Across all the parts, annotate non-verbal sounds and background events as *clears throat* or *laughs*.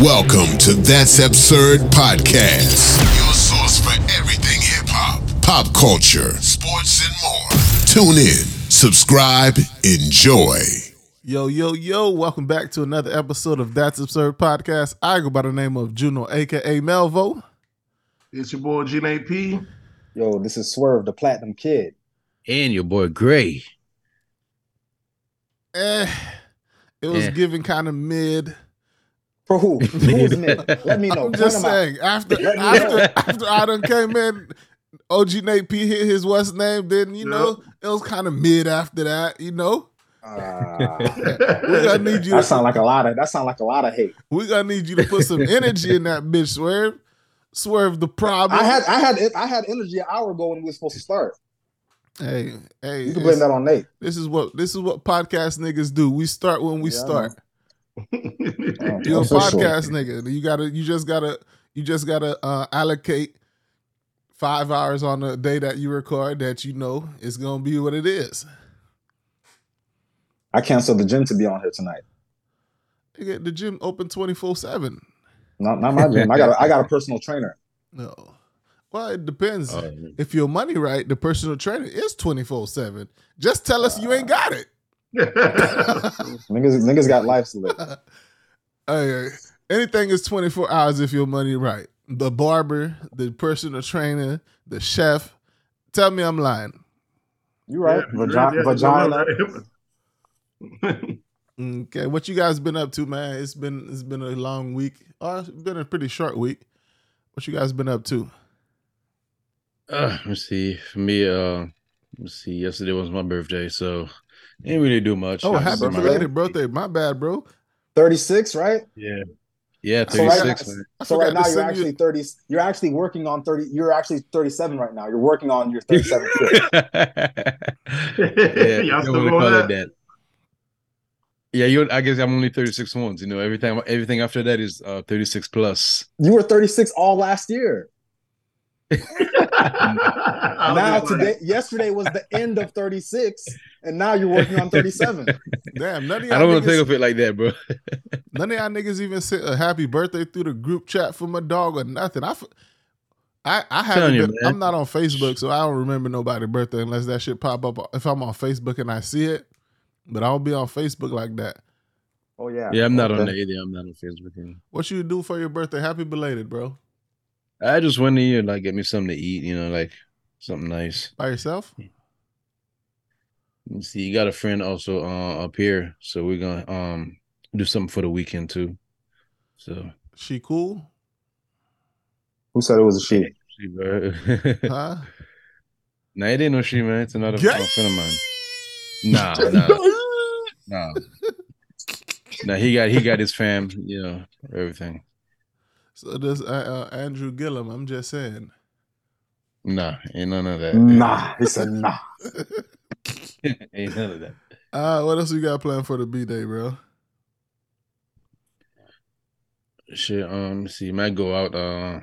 Welcome to That's Absurd Podcast, your source for everything hip hop, pop culture, sports, and more. Tune in, subscribe, enjoy. Yo, yo, yo, welcome back to another episode of That's Absurd Podcast. I go by the name of Juno, aka Melvo. It's your boy G P. Yo, this is Swerve, the Platinum Kid. And your boy Gray. Eh, it was Eh. giving kind of mid. For who? *laughs* Who's mid? Let me know. I'm just Point 'em out. saying, after Let after know. after I done came in, OG Nate P hit his what's name, then you know it was kind of mid after that, you know. Ah, We gonna need you. that sound like a lot of that sound like a lot of hate. we gonna need you to put some energy in that bitch, Swerve. Swerve the problem. I had I had I had energy an hour ago when we were supposed to start. hey, hey, You can blame that on Nate. This is what this is what podcast niggas do. We start when we Yeah, start. *laughs* You're a official. podcast nigga. You gotta you just gotta you just gotta uh, allocate five hours on the day that you record that you know is gonna be what it is. I canceled the gym to be on here tonight. Nigga, the gym open twenty four seven. Not not my gym. I got a, I got a personal trainer. No. Well, it depends. Oh, if your money right, the personal trainer is twenty four seven. Just tell us you ain't got it. *laughs* Niggas niggas got lives to live. Hey, anything is 24 hours if your money right. The barber, the personal trainer, the chef. Tell me I'm lying. You right? Vagi- vagina. *laughs* Okay, what you guys been up to, man? It's been it's been a long week. Oh, it's been a pretty short week. What you guys been up to? Uh, let's see. For me, uh, let's see. Yesterday was my birthday, so didn't really do much. Oh, happy belated birthday. My bad, bro. 36, right? Yeah, yeah, So right, thirty six. so right now you're actually you- 30 you're actually working on 30 you're actually 37 right now. You're working on your 37. *laughs* yeah, *laughs* Y'all still want to going call that? that. Yeah, you. I guess I'm only 36 once. You know, every time, everything after that is uh 36 plus. You were 36 all last year. *laughs* *laughs* now now today yesterday was the end of 36 and now you're working on 37 *laughs* Damn, none of y'all I don't want to think of it like that, bro. *laughs* none of y'all niggas even sent a happy birthday through the group chat for my dog or nothing. I, f- I, I haven't. You, been- I'm not on Facebook, so I don't remember nobody's birthday unless that shit pop up. If I'm on Facebook and I see it, but I don't be on Facebook like that. oh yeah Yeah, I'm not oh, on Okay. there either. I'm not on Facebook. Either. What you do for your birthday? Happy belated, bro. I just went in here like get me something to eat. You know, like something nice. By yourself? You see, you got a friend also uh, up here, so we're gonna um do something for the weekend too. So, She cool? who said it was a she she, bro. *laughs* Huh? nah, it ain't no she, man. It's another Gay! a friend of mine. Nah, nah, *laughs* nah. Nah, he got he got his fam, you know, everything. So does uh, uh, Andrew Gillum. I'm just saying. Nah, ain't none of that. nah he said nah *laughs* ain't none of that. Uh, what else you got planned for the B day, bro? Shit, um, let's see, might go out. Uh,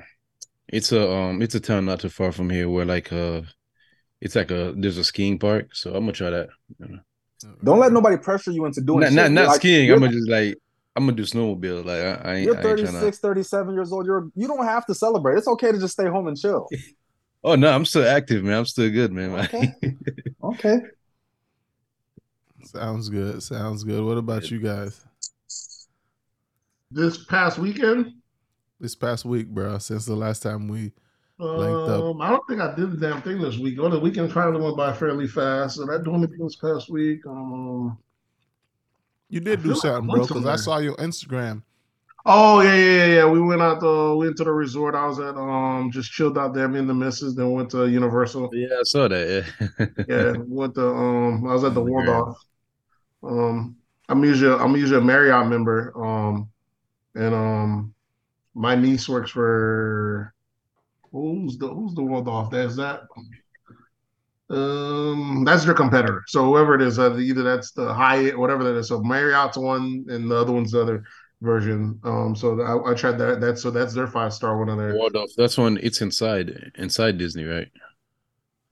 it's a um, it's a town not too far from here where like uh, it's like a there's a skiing park, so I'm gonna try that. you know. don't let nobody pressure you into doing Not shit. not, not like- skiing. you're, I'm gonna just like I'm gonna do snowmobile. Like I, I you're I ain't 36 to. 37 years old you're you don't have to celebrate it's okay to just stay home and chill *laughs* Oh no, I'm still active, man. I'm still good, man. *laughs* Okay. okay Sounds good. Sounds good. What about you guys? this past weekend, This past week, bro, since the last time we um, I don't think I did the damn thing this week. Well, the weekend probably went by fairly fast. Did I do anything this past week? Um, you did do feel like something, bro, because I saw your Instagram. oh yeah, yeah, yeah, yeah. We went out the went to the resort. I was at um just chilled out there, me and the missus. Then went to Universal. yeah, I saw that. Yeah, Yeah, went to um I was at the yeah. Waldorf. Um I'm usually I'm usually a Marriott member. Um and um my niece works for who's the who's the Waldorf? That's that um that's their competitor. So whoever it is, uh, either that's the Hyatt, whatever that is. So Marriott's one and the other one's the other version. Um so I, I tried that. That's so that's their five star one on there. Waldorf. That's one. It's inside inside Disney, right?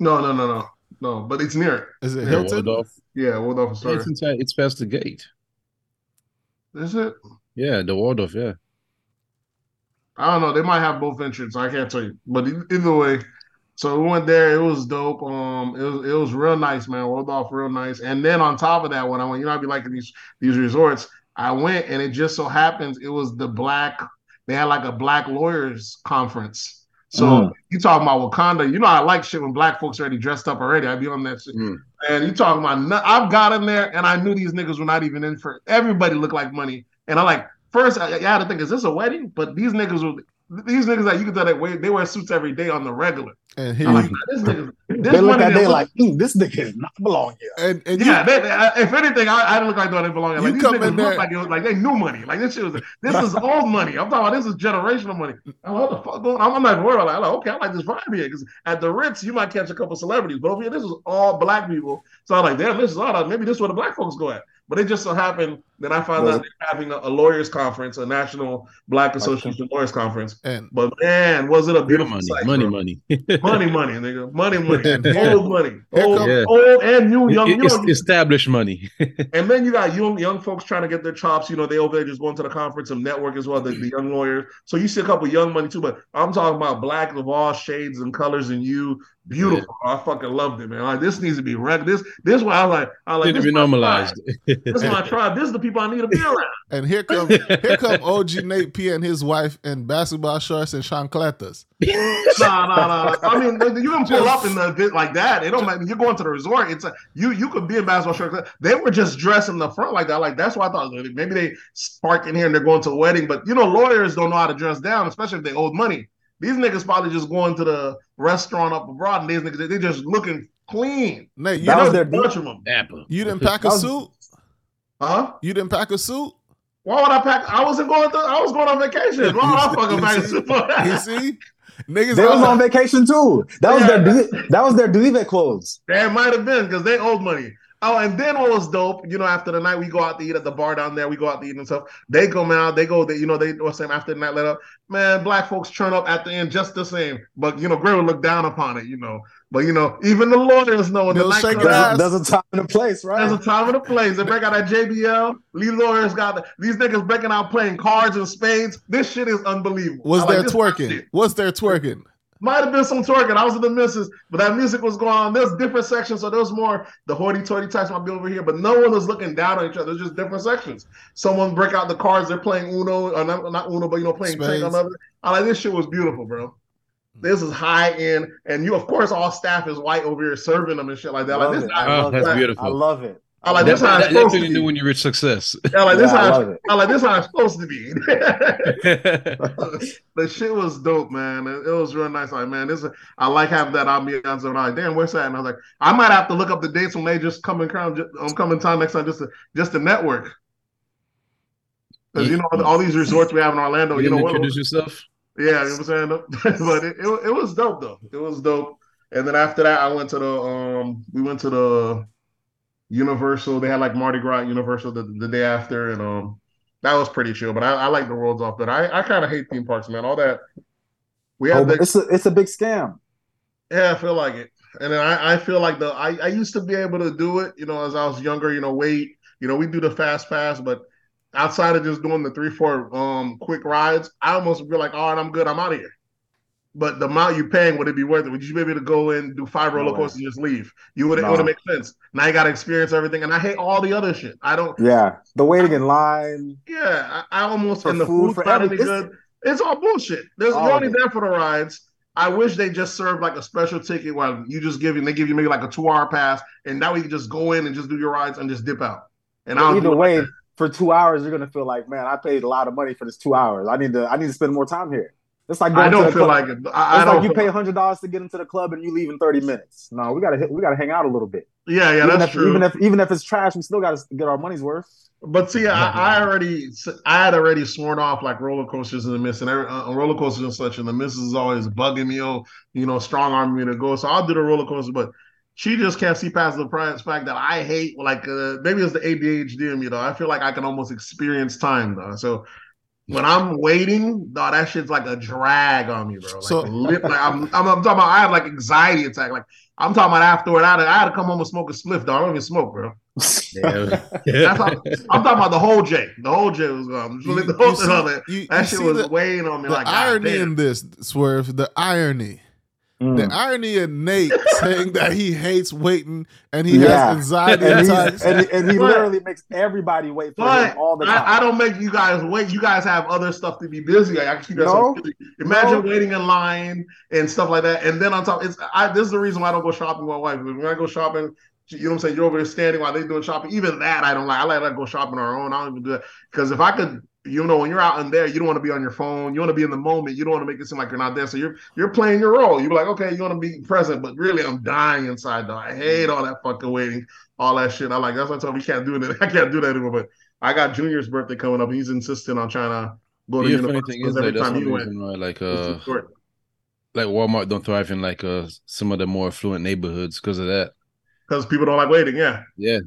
No, no, no, no. No, but it's near it. Is it Yeah, Hilton? Waldorf. Yeah, Waldorf It's inside. It's past the gate. Is it? Yeah, the Waldorf. Yeah. I don't know. They might have both entrances. I can't tell you, but either way. So we went there. It was dope. Um, it was it was real nice, man. Rolled off real nice. And then on top of that, when I went, you know, I'd be liking these these resorts. I went, and it just so happens it was the black. They had like a black lawyers conference. So Mm. you talking about Wakanda? You know, I like shit when black folks already dressed up already. I'd be on that shit. Mm. And you talking about? I've got in there, and I knew these niggas were not even in for. Everybody looked like money, and I like first I, I had to think, is this a wedding? But these niggas were these niggas that you could tell that way they wear suits every day on the regular. And I'm like, this nigga, *laughs* this They look at they like, "Mm, this nigga does not belong here. and, and yeah, you, they, they- if anything, I, I didn't look like they belong. Like You these come niggas in there- look like it was like they new money. Like this shit was this *laughs* is old money. I'm talking about this is generational money. I'm like, what the fuck going? on? I'm not worried. I'm like, okay, I like this vibe here because at the Ritz you might catch a couple celebrities, but over here this is all black people. So I'm like, damn, this is all. Maybe this is where the black folks go at. But it just so happened that I found Was out they're having a, a lawyers conference, a national Black Association lawyers conference. and But man, was it a beautiful money, sight, money, money. *laughs* money, money, nigga, money, money, *laughs* And old money, old, Yeah. old and new, young. You It's know, established money. *laughs* and then you got young young folks trying to get their chops. You know, they over there just going to the conference and network as well. The, the young lawyers. So you see a couple young money too. But I'm talking about black of all shades and colors and you. Beautiful. I fucking loved it, man. Like this needs to be rec. This this one I like, I was like Need to be normalized. This is my tribe. This is the people I need to be around. *laughs* and here come here come OG Nate P and his wife in basketball shorts and chancletas. *laughs* Nah, nah, nah. I mean, you can pull up in the event like that. It don't matter. You're going to the resort. It's a, you. You could be in basketball shorts. They were just dressed in the front like that. Like that's why I thought maybe they spark in here and they're going to a wedding. But you know, lawyers don't know how to dress down, especially if they owe money. These niggas probably just going to the restaurant up abroad, and these niggas they, they just looking clean. Nate, you, *laughs* That You was know, their bunch of them. Apple. you didn't pack a was- suit. Huh? You didn't pack a suit. Why would I pack? I wasn't going. To, I was going on vacation. *laughs* Why would I fucking pack a suit for that? You see, niggas. They was out- on vacation too. That was their that was their Duvet clothes. That might have been because they owed money. Oh, and then what was dope, you know, after the night we go out to eat at the bar down there, we go out to eat and stuff. They come out, they go, they, you know, they were saying after the night let up, man, black folks turn up at the end just the same. But you know, Gray would look down upon it, you know. But you know, even the lawyers know when the They'll night shake comes your. There's a time and a place, right? there's a right? time and a place. They break out that JBL. Lee lawyers got the, these niggas breaking out playing cards and spades. This shit is unbelievable. Was I there this twerking? shit. Was there twerking? Might have been some twerking. I was in the misses, but that music was going on. There's different sections, so there's more the hoity-toity types might be over here, but no one was looking down on each other. There's just different sections. Someone break out the cards. They're playing Uno, or not, not Uno, but you know, playing Spades. Take another. I like this shit was beautiful, bro. Hmm. This is high end, and you, of course, all staff is white over here serving them and shit like that. Love Like this, it. I, I Oh, that's it. beautiful. I love it. I like That- this how it's that- that's supposed what to you do when you reach success. *laughs* I like this Yeah, I how love. I like this how it's supposed to be. *laughs* the shit was dope, man. It, it was real nice. Like, man, this is, I like having that ambiance. And I like, damn, where's that? And I was like, I might have to look up the dates when they just come in crown. I'm coming time next time just to just to network. Because you know all these resorts we have in Orlando. you You know didn't what? introduce yourself? Yeah, you know what I'm saying. *laughs* but it, it it was dope though. It was dope. And then after that, I went to the um, we went to the Universal. They had like Mardi Gras Universal the, the day after, and um, that was pretty chill. But I, I like the worlds off. But I, I kind of hate theme parks, man. All that we Oh, the it's a it's a big scam. yeah, I feel like it. And then I, I feel like the I, I used to be able to do it, you know, as I was younger, you know, wait, you know, we do the fast pass, but outside of just doing the three, four um quick rides, I almost feel like, all right, I'm good, I'm out of here. But the amount you're paying, would it be worth it? Would you be able to go in, do five roller No coasters, and just leave? You would it would make sense. Now you gotta experience everything. And I hate all the other shit. I don't Yeah, the waiting in line. yeah, I, I almost and the food, food for everything. good. It's all bullshit. There's All only there for the rides. I wish they just served like a special ticket where you just give you they give you maybe like a two hour pass, and way you can just go in and just do your rides and just dip out. And I'll do Either it like way, for two hours, you're gonna feel like, man, I paid a lot of money for this two hours. I need to I need to spend more time here. It's like going I don't feel club. like it. I, I It's don't. like you pay hundred dollars to get into the club and you leave in thirty minutes. No, we gotta hit, we gotta hang out a little bit. yeah, yeah, even that's if, true. Even if even if it's trash, we still gotta get our money's worth. But see, I, I already, I had already sworn off like roller coasters in the miss and every, uh, roller coasters and such, and the missus is always bugging me, oh, you know, strong arming me to go. So I'll do the roller coaster, but she just can't see past the price fact that I hate, like, uh, maybe it's the ADHD in me though. I feel like I can almost experience time though. So when I'm waiting, no, that shit's like a drag on me, bro. Like, So- lit, like I'm, I'm, I'm talking about. I have like anxiety attack. Like I'm talking about afterward. I had, I had to come home and smoke a spliff. Dog. I don't even smoke, bro. Yeah. That's how, I'm talking about the whole J. The whole J was gone. You- *laughs* the you whole see- that you- that you shit was the- weighing on me. The like irony in this, Swerve, the irony. Mm. The irony in Nate saying that he hates waiting and he Yeah. has anxiety and, he's- attacks. and, he- and he But- literally makes everybody wait for him all the time. I, I don't make you guys wait. You guys have other stuff to be busy. I keep you No. so. Imagine No. waiting in line and stuff like that. And then on top, it's I, this is the reason why I don't go shopping with my wife. When I go shopping, you know what I'm saying? You're over there standing while they doing shopping. Even that I don't like. I like to go shopping on our own. I don't even do that because if I could. You know, when you're out in there, you don't want to be on your phone. You want to be in the moment. You don't want to make it seem like you're not there. So you're you're playing your role. You're like, okay, you want to be present, but really, I'm dying inside. Though I hate all that fucking waiting, all that shit. I like that's why I told him we can't do it. *laughs* I can't do that anymore. But I got Junior's birthday coming up. He's insisting on trying to go to Yeah, funny thing because is every like time he went, like uh like Walmart don't thrive in like uh some of the more affluent neighborhoods because of that. because people don't like waiting. Yeah, Yeah.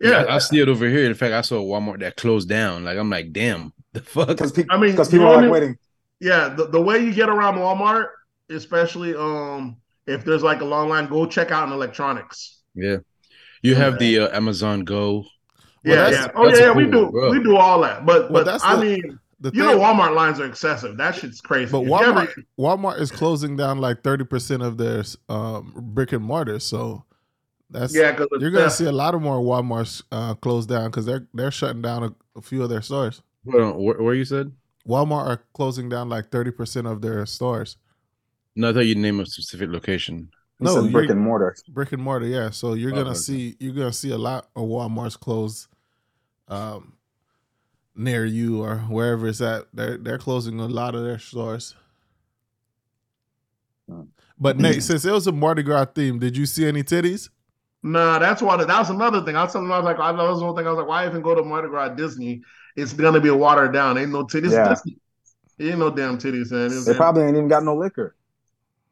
Yeah. I, I see it over here. In fact, I saw a Walmart that closed down. Like I'm like, damn, the fuck. because pe- I mean, because people are like what I mean? waiting. Yeah, the, the way you get around Walmart, especially um if there's like a long line, go check out in electronics. Yeah. You have the uh, Amazon Go. Well, yeah, that's- yeah. Oh that's yeah, we do bro. we do all that. But Well, but that's I the- mean, The you thing- know, Walmart lines are excessive. That shit's crazy. But If you ever- Walmart, Walmart is closing down like thirty percent of their um, brick and mortar. So that's yeah, because you're gonna see a lot of more WalMarts uh, close down because they're they're shutting down a, a few of their stores. Hold on, where, where you said? Walmart are closing down like thirty percent of their stores. No, I thought you'd name a specific location. He No, said brick and mortar. brick and mortar. Yeah, so you're Oh, gonna okay. see you're gonna see a lot of WalMarts closed, um, near you or wherever it's at. They're they're closing a lot of their stores. Hmm. But Nate, since it was a Mardi Gras theme, did you see any titties? Nah, that's why that was another thing. I was telling him, I was like, I that was one thing. I was like, why even go to Mardi Gras Disney? It's gonna be watered down. Ain't no titties. Yeah. Disney. Ain't no damn titties, man. It's- They probably ain't even got no liquor.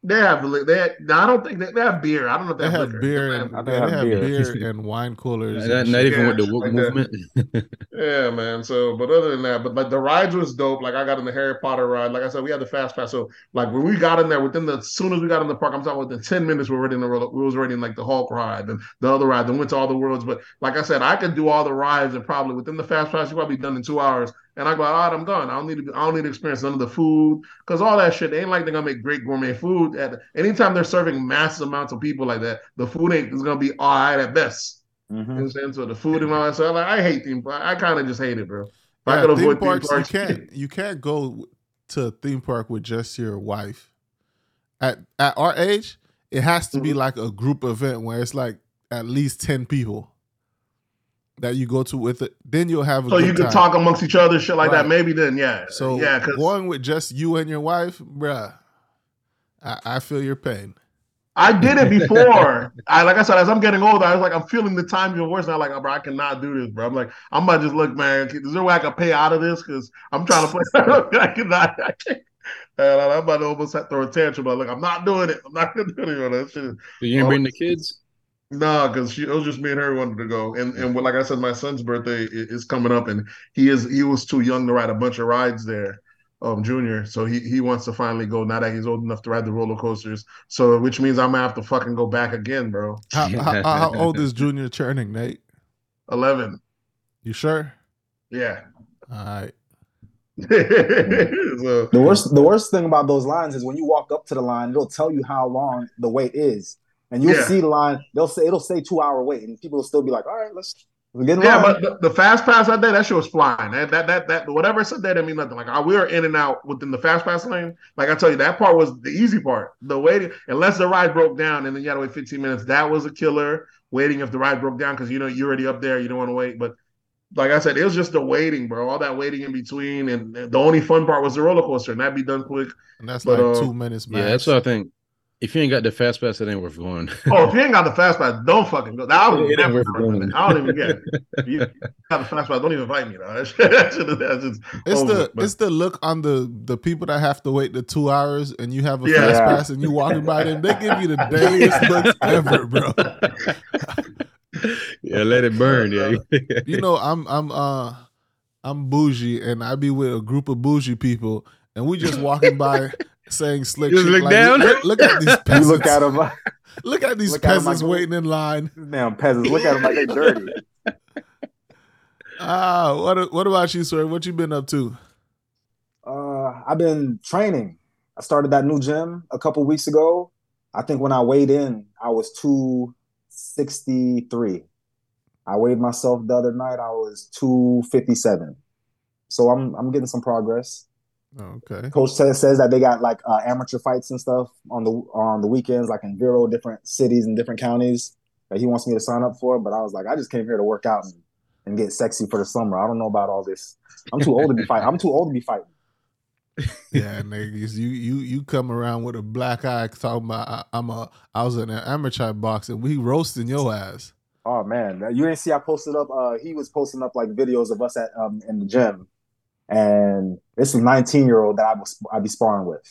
They have li- they. no, I don't think they, they have beer. I don't know if they, They have, have liquor. beer They and I they have they have beer, beer. and wine coolers. Not, and not shit. even with the Yeah, woke like movement. Yeah, man. So, but other than that, but like the rides was dope. Like I got in the Harry Potter ride. Like I said, we had the fast pass. So, like when we got in there, within the as soon as we got in the park, I'm talking within ten minutes, we were already in the roller. We was already in like the Hulk ride and the other ride. Then went to all the worlds. But like I said, I could do all the rides and probably within the fast pass, you probably done in two hours. And I go, all right, I'm done. I don't need to. I don't need to experience none of the food because all that shit. They ain't like they're gonna make great gourmet food. At anytime they're serving massive amounts of people like that, the food ain't is gonna be all right at best. You know what I'm saying? So the food and all that stuff. Like I hate theme park. I kind of just hate it, bro. If I could theme avoid theme parks, parks, you *laughs* can't you can't go to a theme park with just your wife. At at our age, it has to be Mhm. like a group event where it's like at least ten people that you go to with it. Then you'll have a So good you can time. talk amongst each other, shit like Right. that. Maybe then, yeah. So yeah, because going with just you and your wife, bruh, I, I feel your pain. I did it before. *laughs* I like I said, as I'm getting older, I was like, I'm feeling the time your voice now. Like, oh, bro, I cannot do this, bro. I'm like, I'm about to just look, man. Is there a way I can pay out of this? Because I'm trying to play. *laughs* I cannot. I can't. And I'm about to almost throw a tantrum. But like, I'm not doing it. I'm not gonna do it. Bro. That shit is So you ain't Oh. bring the kids? No, because it was just me and her wanted to go, and and like I said, my son's birthday i- is coming up, and he is he was too young to ride a bunch of rides there, um, junior. So he he wants to finally go now that he's old enough to ride the roller coasters. So which means I'm gonna have to fucking go back again, bro. How, how, how *laughs* old is Junior turning, Nate? Eleven, You sure? yeah. All right. *laughs* so The worst, the worst thing about those lines is when you walk up to the line, it'll tell you how long the wait is, and you'll Yeah. see the line. They'll say it'll say two hour wait, and people will still be like, "All right, let's, let's get in Yeah, line." but the, the fast pass that day, that shit was flying. That that that, that whatever it said there didn't mean nothing. Like I, we were in and out within the fast pass lane. Like I tell you, that part was the easy part. The waiting, unless the ride broke down and then you had to wait 15 minutes. That was a killer. Waiting if the ride broke down because you know you're already up there, you don't want to wait. But like I said, it was just the waiting, bro. All that waiting in between, and the only fun part was the roller coaster, and that'd be done quick. And that's But, like uh, two minutes max. Yeah, that's what I think. If you ain't got the fast pass, it ain't worth going. *laughs* Oh, if you ain't got the fast pass, don't fucking go. I, would It never worth going. I don't even get it. If you got the fast pass, don't even invite me. Though. *laughs* That shit, that shit, that's just It's over, the but- it's the look on the the people that have to wait the two hours and you have a Yeah. fast pass and you walking by them. They give you the *laughs* dailiest looks ever, bro. yeah, let it burn. Yeah, You know, I'm I'm uh I'm bougie, and I be with a group of bougie people, and we just walking by saying slick Just shit. look like, down? Look, look at these *laughs* You peasants. look at them, *laughs* Look at these look at 'em peasants like- waiting in line. damn peasants. Look at them like they dirty. *laughs* Ah, what what about you, sir? What you been up to? Uh, I've been training. I started that new gym a couple weeks ago. I think when I weighed in, I was 263. I weighed myself the other night, I was 257. So I'm I'm getting some progress. Okay. Coach says says that they got like uh, amateur fights and stuff on the on the weekends, like in Vero, different cities and different counties that he wants me to sign up for. But I was like, I just came here to work out and, and get sexy for the summer. I don't know about all this. I'm too old to be *laughs* fighting. I'm too old to be fighting. *laughs* Yeah, niggas, you you you come around with a black eye talking about I, I'm a I was in an amateur boxing. We roasting your ass. Oh man, you didn't see I posted up. Uh, he was posting up like videos of us at um in the gym, and this is 19 year old that I was I be sparring with.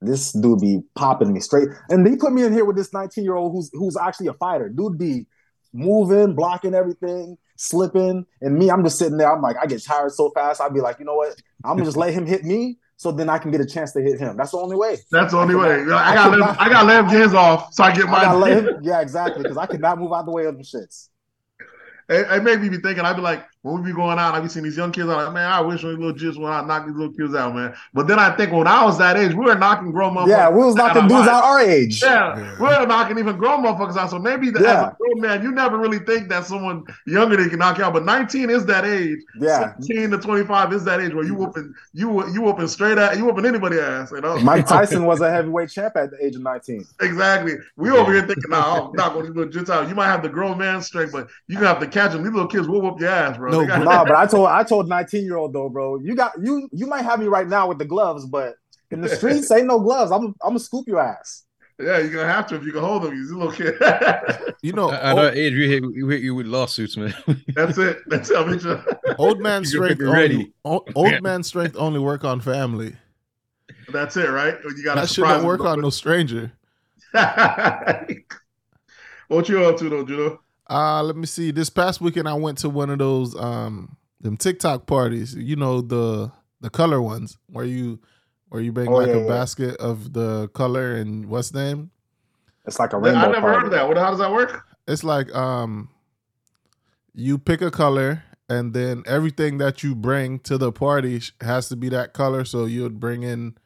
This dude be popping me straight, and they put me in here with this 19 year old who's who's actually a fighter. Dude be moving, blocking everything, slipping, and me, I'm just sitting there. I'm like, I get tired so fast. I'd be like, you know what? I'm gonna just let him hit me, so then I can get a chance to hit him. That's the only way. That's the only I way. cannot- I I gotta let I gotta let him get his off so I get I gotta let mine. him, *laughs* yeah, exactly, because I cannot move out the way of them shits. It, it made me be thinking. I'd be like, when we be going out, I be seeing these young kids. I'm like, man, I wish these little jits went out, knock these little kids out, man. But then I think when I was that age, we were knocking grown motherfuckers. Yeah, we was knocking out. dudes out our age. Yeah, Yeah. we were knocking even grown motherfuckers out. So maybe the, as Yeah. a grown man, you never really think that someone younger than you can knock you out. But 19 is that age. Yeah, 17 to 25 is that age where you mm-hmm. whooping you you whooping straight at you whooping anybody ass. You know. Mike *laughs* Tyson was a heavyweight champ at the age of 19. Exactly. We over here thinking, nah, I'm not going to these little jits out. You might have the grown man strength, but you gonna have to catch them. These little kids will whoop your ass, bro. No, They got- No, but I told I told 19 year old though, bro, you got you you might have me right now with the gloves, but in the *laughs* streets ain't no gloves. I'm I'm gonna scoop your ass. yeah, you're gonna have to if you can hold them. He's a little kid. *laughs* You know, At old, our age, we hit, we hit you with lawsuits, man. *laughs* That's it. That's it. I'll make old man You're strength fucking only, ready. old man strength only work on family. That's it, right? You got That shit don't work on no stranger. what you up to though, Juno? Uh, let me see. This past weekend I went to one of those um them TikTok parties. You know the the color ones where you where you bring Oh, like yeah, a yeah. basket of the color and what's name? It's like a I rainbow. I never heard of that. What? How does that work? It's like um you pick a color and then everything that you bring to the party has to be that color. So you would bring in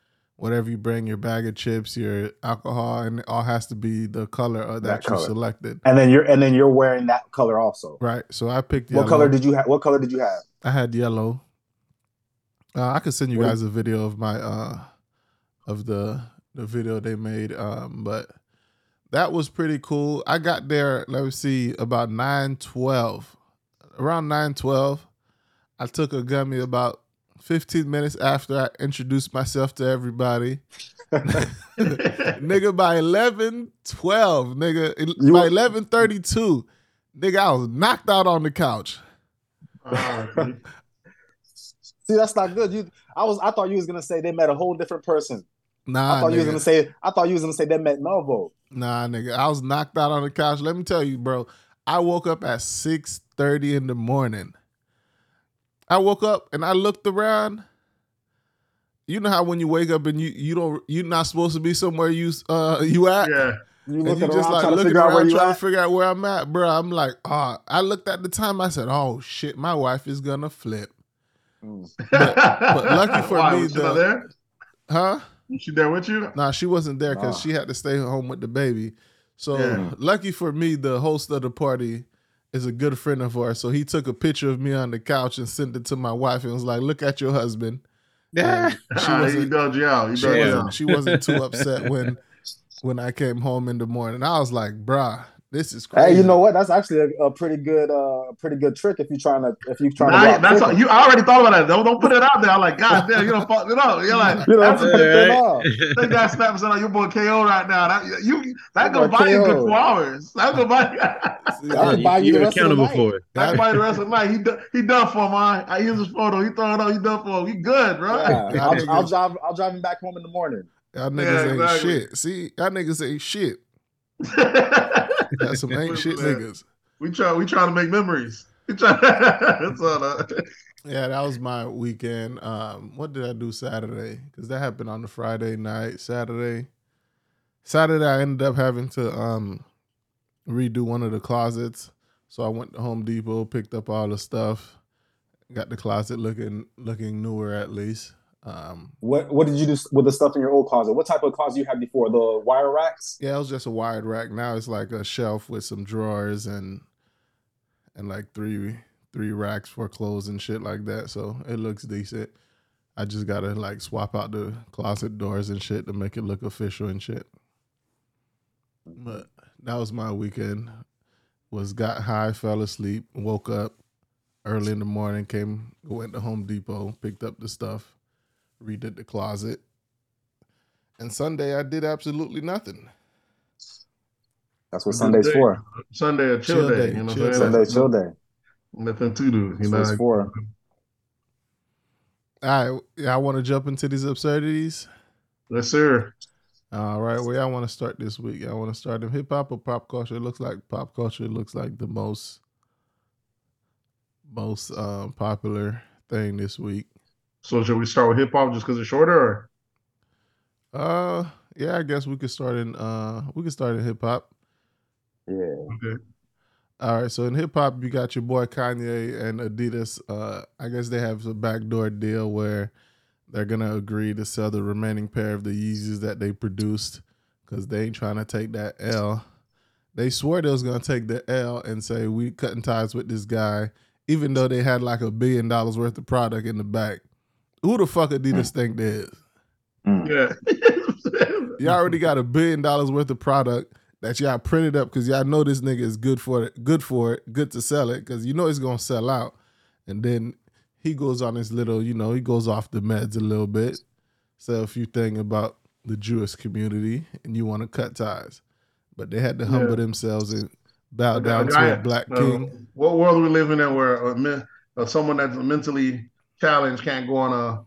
whatever you bring, your bag of chips, your alcohol, and it all has to be the color of that, That you color. selected. And then you're and then you're wearing that color also. Right. So I picked yellow. What color did you have? What color did you have? I had yellow. Uh, I could send you What- guys a video of my uh of the the video they made. Um, but that was pretty cool. I got there, let me see, about nine twelve. Around nine twelve. I took a gummy about fifteen minutes after I introduced myself to everybody. *laughs* nigga by 11 12 nigga You- by 11 32 nigga i was knocked out on the couch Uh, See, that's not good. You I was I thought you was gonna say they met a whole different person. nah I thought you was gonna say I thought you was gonna say they met Melvo. Nah, nigga, I was knocked out on the couch. Let me tell you, bro. I woke up at six thirty in the morning. I woke up and I looked around. You know how when you wake up and you you don't you're not supposed to be somewhere you uh you at, yeah. You and looking you just around like trying to looking figure out where around trying at. to figure out where I'm at, bro. I'm like, ah. I looked at the time. I said, oh shit, my wife is gonna flip, Mm. but *laughs* lucky for Why, me, was she the- there? huh? Was she there with you? Nah, she wasn't there because Nah. she had to stay home with the baby. So Yeah. lucky for me, the host of the party is a good friend of ours. So he took a picture of me on the couch and sent it to my wife and was like, "Look at your husband." Yeah. She *laughs* he wasn't. dug you out. He She wasn't. out. She wasn't too upset when when I came home in the morning. I was like, "Bruh, this is crazy." Hey, you know what? That's actually a, a pretty good uh pretty good trick if you're trying to if you're trying to Nah, go out that's all, you. I already thought about that. Don't don't put it out there. I'm like, God damn, you don't fuck it up. You're like, You know, that's, put it off. *laughs* that guy snaps on your boy KO right now. That you that Your gonna boy buy you a good KO. four hours. That gonna buy See, I I- can buy you the You're rest of the accountable night. for it. that that- buy the rest of the night. He done, he done for man. I use his photo. He throw it out. He done for him. He good, bro. Yeah, *laughs* I'll, niggas- I'll drive. I'll drive him back home in the morning. y'all niggas Yeah, ain't exactly. shit. See, y'all niggas ain't shit. *laughs* That's some ain't shit niggas. We try we trying to make memories. *laughs* Yeah, that was my weekend. Um, what did I do Saturday? Because that happened on the Friday night. Saturday, Saturday, I ended up having to um redo one of the closets. So I went to Home Depot, picked up all the stuff, got the closet looking looking newer at least. Um, What What did you do with the stuff in your old closet? What type of closet you had before? The wire racks? yeah, it was just a wide rack. Now it's like a shelf with some drawers and and like three three racks for clothes and shit like that. So it looks decent. I just gotta like swap out the closet doors and shit to make it look official and shit. But that was my weekend. Was got high, fell asleep, woke up early in the morning, came went to Home Depot, picked up the stuff, redid the closet. And Sunday I did absolutely nothing. That's what Sunday's day. for. Sunday a chill, Chill day. day, You know chill what I'm day. saying? Sunday chill day. Nothing to do. You That's know, what it's like- for. All right, I want to jump into these absurdities. Yes, sir. All right, where y'all want to start this week? Y'all want to start in hip hop or pop culture? It looks like pop culture looks like the most most um, popular thing this week. So should we start with hip hop just because it's shorter? Or? Uh, yeah, I guess we could start in uh we could start in hip hop. Yeah. Okay. All right, so in hip hop, you got your boy Kanye and Adidas. Uh, I guess they have a backdoor deal where they're gonna agree to sell the remaining pair of the Yeezys that they produced because they ain't trying to take that L. They swore they was gonna take the L and say we cutting ties with this guy, even though they had like a billion dollars worth of product in the back. Who the fuck Adidas think they is? Mm. Yeah. *laughs* y'all already got a billion dollars worth of product that y'all printed up because y'all know this nigga is good for it, good for it, good to sell it because you know it's gonna sell out. And then he goes on his little, you know, he goes off the meds a little bit, say a few things about the Jewish community, and you want to cut ties. But they had to humble Yeah. themselves and bow A down guy- to a black uh, king. What world are we living in where a men, uh, someone that's mentally challenged can't go on a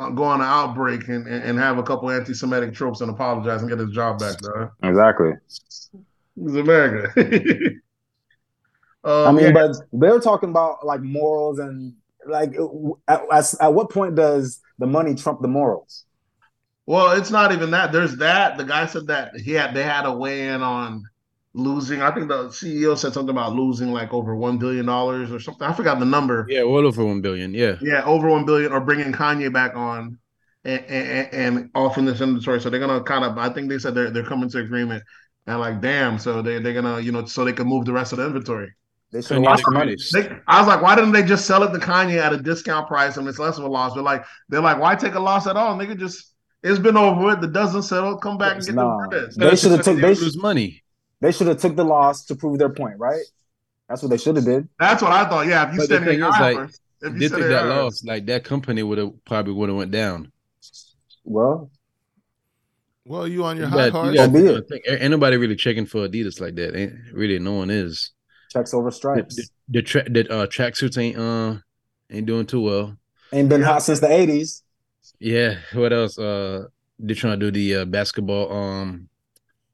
uh, go on an outbreak and, and, and have a couple anti-Semitic tropes and apologize and get his job back, bro? Exactly. It's America. *laughs* I um, mean, yeah, but they're talking about like morals and like at, at, at what point does the money trump the morals? well, it's not even that. There's that. The guy said that he had they had a weigh in on losing. I think the CEO said something about losing like over one billion dollars or something. I forgot the number. Yeah, well over one billion. Yeah. Yeah, over one billion, or bringing Kanye back on and and, and off in this inventory. So they're gonna kind of. I think they said they're they're coming to agreement. And like, damn, so they they're gonna you know so they can move the rest of the inventory. They should have Kanye lost the the money. I was like, why didn't they just sell it to Kanye at a discount price and it's less of a loss? They're like, they're like, why take a loss at all? They could just it's been over with. The doesn't settle. Come back and get Nah. the bread. They should have took. They, lose money. They should have took the loss to prove their point, right? That's what they should have did. That's what I thought. Yeah, if you But the thing is, like, if you They stand took that loss. Like that company would have probably would have went down. Well, Well, you on your You high got- horse? you got- So be it. I think ain't nobody really checking for Adidas like that. Ain't really no one is. checks over The stripes. the, the, tra- the uh, tracksuits ain't uh ain't doing too well. Ain't been hot since the eighties. Yeah. What else? Uh, they're trying to do the uh, basketball um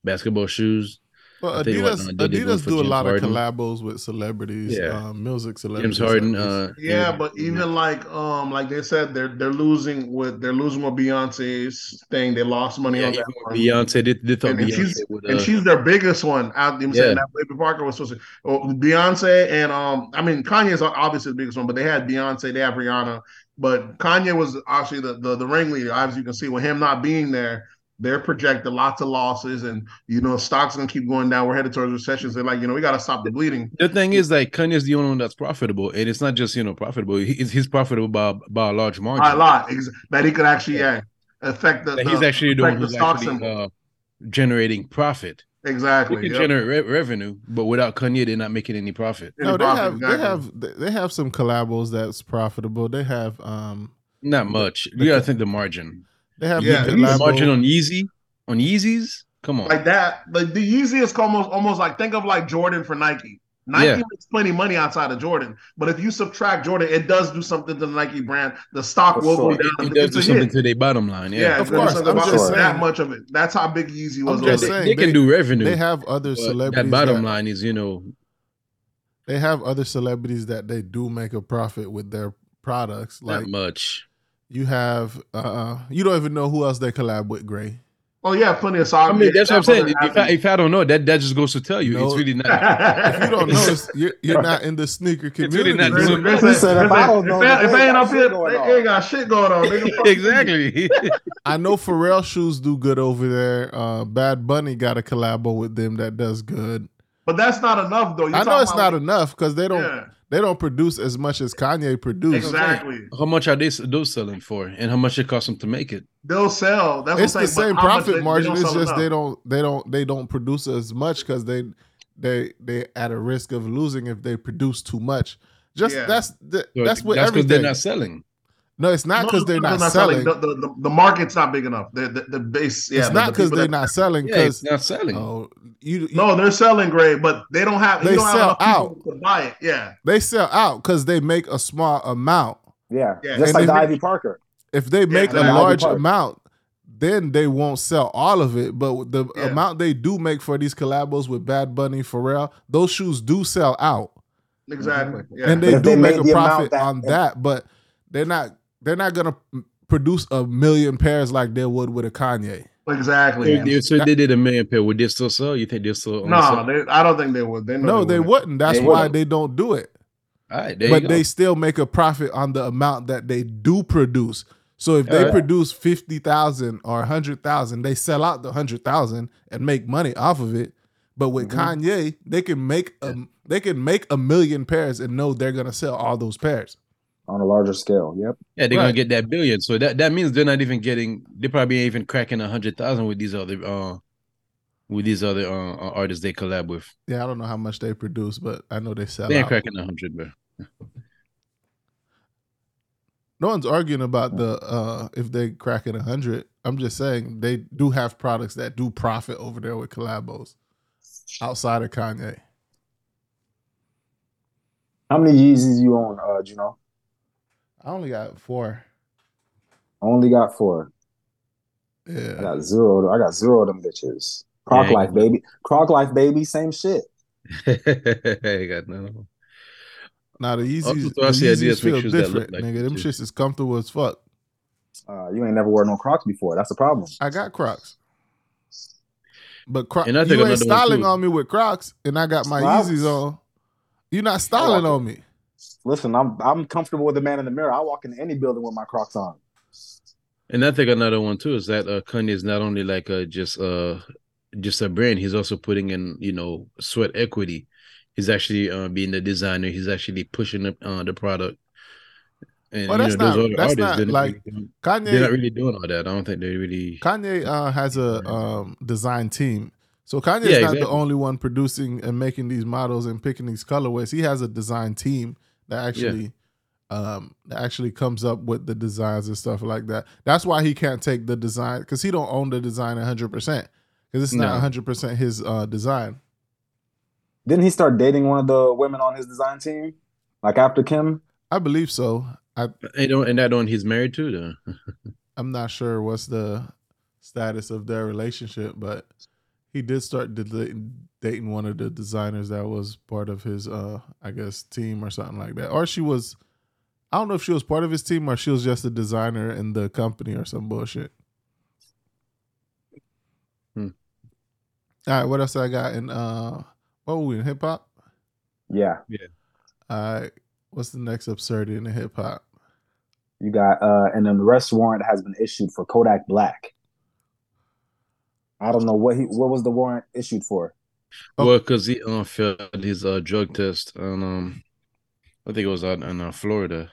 basketball shoes. Well, I think what, Adidas, did they go Adidas do a James lot Harden? of collabos with celebrities, Yeah. um, music celebrities. James Harden. Uh, Yeah, and- but even like um like they said they're they're losing with they're losing with Beyonce's thing. They lost money yeah, on that with one. Beyonce. They, they thought And, and she's would. and Uh, she's their biggest one out. You know I'm saying Yeah. that Baby Parker was supposed to. Well, Beyonce and um, I mean Kanye's obviously the biggest one, but they had Beyonce, they have Rihanna, but Kanye was actually the the, the ringleader. As you can see, with him not being there, they're projected lots of losses, and you know stocks gonna keep going down. We're headed towards recessions. They're like, you know, we got to stop the bleeding. the thing is, like Kanye's the only one that's profitable, and it's not just you know profitable. He, he's profitable by by a large margin. By a lot ex- that he could actually yeah, affect the. Like, he's the- actually the one the who's stock actually symbol. uh, generating profit. He exactly. can yep. generate re- revenue, but without Kanye, they're not making any profit. No, they Profit, have exactly. they have they- they have some collabos that's profitable. They have um Not much. You gotta think the margin. They have Yeah, the he's The collabo. margin on Yeezy, on Yeezys. Come on. like that. Like the Yeezys almost almost like think of like Jordan for Nike. Nike Yeah. makes plenty of money outside of Jordan, but if you subtract Jordan, it does do something to the Nike brand. The stock For will sure. go down. it, it does do something hit. to their bottom line. Yeah, Yeah, it's Of course, something I'm about just that much of it. That's how big Yeezy was. I'm just they, saying, they can they- do revenue. They have other celebrities. that bottom that- line is, you know, they have other celebrities that they do make a profit with their products. Not Like much. You have, uh, you don't even know who else they collab with. Gray. Oh yeah, plenty of socks. I mean, that's what I'm saying. If I, if I don't know, that that just goes to tell you No. it's really not. *laughs* If you don't know, you're, you're not in the sneaker really community. not doing- said- said, if I don't know, if I- if they ain't got up here, going they ain't got shit going on. Nigga, *laughs* Fuck you. exactly. *laughs* I know Pharrell shoes do good over there. Uh, Bad Bunny got a collabo with them that does good. But that's not enough though. You're I know it's about- not enough because they don't Yeah, they don't produce as much as Kanye produced. exactly. how much are they those selling for, and how much it costs them to make it? They'll sell. That's It's the I'm same but how much profit they- they margin. don't It's sell just they don't they don't they don't produce as much because they they they at a risk of losing if they produce too much. Just Yeah. that's the, that's what that's because everything. they're not selling. No, it's not No, because they're not selling. The, the, the, the market's not big enough. The, the, the base, yeah. it's the- not because people they're that- not selling. Yeah, it's Because not selling. oh, you, you No, they're selling great, but they don't have. They you don't sell have enough people to buy it. Yeah, they sell out because they make a small amount. Yeah, Yeah. just And like if the Ivy Parker. If they make exactly. a large amount, then they won't sell all of it. But the Yeah. amount they do make for these collabos with Bad Bunny, Pharrell, those shoes do sell out. exactly. Mm-hmm. Yeah, and they do they make a profit that- on that, but they're not they're not gonna produce a million pairs like they would with a Kanye. exactly. So, they- so they did a million pair. Would they still sell? You think they'll still? No, sell? they, I don't think they would. They know No, they wouldn't. wouldn't. That's They why wouldn't. they don't do it. All right, but they still make a profit on the amount that they do produce. So if they Alright. produce fifty thousand or a hundred thousand, they sell out the hundred thousand and make money off of it. But with Mhm. Kanye, they can make a they can make a million pairs and know they're gonna sell all those pairs. On a larger scale. Yep. yeah, they're gonna get that billion. So that that means they're not even getting. They probably ain't even cracking a hundred thousand with these other uh with these other uh, uh, artists they collab with. Yeah, I don't know how much they produce, but I know they sell They ain't out. cracking a hundred, bro. *laughs* No one's arguing about the uh if they crack it a hundred. I'm just saying they do have products that do profit over there with collabos outside of Kanye. How many Yeezys you own, uh, Juno? I only got four. Only got four. Yeah. I got zero. I got zero of them bitches. Croc Yeah, life, baby. Croc life, baby. Same shit. *laughs* I got none Now the Yeezys, Also, the I see Yeezys ideas, make feel shoes that look different, like nigga. them Them shits is comfortable as fuck. Uh, you ain't never worn no Crocs before. That's the problem. I got Crocs, but Crocs. And I think You ain't styling on me with Crocs, and I got my Crocs? Yeezys on. You're not styling like on me. Listen, I'm I'm comfortable with the man in the mirror. I walk into any building with my Crocs on. And I think another one too is that uh, Kanye is not only like uh just uh just a brand. He's also putting in you know sweat equity. He's actually uh, being the designer. He's actually pushing the, uh, the product. And Well, you that's know, those not- other that's artists, not like, really, Kanye, they're not really doing all that. I don't think they really. Kanye uh, has a um, design team. So Kanye's Yeah, not the only one producing and making these models and picking these colorways. He has a design team that actually um, that actually comes up with the designs and stuff like that. That's why he can't take the design because he don't own the design 100% because it's not No. 100% his uh, design. Didn't he start dating one of the women on his design team? Like after Kim? I believe so. I And, don't- and that one he's married to though. *laughs* I'm not sure what's the status of their relationship, but he did start d- dating one of the designers that was part of his, uh, I guess, team or something like that. Or she was, I don't know if she was part of his team or she was just a designer in the company or some bullshit. Hmm. All right, what else I got in? Uh, what were we in hip hop? Yeah. All right, what's the next absurdity in the hip hop? You got uh and an arrest warrant has been issued for Kodak Black. I don't know what he what was the warrant issued for. Oh. Well, because he uh, failed his uh, drug test, and um, I think it was out in uh, Florida.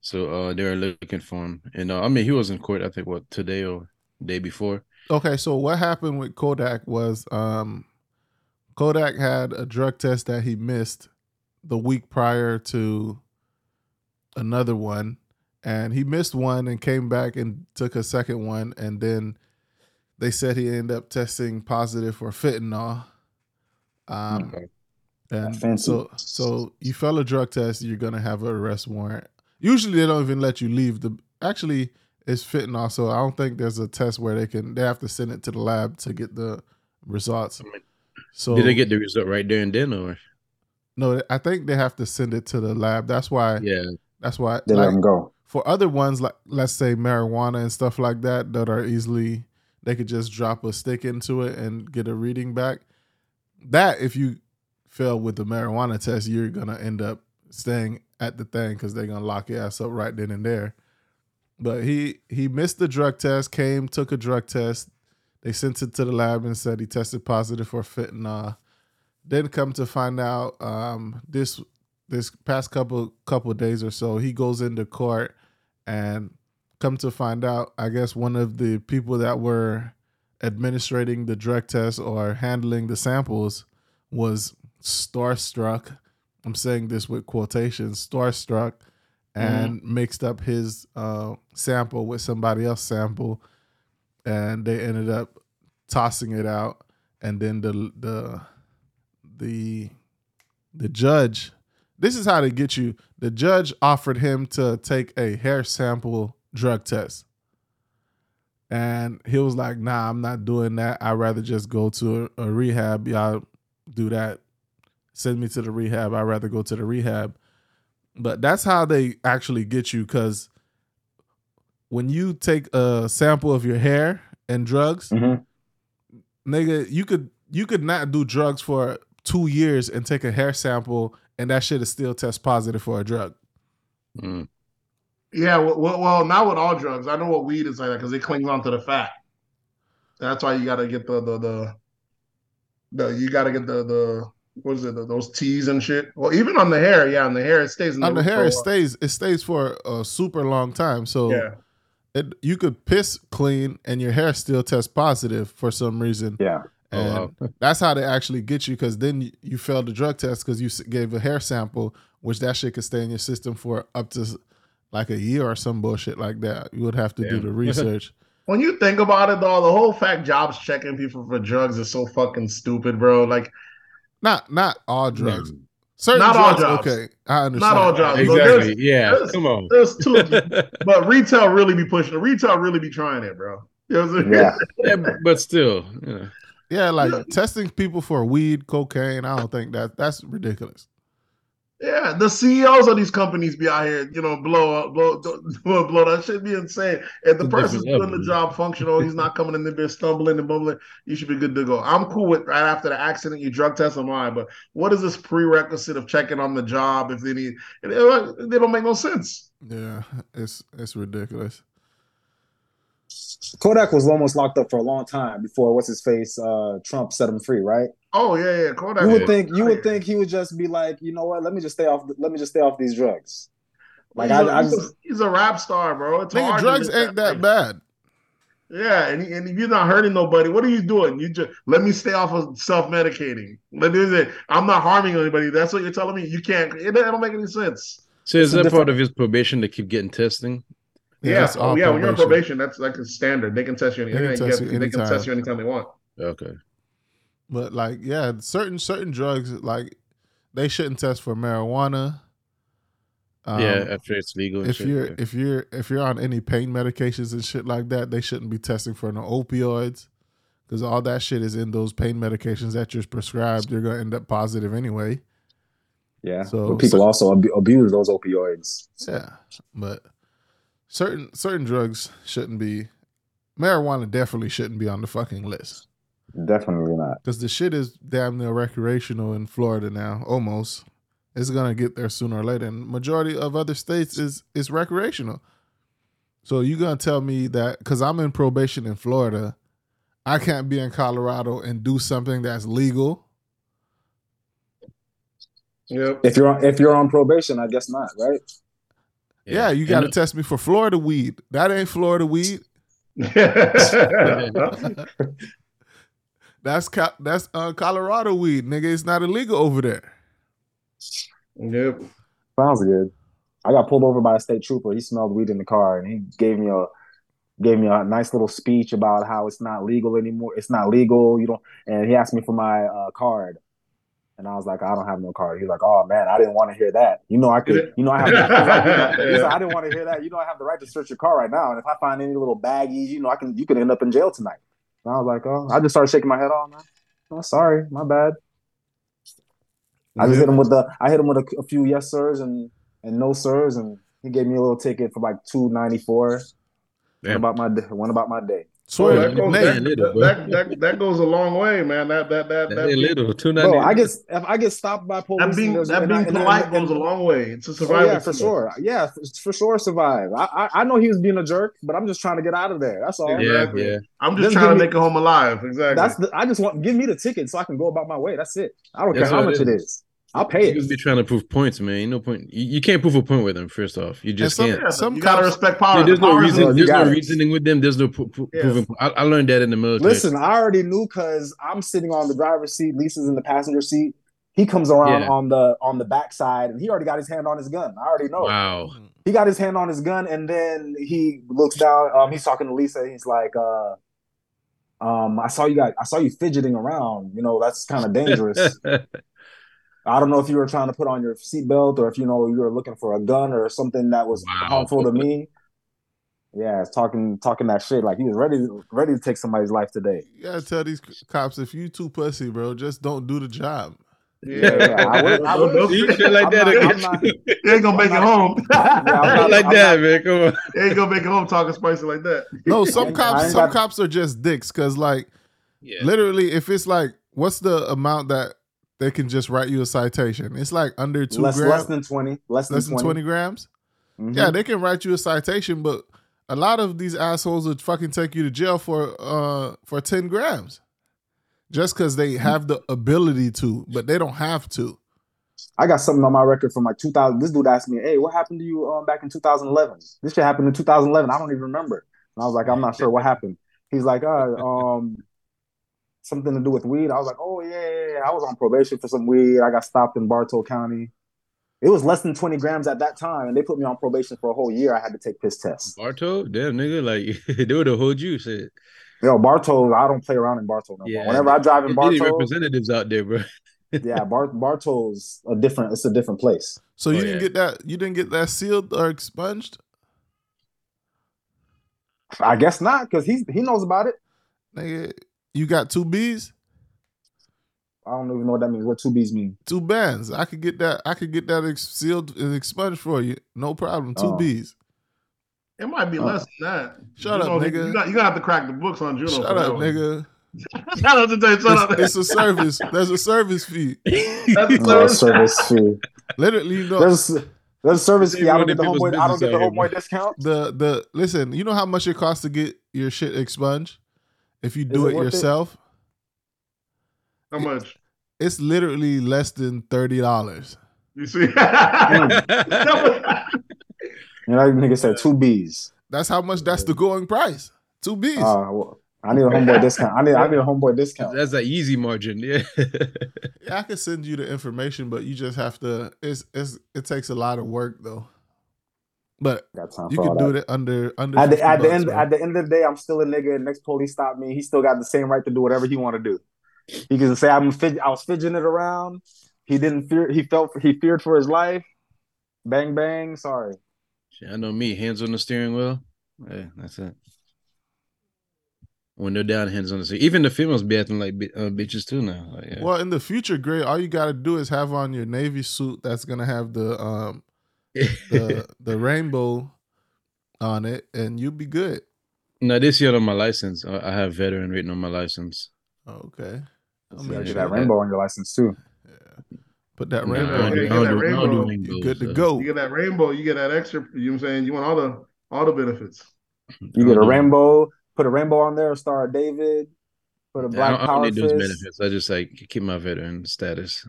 So uh, they were looking for him, and uh, I mean, he was in court. I think what today or day before. Okay, so what happened with Kodak was um Kodak had a drug test that he missed the week prior to another one and he missed one and came back and took a second one and then they said he ended up testing positive for fentanyl. Um Okay. and Fancy. so so you fail a drug test, you're gonna have an arrest warrant. Usually they don't even let you leave. The actually it's fentanyl, so I don't think there's a test where they can they have to send it to the lab to get the results. So Did they get the result right there and then, or No, I think they have to send it to the lab. That's why. Yeah. That's why. They like, let him go. for other ones like let's say marijuana and stuff like that that are easily they could just drop a stick into it and get a reading back that if you fail with the marijuana test you're gonna end up staying at the thing because they're gonna lock your ass up right then and there. But he he missed the drug test came took a drug test. They sent it to the lab and said he tested positive for fentanyl. Then come to find out um, this this past couple couple days or so he goes into court and come to find out i guess one of the people that were administrating the drug test or handling the samples was starstruck. I'm saying this with quotations starstruck and mixed up his uh, sample with somebody else's sample. And they ended up tossing it out. And then the the the the judge this is how they get you. The judge offered him to take a hair sample drug test and he was like nah i'm not doing that i'd rather just go to a, a rehab y'all do that send me to the rehab i'd rather go to the rehab but that's how they actually get you because when you take a sample of your hair and drugs Mhm. nigga, you could you could not do drugs for two years and take a hair sample and that shit is still test positive for a drug. Mm. Yeah, well, well, well, not with all drugs. I know what weed is like that because it clings onto the fat. That's why you got to get the the the, the you got to get the the what is it the, those teas and shit. Well, even on the hair, yeah, on the hair it stays in On the hair, it stays it stays for a super long time. So Yeah, it, you could piss clean and your hair still test positive for some reason. Yeah. Oh, And wow. *laughs* that's how they actually get you because then you, you failed the drug test because you gave a hair sample, which that shit could stay in your system for up to like a year or some bullshit like that. You would have to do the *laughs* research. when you think about it though, the whole fact jobs checking people for drugs is so fucking stupid, bro. Like not not all hmm. drugs. No. Certain Not all drugs, jobs. okay. I understand. not all jobs. Exactly. there's- Yeah. there's- Come on. There's two, *laughs* but retail really be pushing. it. Retail really be trying it, bro. You know what I'm saying? Yeah. yeah, but still, you know. Yeah, like testing people for weed, cocaine. I don't think that that's ridiculous. Yeah, the CEOs of these companies be out here, you know, blow up, blow, blow, *laughs* blow. That should be insane. If the It's person's doing the job functional, oh, he's not *laughs* coming in there stumbling and bumbling. You should be good to go. I'm cool with right after the accident, you drug test them, all right. But what is this prerequisite of checking on the job if they need? They don't they don't make no sense. Yeah, it's it's ridiculous. Kodak was almost locked up for a long time before what's his face uh Trump set him free, right? Oh yeah, yeah. Kodak. You would was- think you would think he would just be like, you know what? Let me just stay off. Let me just stay off these drugs. Like he's, I, a, I he's, a, just he's a rap star, bro. It's Nigga, hard drugs ain't that right. bad. Yeah, and, and if you're not hurting nobody, what are you doing? You just let me stay off of self medicating. Let me say, I'm not harming anybody. That's what you're telling me. You can't. It, it don't make any sense. So is It's a that part of his probation to keep getting testing? Yeah, that's oh, all yeah. When you're on probation. probation, that's like a standard. They can test you. Any, They can they, can test get- you they can anytime. test you anytime they want. Okay. But like, yeah, certain certain drugs like they shouldn't test for marijuana. Um, yeah, after it's legal. and if shit, you're yeah. if you're if you're on any pain medications and shit like that, they shouldn't be testing for no opioids because all that shit is in those pain medications that you're prescribed. You're gonna end up positive anyway. yeah. So- but people also abu- abuse those opioids. Yeah, but certain certain drugs shouldn't be. Marijuana definitely shouldn't be on the fucking list Definitely not. because the shit is damn near recreational in Florida now. Almost, it's gonna get there sooner or later. And majority of other states is is recreational. So you gonna tell me that because I'm in probation in Florida, I can't be in Colorado and do something that's legal? Yep. If you're on, if you're on probation, I guess not, right? Yeah, you got to And- test me for Florida weed. That ain't Florida weed. *laughs* That's Co- that's uh, Colorado weed, nigga. It's not illegal over there. yep. Sounds good. I got pulled over by a state trooper. He smelled weed in the car, and he gave me a gave me a nice little speech about how it's not legal anymore. It's not legal. You don't. And he asked me for my uh, card, and I was like, I don't have no card. He's like, Oh man, I didn't want to hear that. You know, I could. You know, I have. He's like, you know, he's like, I didn't want to hear that. You know, I have the right to search your car right now, and if I find any little baggies, you know, I can. You could end up in jail tonight. And I was like, Oh, I just started shaking my head. Oh man, oh sorry, my bad. I just hit him with the I hit him with a, a few yes sirs and and no sirs, and he gave me a little ticket for like two ninety four. One about my. One about my day. Swear, that, goes, Nate, that, little, that, that, that, that goes a long way, man. That that that That that, little. Two ninety. Bro, I get if I get stopped by police. that being, that being I- and I- polite and- goes a long way. It's a Oh, yeah, for sure. Yeah, for, for sure. Survive. I, I I know he was being a jerk, but I'm just trying to get out of there. That's all. Yeah, Exactly. yeah. I'm just Just trying to give me- make it home alive. Exactly. That's the. I just want give me the ticket so I can go about my way. That's it. I don't That's care how what much it it is. Is. I'll pay it. You it. be trying to prove points, man. Ain't no point. You, you can't prove a point with them. First off, you just some- can't. yeah, some you gotta respect power. Dude, there's The no power reason. There's no it. reasoning with them. There's no pro- pro- Yes. proving. I, I learned that in the military. Listen, I already knew because I'm sitting on the driver's seat. Lisa's in the passenger seat. He comes around Yeah. on the on the backside, and he already got his hand on his gun. I already know. Wow. He got his hand on his gun, and then he looks down. Um, he's talking to Lisa. He's like, uh, um, "I saw you got. I saw you fidgeting around. You know, that's kind of dangerous." *laughs* I don't know if you were trying to put on your seatbelt or if you know you were looking for a gun or something that was Wow. harmful to me. Yeah, it's talking talking that shit like he was ready ready to take somebody's life today. you gotta tell these cops if you too pussy, bro, just don't do the job. Yeah, yeah, I would- I would- See, shit like I'm that. not- again. Not- *laughs* He ain't gonna make it I'm home. I'm Not *laughs* not- like I'm that, not- man. Come on. he ain't gonna make it home talking spicy like that. No, *laughs* some cops, some got- cops are just dicks. Cause like Yeah. literally, if it's like, what's the amount that they can just write you a citation? It's like under two less grams, less than twenty, less than less than 20. twenty grams. Mhm. Yeah, they can write you a citation, but a lot of these assholes would fucking take you to jail for uh for ten grams, just because they have the ability to, but they don't have to. I got something on my record from like 2000. This dude asked me, "Hey, what happened to you um, back in 2011?" This shit happened in 2011. I don't even remember. And I was like, "I'm not sure what happened." He's like, "Uh, *laughs* um, something to do with weed." I was like, "Oh yeah, yeah, yeah. I was on probation for some weed. I got stopped in Bartow County. It was less than 20 grams at that time, and they put me on probation for a whole year. I had to take piss tests. Barto, damn nigga, like *laughs* they would have hold you. Shit. Yo, Bartow, I don't play around in Bartow no Yeah. more. Whenever I drive in They Bartow, representatives out there, bro. *laughs* yeah, Bar- Bartow's a different. It's a different place. So Oh, you didn't yeah. get that. You didn't get that sealed or expunged. I guess not, because he he knows about it. Nigga, you got two B's, I don't even know what that means. What two B's mean? two bands. I could get that. I could get that ex- sealed and expunged for you. No problem. Two Oh. B's. It might be Oh. less than that. Shut You up, know, nigga. You got you gotta have to crack the books on Juno. Shut up, nigga. *laughs* Shout out to Dave. Shut up. It's, it's a service. There's a service fee. *laughs* That's *laughs* oh, the No service. service fee. Literally, you know There's there's a service fee. I don't get the people's homeboy. I don't get the business out here, homeboy discount. the the listen. You know how much it costs to get your shit expunged if you do it it, worth it? yourself. How much? It's literally less than thirty dollars. You see? You know, nigga said two B's. That's how much. That's the going price. Two B's. Uh, well, I need a homeboy discount. I need I need a homeboy discount. That's an easy margin. Yeah. Yeah, I can send you the information, but you just have to. It's it's it takes a lot of work though. But you can do that. it under under. At the 50 at the bucks, end bro. at the end of the day, I'm still a nigga. And next police stop me. He still got the same right to do whatever he want to do. He can say I'm fid- I was fidgeting it around. He didn't fear. He felt he feared for his life. Bang bang. Sorry. Shit, I know me. Hands on the steering wheel. Yeah, that's it. When they're down, hands on the steering. Even the females be acting like uh, bitches too now. Like, yeah. Well, in the future, Gray, all you got to do is have on your navy suit that's gonna have the um the *laughs* the rainbow on it, and you'll be good. no, this year on my license, I I have veteran written on my license. Oh, okay, I You mean, gotta get that rainbow on your license too. Yeah. Put that Nah, rainbow. don't on do- it. I don't do- I don't do Rainbow. rainbows, You good to uh, go. You get that rainbow, you get that extra. You know what I'm saying? You want all the all the benefits. You get a rainbow. Put a rainbow on there. Star of David. Put a black don't, I don't power need those benefits. I just like keep my veteran status.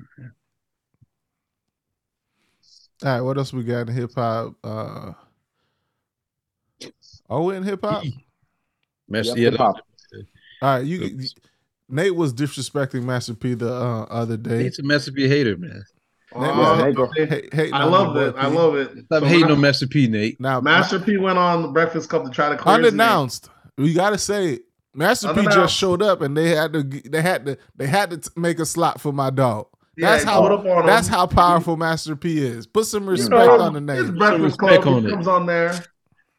All right, what else we got in hip hop? Uh, are we in hip hop? Mas- Yep, hip-hop. All right, you. Nate was disrespecting Master P the uh, other day. He's a Master P hater, man. Nate Uh, was Nate go- hey, hey, I love it. I love it. Stop So hating on Master P, Nate. Now, Master P went on the Breakfast Club to try to clear his name. unannounced. We got to say, it. Master P just showed up, and they had to. They had to. They had to make a slot for my dog. Yeah, That's he how. put up on That's him. how powerful Master P is. Put some You respect know, on the His name. Breakfast Some respect Club on he it. comes on there.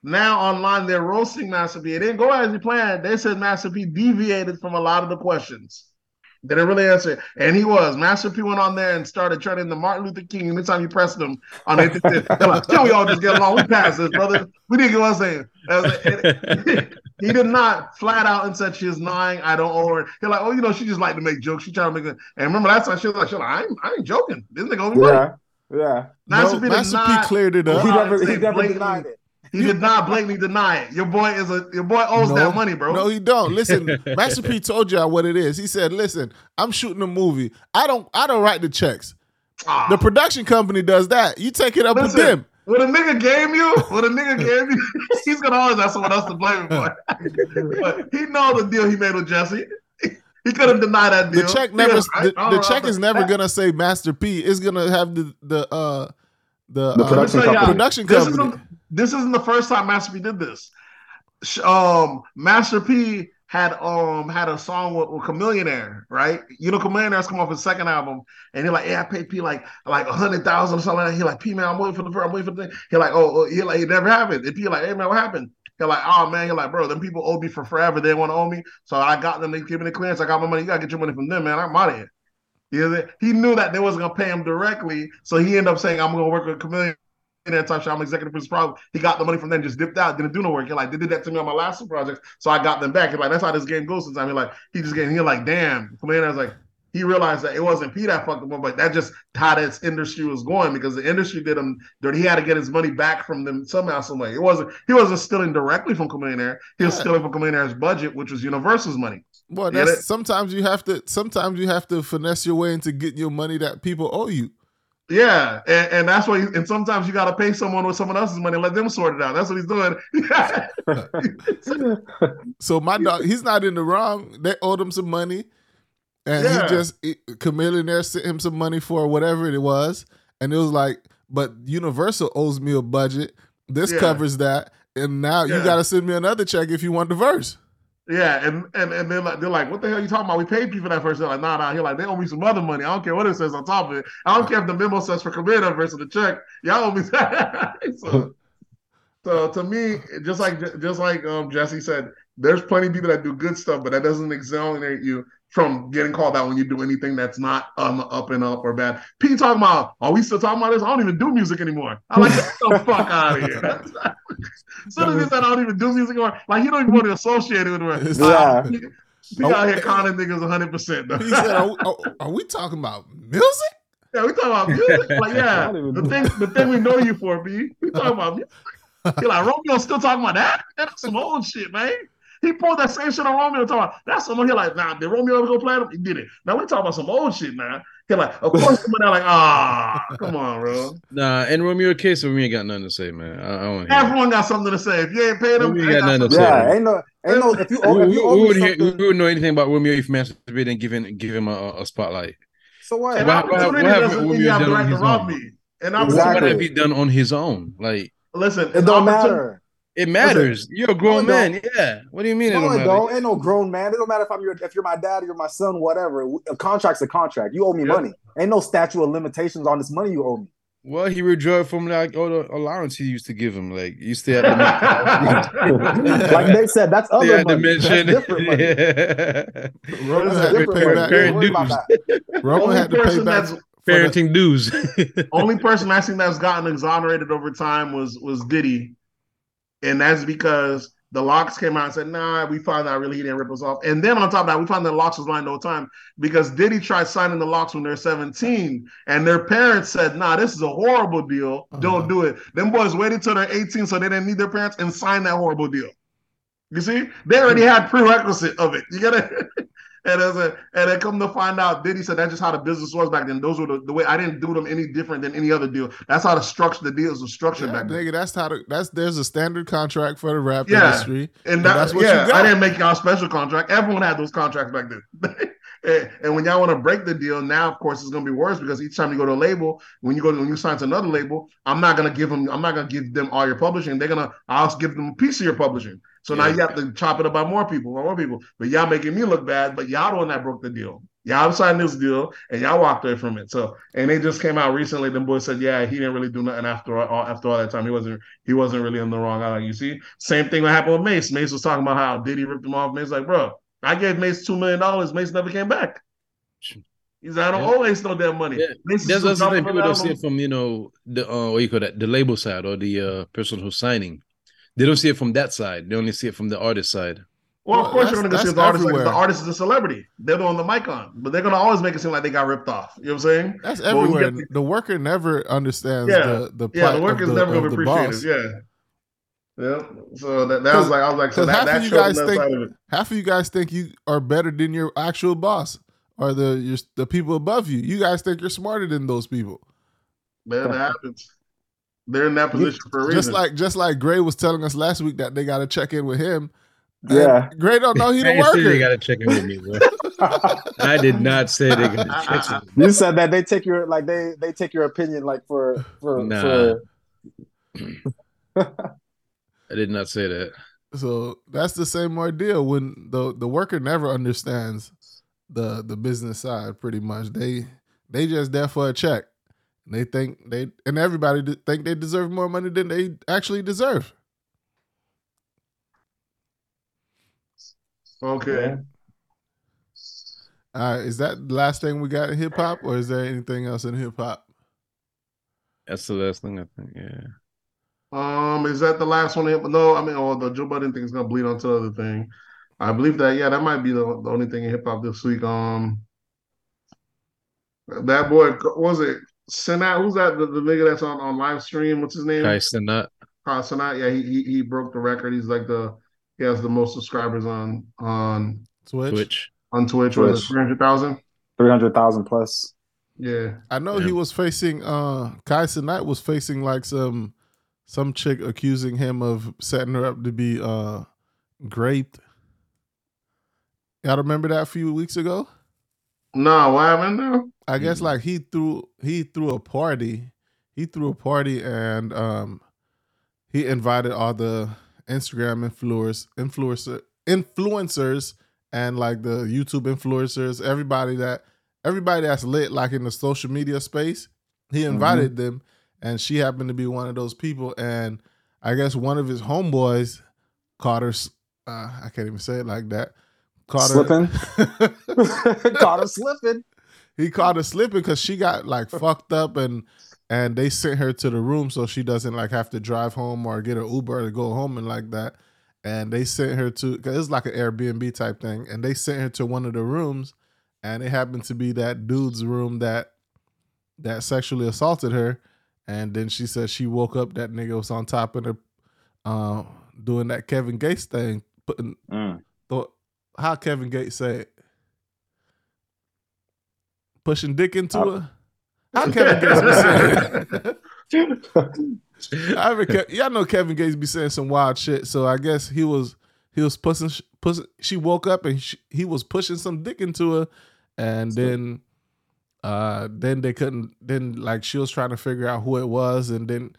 Now online they're roasting Master P. It didn't go as he planned. They said Master P deviated from a lot of the questions. They didn't really answer. And he was. Master P went on there and started turning to Martin Luther King. Anytime you pressed him on anything, they're like, can we all just get along? We passed this, brother. We didn't get what I'm saying. *laughs* he did not flat out and said she is lying. I don't owe her. He's like, oh, you know, she just like to make jokes. She trying to make it. And remember last time she was like, she was like I, ain't, I ain't joking. This nigga owe me money. Yeah, yeah. Master No, P did Master P cleared it up. Wow. never, he Say never denied it. He did not blatantly deny it. Your boy is a your boy owes No. that money, bro. No, he don't. Listen, *laughs* Master P told y'all what it is. He said, "Listen, I'm shooting a movie. I don't, I don't write the checks. Ah. The production company does that. You take it up with them." What a nigga gave you, what a nigga gave you, *laughs* he's gonna always have someone else to blame him for. *laughs* but he know the deal he made with Jesse. He could have denied that deal. The check never, was right. the, the check is never gonna say Master P. It's gonna have the the uh the, The uh, production Let me tell y'all, production This company. This isn't the first time Master P did this. Um, Master P had um had a song with, with Chamillionaire, right? You know, Chamillionaire's come off his second album, and he's like, "Yeah, I paid P like like a hundred thousand or something." Like. He like, "P man, I'm waiting for the first, I'm waiting for the." thing." He like, "Oh, oh," he like, "It never happened." And P like, "Hey man, what happened?" He like, "Oh man," he like, "Bro, them people owe me for forever. They want to owe me, so I got them. They give me the clearance. I got my money. You gotta get your money from them, man. I'm out of here." He knew that they wasn't gonna pay him directly, so he ended up saying, "I'm gonna work with Chameleon." That time, I'm executive producer. Problem. He got the money from them, just dipped out, didn't do no work. He like they did that to me on my last two projects, so I got them back. He like that's how this game goes. Sometimes he like he just getting he like damn. Chameleon was like he realized that it wasn't P that fucked him up, but that just how this industry was going because the industry did him dirty. He had to get his money back from them somehow, some way. It wasn't he wasn't stealing directly from Chameleon. He was Yeah. stealing from Chameleon's budget, which was Universal's money. Well, that's sometimes you have to. Sometimes you have to finesse your way into getting your money that people owe you. Yeah, and, and that's why. And sometimes you got to pay someone with someone else's money, and let them sort it out. That's what he's doing. *laughs* So my dog, he's not in the wrong. They owed him some money, and Yeah. he just Chameleon sent him some money for whatever it was, and it was like, but Universal owes me a budget. This Yeah. covers that, and now you got to send me another check if you want the verse. Yeah, and and and they're like, they're like, what the hell are you talking about? We paid people that first. They're like, nah, nah. He's like, they owe me some other money. I don't care what it says on top of it. I don't care if the memo says for committed versus the check. Y'all owe me *laughs* that. so, so to me, just like just like um, Jesse said, there's plenty of people that do good stuff, but that doesn't exonerate you from getting called out when you do anything that's not on the up and up or bad. P talking about, are we still talking about this? I don't even do music anymore. I'm like, get the *laughs* fuck out of here. *laughs* That's not- Soon as he said I don't even do music anymore, like he don't even want to associate it with her. Yeah. Uh, he oh. out here conning niggas 100 percent though. He said, are we, are, *laughs* oh, are we talking about music? Yeah, we talking about music. Like, yeah, I don't even the thing, the thing we know you for, B. We talking about music. He like Romeo still talking about that? That's some old shit, man. He pulled that same shit on Romeo talking about that's some. He like, nah, did Romeo ever go platinum? He did it. Now we talking about some old shit now. He like, of course, someone there like, ah, come on, bro. Nah, in Romeo case, we ain't got nothing to say, man. I, I want to hear. Everyone got something to say. If you ain't paid them, We they got got nothing to say. to Yeah, ain't no, ain't no. If you We, if we, you we owe wouldn't hear, we wouldn't know anything about Romeo if Master P didn't give him give him a, a spotlight. so what? And What- what- what have Romeo you have the done on his rob own? me. And Exactly. What have he done on his own? Like listen, It don't matter. It matters. You're a grown No, man. Yeah. What do you mean it No, don't it matter? don't. Ain't no grown man. It don't matter if I'm your, if you're my dad or you're my son, whatever. A contract's a contract. You owe me Yeah. money. Ain't no statute of limitations on this money you owe me. Well, he withdrew from like all the allowance he used to give him. Like you still had to *laughs* like they said, that's other had to money. That's different money. *laughs* yeah. Roman That's had to pay back. Parent dues. that. Roman Only had to pay person back. that's- parenting dues. *laughs* Only person I seen that's gotten exonerated over time was was Diddy, and that's because the Lox came out and said, "Nah, we found out really he didn't rip us off." And then on top of that, we found that Lox was lying the whole time because Diddy tried signing the Lox when they're 17, and their parents said, "Nah, this is a horrible deal. Uh-huh. Don't do it." Them boys waited till they're 18, so they didn't need their parents and signed that horrible deal. You see, they already had prerequisite of it. You get it? *laughs* And as a and then come to find out, Diddy said that's just how the business was back then. Those were the, the way I didn't do them any different than any other deal. That's how the structure the deals were structured Yeah, back then. nigga, that's how the, that's there's a standard contract for the rap Yeah. industry. And And that, that's what yeah, you got. I didn't make y'all special contract. Everyone had those contracts back then. *laughs* and, and when y'all want to break the deal, now of course it's gonna be worse because each time you go to a label, when you go to when you sign to another label, I'm not gonna give them, I'm not gonna give them all your publishing. They're gonna I'll give them a piece of your publishing. So now you have to chop it up by more people, by more people. But y'all making me look bad, but y'all the one that broke the deal. Y'all signed this deal and y'all walked away from it. So and they just came out recently. Them boys said, yeah, he didn't really do nothing after all after all that time. He wasn't he wasn't really in the wrong. I like you see, same thing what happened with Mase. Mase was talking about how Diddy ripped him off. Mase like, bro, I gave Mase two million dollars. Mase never came back. He's like, I don't Yeah. always know that money. Yeah. This is That's some the thing. People don't see it from you know the uh, what you call that the label side or the uh, person who's signing. They don't see it from that side. They only see it from the artist side. Well, of course you're gonna see the artist like the artist is a celebrity. They're the one the mic on, but they're gonna always make it seem like they got ripped off. You know what I'm saying? That's But when you everywhere. get the worker never understands Yeah. the the Yeah, plight the of is the- never gonna be the boss. appreciated. Yeah. Yeah. So that, that was like I was like so that, half that of you guys think of half of you guys think you are better than your actual boss or the your, the people above you. You guys think you're smarter than those people. Man, that happens. They're in that position for a reason. Just like just like Gray was telling us last week that they got to check in with him. And Yeah. Gray don't know he I the didn't say they gotta check in with me. *laughs* I did not say they gotta *laughs* check in. You said that they take your like they they take your opinion like for for Nah. for I did not say that. So that's the same ordeal when the the worker never understands the the business side. Pretty much, they they just there for a check. And they think they and everybody think they deserve more money than they actually deserve. okay. Uh, is that the last thing we got in hip hop, or is there anything else in hip hop? That's the last thing I think. Yeah. Um, is that the last one? No, I mean, oh, the Joe Budden thing is gonna bleed onto the other thing. I believe that. Yeah, that might be the, the only thing in hip hop this week. Um, that boy, what was it Cenat? Who's that? The, the nigga that's on, on live stream. What's his name? Kai Cenat. Uh, Cenat. Yeah, he, he he broke the record. He's like the he has the most subscribers on on Twitch. Twitch. on Twitch. Was it Twitch. three hundred thousand? three hundred thousand plus. Yeah. I know Yeah. he was facing uh Kai Cenat was facing like some some chick accusing him of setting her up to be uh raped. Y'all remember that a few weeks ago? No, what happened now? I guess Mhm. like he threw he threw a party. He threw a party and um he invited all the Instagram influencers influencer influencers and like the YouTube influencers, everybody that everybody that's lit like in the social media space. He invited them and she happened to be one of those people and I guess one of his homeboys caught her uh, I can't even say it like that. Caught Slipping? her *laughs* Caught her slipping. he caught her slipping because she got like *laughs* fucked up and and they sent her to the room so she doesn't like have to drive home or get an Uber to go home and like that. And they sent her to because it's like an Airbnb type thing, and they sent her to one of the rooms, and it happened to be that dude's room that that sexually assaulted her. And then she said she woke up, that nigga was on top of her, uh, doing that Kevin Gates thing, putting Mm. How Kevin Gates said pushing dick into Uh, her. How Kevin Gates be saying? *laughs* I Ke- y'all know Kevin Gates be saying some wild shit. So I guess he was he was pushing pushing. She woke up and she, he was pushing some dick into her, and then uh then they couldn't. Then like she was trying to figure out who it was, and then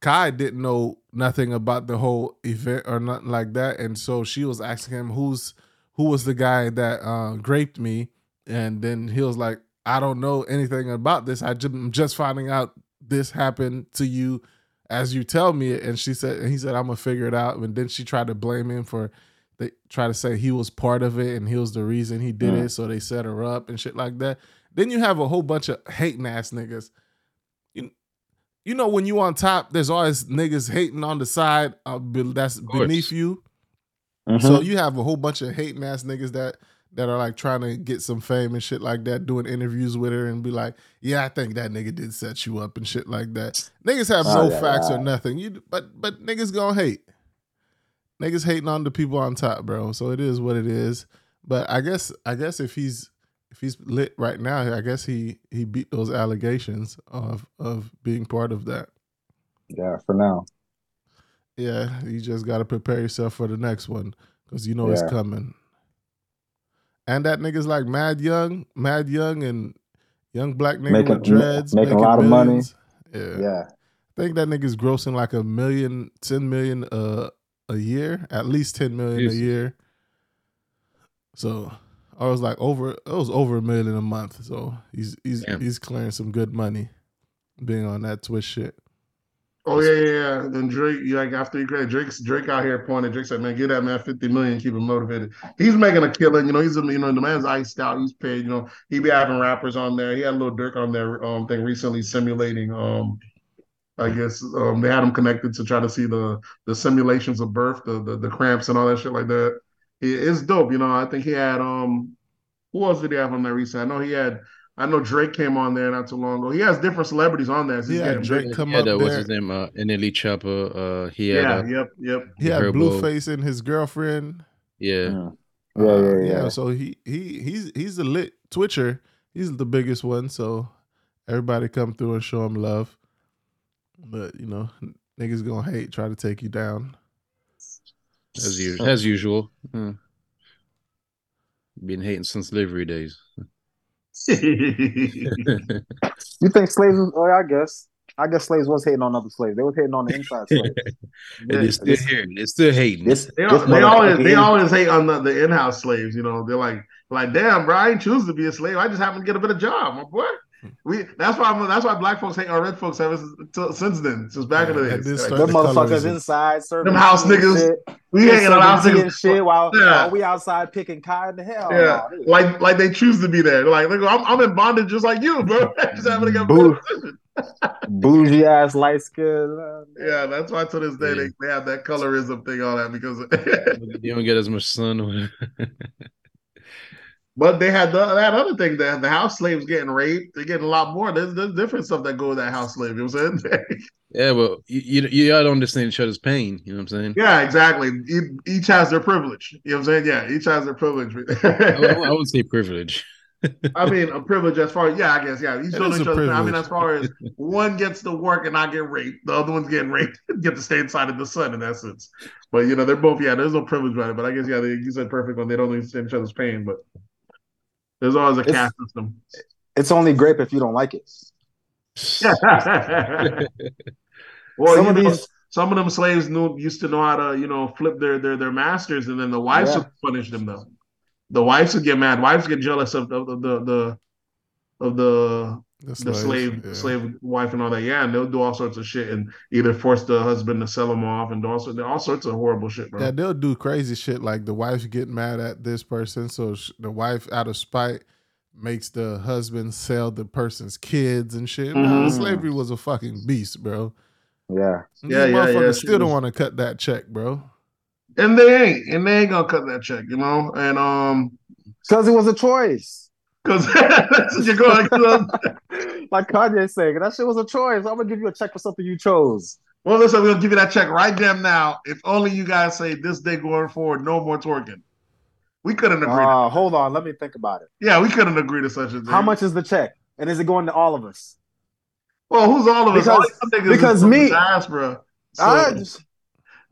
Kai didn't know nothing about the whole event or nothing like that, and so she was asking him who's who was the guy that uh, raped me, and then he was like, I don't know anything about this. I just, I'm just finding out this happened to you as you tell me it. And she said, and he said, I'm gonna figure it out. And then she tried to blame him for they try to say he was part of it and he was the reason he did Mm. it. So they set her up and shit like that. Then you have a whole bunch of hating ass niggas. You, you know, when you on top, there's always niggas hating on the side uh, that's beneath you. Mhm. So you have a whole bunch of hating ass niggas that that are like trying to get some fame and shit like that, doing interviews with her and be like, "Yeah, I think that nigga did set you up and shit like that." Niggas have Oh, no yeah, facts or nothing. You but but niggas gonna hate. Niggas hating on the people on top, bro. So it is what it is. But I guess I guess if he's if he's lit right now, I guess he he beat those allegations of of being part of that. yeah, for now. Yeah, you just got to prepare yourself for the next one because you know it's coming. And that nigga's like mad young, mad young, and young black nigga Making- with dreads, making a lot of money. Yeah. Yeah. I think that nigga's grossing like a million, 10 million uh, a year, at least 10 million a year. So I was like over, it was over a million a month. So he's he's Damn. he's clearing some good money being on that Twitch shit. Oh yeah, yeah, yeah. And Drake, you like after he created Drake's Drake out here pointing. Drake said, "Man, get that man fifty million, keep him motivated." He's making a killing. You know, he's you know the man's iced out. He's paid. You know, he be having rappers on there. He had a Lil Durk on there um thing recently simulating um. I guess um, they had him connected to try to see the the simulations of birth, the the, the cramps and all that shit like that. It, it's dope, you know. I think he had um, who else did he have on there recently? I know he had I know Drake came on there not too long ago. He has different celebrities on there. So he's Yeah, Drake big. come yeah, up that there. What's his name, uh, NLE Choppa. Uh, he had, Yeah, uh, yep, yep. He had Blueface and his girlfriend. yeah, Mm. Yeah, Uh, yeah, yeah. So he he he's he's a lit Twitcher. He's the biggest one. So everybody come through and show him love. But you know, niggas gonna hate, try to take you down. As usual. As usual. Hmm. Been hating since slavery days. *laughs* You think slaves? Was, oh, I guess. I guess slaves was hating on other slaves. They was hating on the inside *laughs* slaves. And they're still here. They're still hating. This, They, this they always they always hate on the, the in-house slaves, you know. They're like like damn, bro, I ain't choose to be a slave. I just happen to get a better job, my boy. We that's why I'm, that's why black folks hate our red folks ever since, since then, since back in the Yeah, that days. Like, Them the motherfuckers colorism. inside serving Them house tea niggas. shit. we hating out Serving house niggas. shit while, Yeah. while we outside picking cotton. Hell, Yeah, no, like like they choose to be there. Like, look, I'm, I'm in bondage just like you, bro. *laughs* just having to get a better Boo. position. bougie ass light skin. uh, Yeah, that's why to this day Yeah. they, they have that colorism thing on that because they don't get as much sun. *laughs* or whatever. But they had the, that other thing that the house slaves getting raped. They're getting a lot more. There's, there's different stuff that go with that house slave. You know what I'm saying? *laughs* yeah, well, you, you you gotta understand each other's pain. You know what I'm saying? yeah, exactly. Each has their privilege. You know what I'm saying? Yeah, each has their privilege. *laughs* I, I would say privilege. *laughs* I mean, a privilege as far as yeah, I guess yeah. Each It know each a other. I mean, as far as one gets to work and not get raped, the other one's getting raped, get to stay inside of the sun in essence. But you know, they're both yeah. There's no privilege about it. But I guess yeah, they, you said perfect when they don't understand each other's pain. But there's always a It's- caste system. It's only grape if you don't like it. *laughs* well, Some of know, these, some of them slaves knew used to know how to, you know, flip their their their masters, and then the wives Yeah. would punish them though. The wives would get mad. Wives get jealous of, of, the the of the The, the slaves, slave yeah. slave wife and all that. Yeah, and they'll do all sorts of shit and either force the husband to sell them off and do all sorts all sorts of horrible shit, bro. Yeah, they'll do crazy shit like the wife get mad at this person, so the wife, out of spite, makes the husband sell the person's kids and shit. Nah, Mhm. slavery was a fucking beast, bro. yeah. These Yeah, yeah, yeah, still don't want to cut that check, bro. And they ain't, and they ain't gonna cut that check, you know. And um, Because it was a choice. Because that's *laughs* you're going. To Like Kanye saying, that shit was a choice. I'm gonna give you a check for something you chose. Well, listen, we're gonna give you that check right damn now. If only you guys say this day going forward, no more twerking. We couldn't agree. Uh, hold on, let me think about it. yeah, we couldn't agree to such a thing. How much is the check? And is it going to all of us? Well, who's all of us? Because- all these niggas is because me- diaspora. So, I just,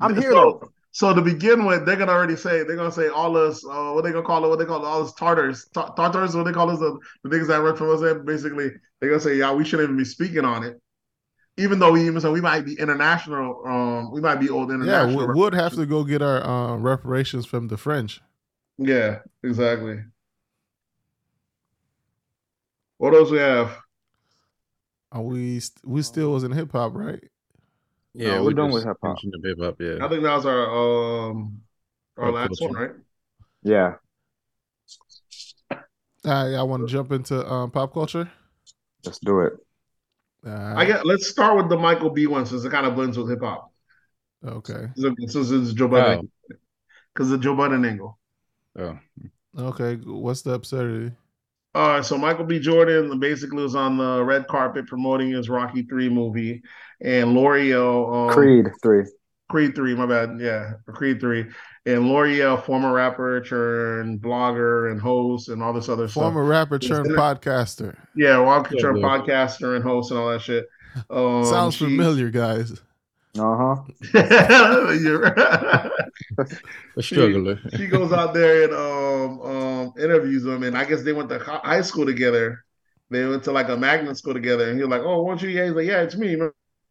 I'm here so, though. So to begin with, they're gonna already say they're gonna say all us. Uh, what they gonna call it? What they call it? All us Tartars, Ta- Tartars. What they call us? The, the niggas that work for us. Basically, they're gonna say, yeah, we shouldn't even be speaking on it. Even though we even so we might be international. Um, we might be old international. Yeah, we would have to go get our uh, reparations from the French. Yeah, exactly. What else we have? Are we st- we still was in hip hop, right? Yeah, we're we done just with hip-hop. mentioned the hip. I think that was our um our Pop last culture. one, right? Yeah. Uh, y'all want to jump into um, pop culture? Let's do it. Uh, I get. Let's start with the Michael B one since it kind of blends with hip hop. okay, Since it's Joe Budden, because the Joe Budden angle. oh, okay. What's the absurdity? All right, so Michael B. Jordan basically was on the red carpet promoting his Rocky Three movie, and Lore'l um, Creed three. Creed Three, my bad, yeah, Creed Three, and Lore'l, former rapper turned blogger and host and all this other stuff. Former rapper turned podcaster. Yeah, Rocky Yeah, turned bro. podcaster and host and all that shit. Um, Sounds she- familiar, guys. Uh huh. *laughs* You're right. a struggler. she goes out there and um um interviews him, and I guess they went to high school together. They went to like a magnet school together, and he was like, "Oh, weren't you?" Yeah, he's like, "Yeah, it's me."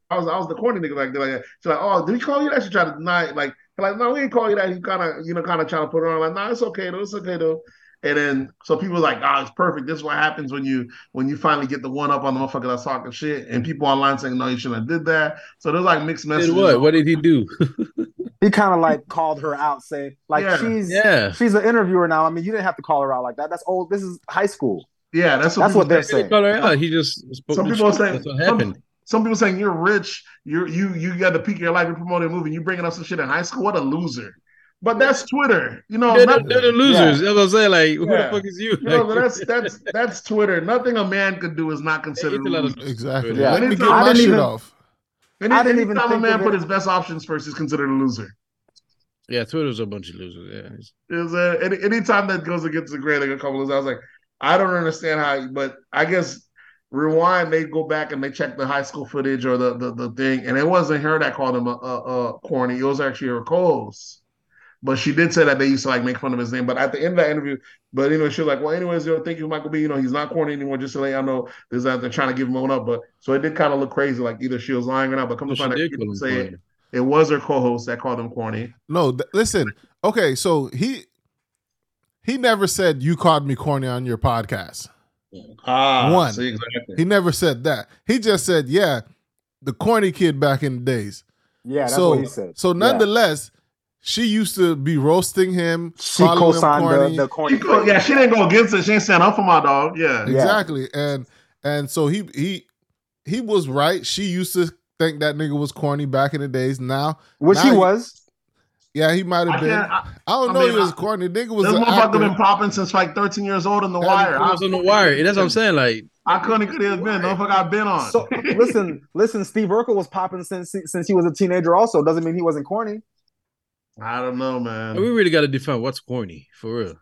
I was I was the corny nigga back there. Like, she's like, "Oh, did he call you that?" She tried to deny it. Like, like, no, we didn't call you that. He kind of, you know, kind of trying to put it on. Like, no, it's okay though. It's okay though. And then so people are like, oh, it's perfect. This is what happens when you when you finally get the one up on the motherfucker that's talking shit. And mm-hmm. people online saying, no, you shouldn't have did that. So there's like mixed messages. Did what? What did he do? *laughs* He kind of like called her out, say like Yeah. she's yeah. she's an interviewer now. I mean, you didn't have to call her out like that. That's old. This is high school. Yeah, that's what That's what they're say. saying. Call her out. He just spoke Some people are saying That's what some- happened. Some people saying you're rich, you're you you got the peak of your life, you're promoting a movie, and you bringing up some shit in high school. What a loser! But that's Twitter, you know. They're, the, not- they're the losers. That's what I'm saying. Like, who Yeah. the fuck is you? you know, but that's that's that's Twitter. Nothing a man could do is not considered a It's a lot of- loser. Exactly. Yeah. Let me get I my didn't shit even- off. Any, I didn't even anytime a man put his best options first, he's considered a loser. yeah, Twitter's a bunch of losers. Yeah. It's- Is uh, any anytime that goes against the grain, like a couple of I was like, I don't understand how, but I guess rewind, they go back and they check the high school footage or the the, the thing, and it wasn't her that called him a, a, a corny. It was actually her co-host. But she did say that they used to like make fun of his name. But at the end of that interview, but anyway, she was like, "Well, anyways, you know, thank you, Michael B. You know, he's not corny anymore. Just to let y'all know, this that they're trying to give him one up." But so it did kind of look crazy, like either she was lying or not. But come to find out, did she call didn't him say it. It was her co-host that called him corny. No, th- listen. Okay, so he he never said you called me corny on your podcast. Ah, One. see, exactly. He never said that. He just said, "Yeah, the corny kid back in the days." Yeah, that's so, what he said. so Yeah. Nonetheless, she used to be roasting him, she calling him co-signed corny. the, the corny. She go, yeah, she didn't go against it. She didn't stand up for my dog. Yeah. Yeah. exactly, and and so he he he was right. She used to think that nigga was corny back in the days. Now, which now he you- was. yeah, he might have been. I, I, don't I know mean, he was I- corny. Nigga was this motherfucker been popping since like 13 years old in the That wire. He I, was on the wire. That's what I'm saying. Like, I couldn't could have been. No fuck I've been on. So listen, listen. Steve Urkel was popping since since he was a teenager. Also, doesn't mean he wasn't corny. I don't know, man. we really got to define what's corny for real.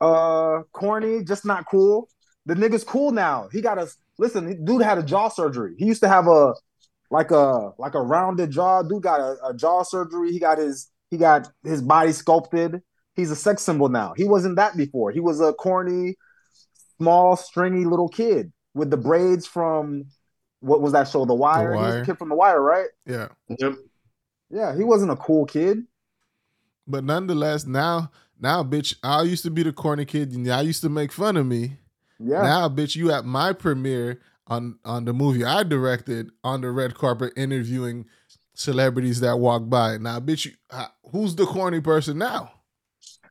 Uh, corny, just not cool. The nigga's cool now. He got a listen. Dude had a jaw surgery. He used to have a like a like a rounded jaw. Dude got a, a jaw surgery. He got his he got his body sculpted. He's a sex symbol now. He wasn't that before. He was a corny, small, stringy little kid with the braids from what was that show? The Wire. He was a kid from The Wire, right? Yeah, Yep. Yeah, he wasn't a cool kid. But nonetheless, now now, bitch, I used to be the corny kid. and I used to make fun of me. Yeah. Now, bitch, you at my premiere on on the movie I directed on the red carpet interviewing celebrities that walk by. Now, bitch, you, uh, who's the corny person now?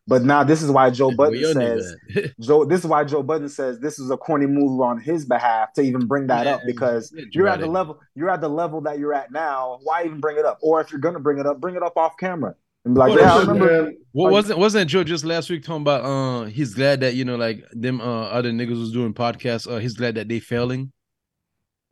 But now this is why Joe Where Budden says? Joe. This is why Joe Budden says this is a corny move on his behalf to even bring that up because you're at the level you're at the level that you're at now. Why even bring it up? Or if you're gonna bring it up, bring it up off camera and be like, Well, yeah, I remember. Man, What Like- wasn't wasn't Joe just last week talking about uh he's glad that you know like them uh other niggas was doing podcasts uh he's glad that they failing.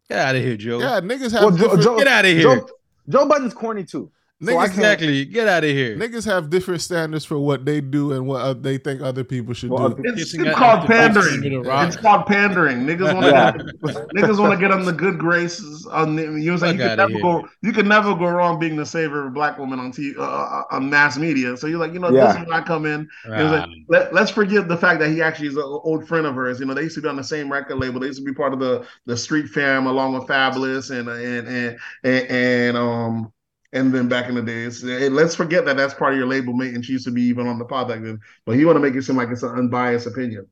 Get out of here, Joe. Yeah, niggas have Well, Joe, different, Joe, Get out of here. Joe, Joe Budden's corny too. So I niggas, can't- exactly. Get out of here. niggas have different standards for what they do and what uh, they think other people should Well, do. It's, Kissing it's called pandering. under the rock. It's called pandering. Niggas want to *laughs* niggas want to get on the good graces. On the, you know what I'm saying? You Fuck can never here. go. You can never go wrong being the savior of a black woman on TV, uh, uh, on mass media. So you're like, you know, Yeah. this is when I come in. It like, let, let's forget the fact that he actually is an old friend of hers. You know, they used to be on the same record label. They used to be part of the the Street Fam along with Fabolous and and and and, and um and then back in the days, eh, let's forget that that's part of your label mate, and she used to be even on the pod back then. But you want to make it seem like it's an unbiased opinion.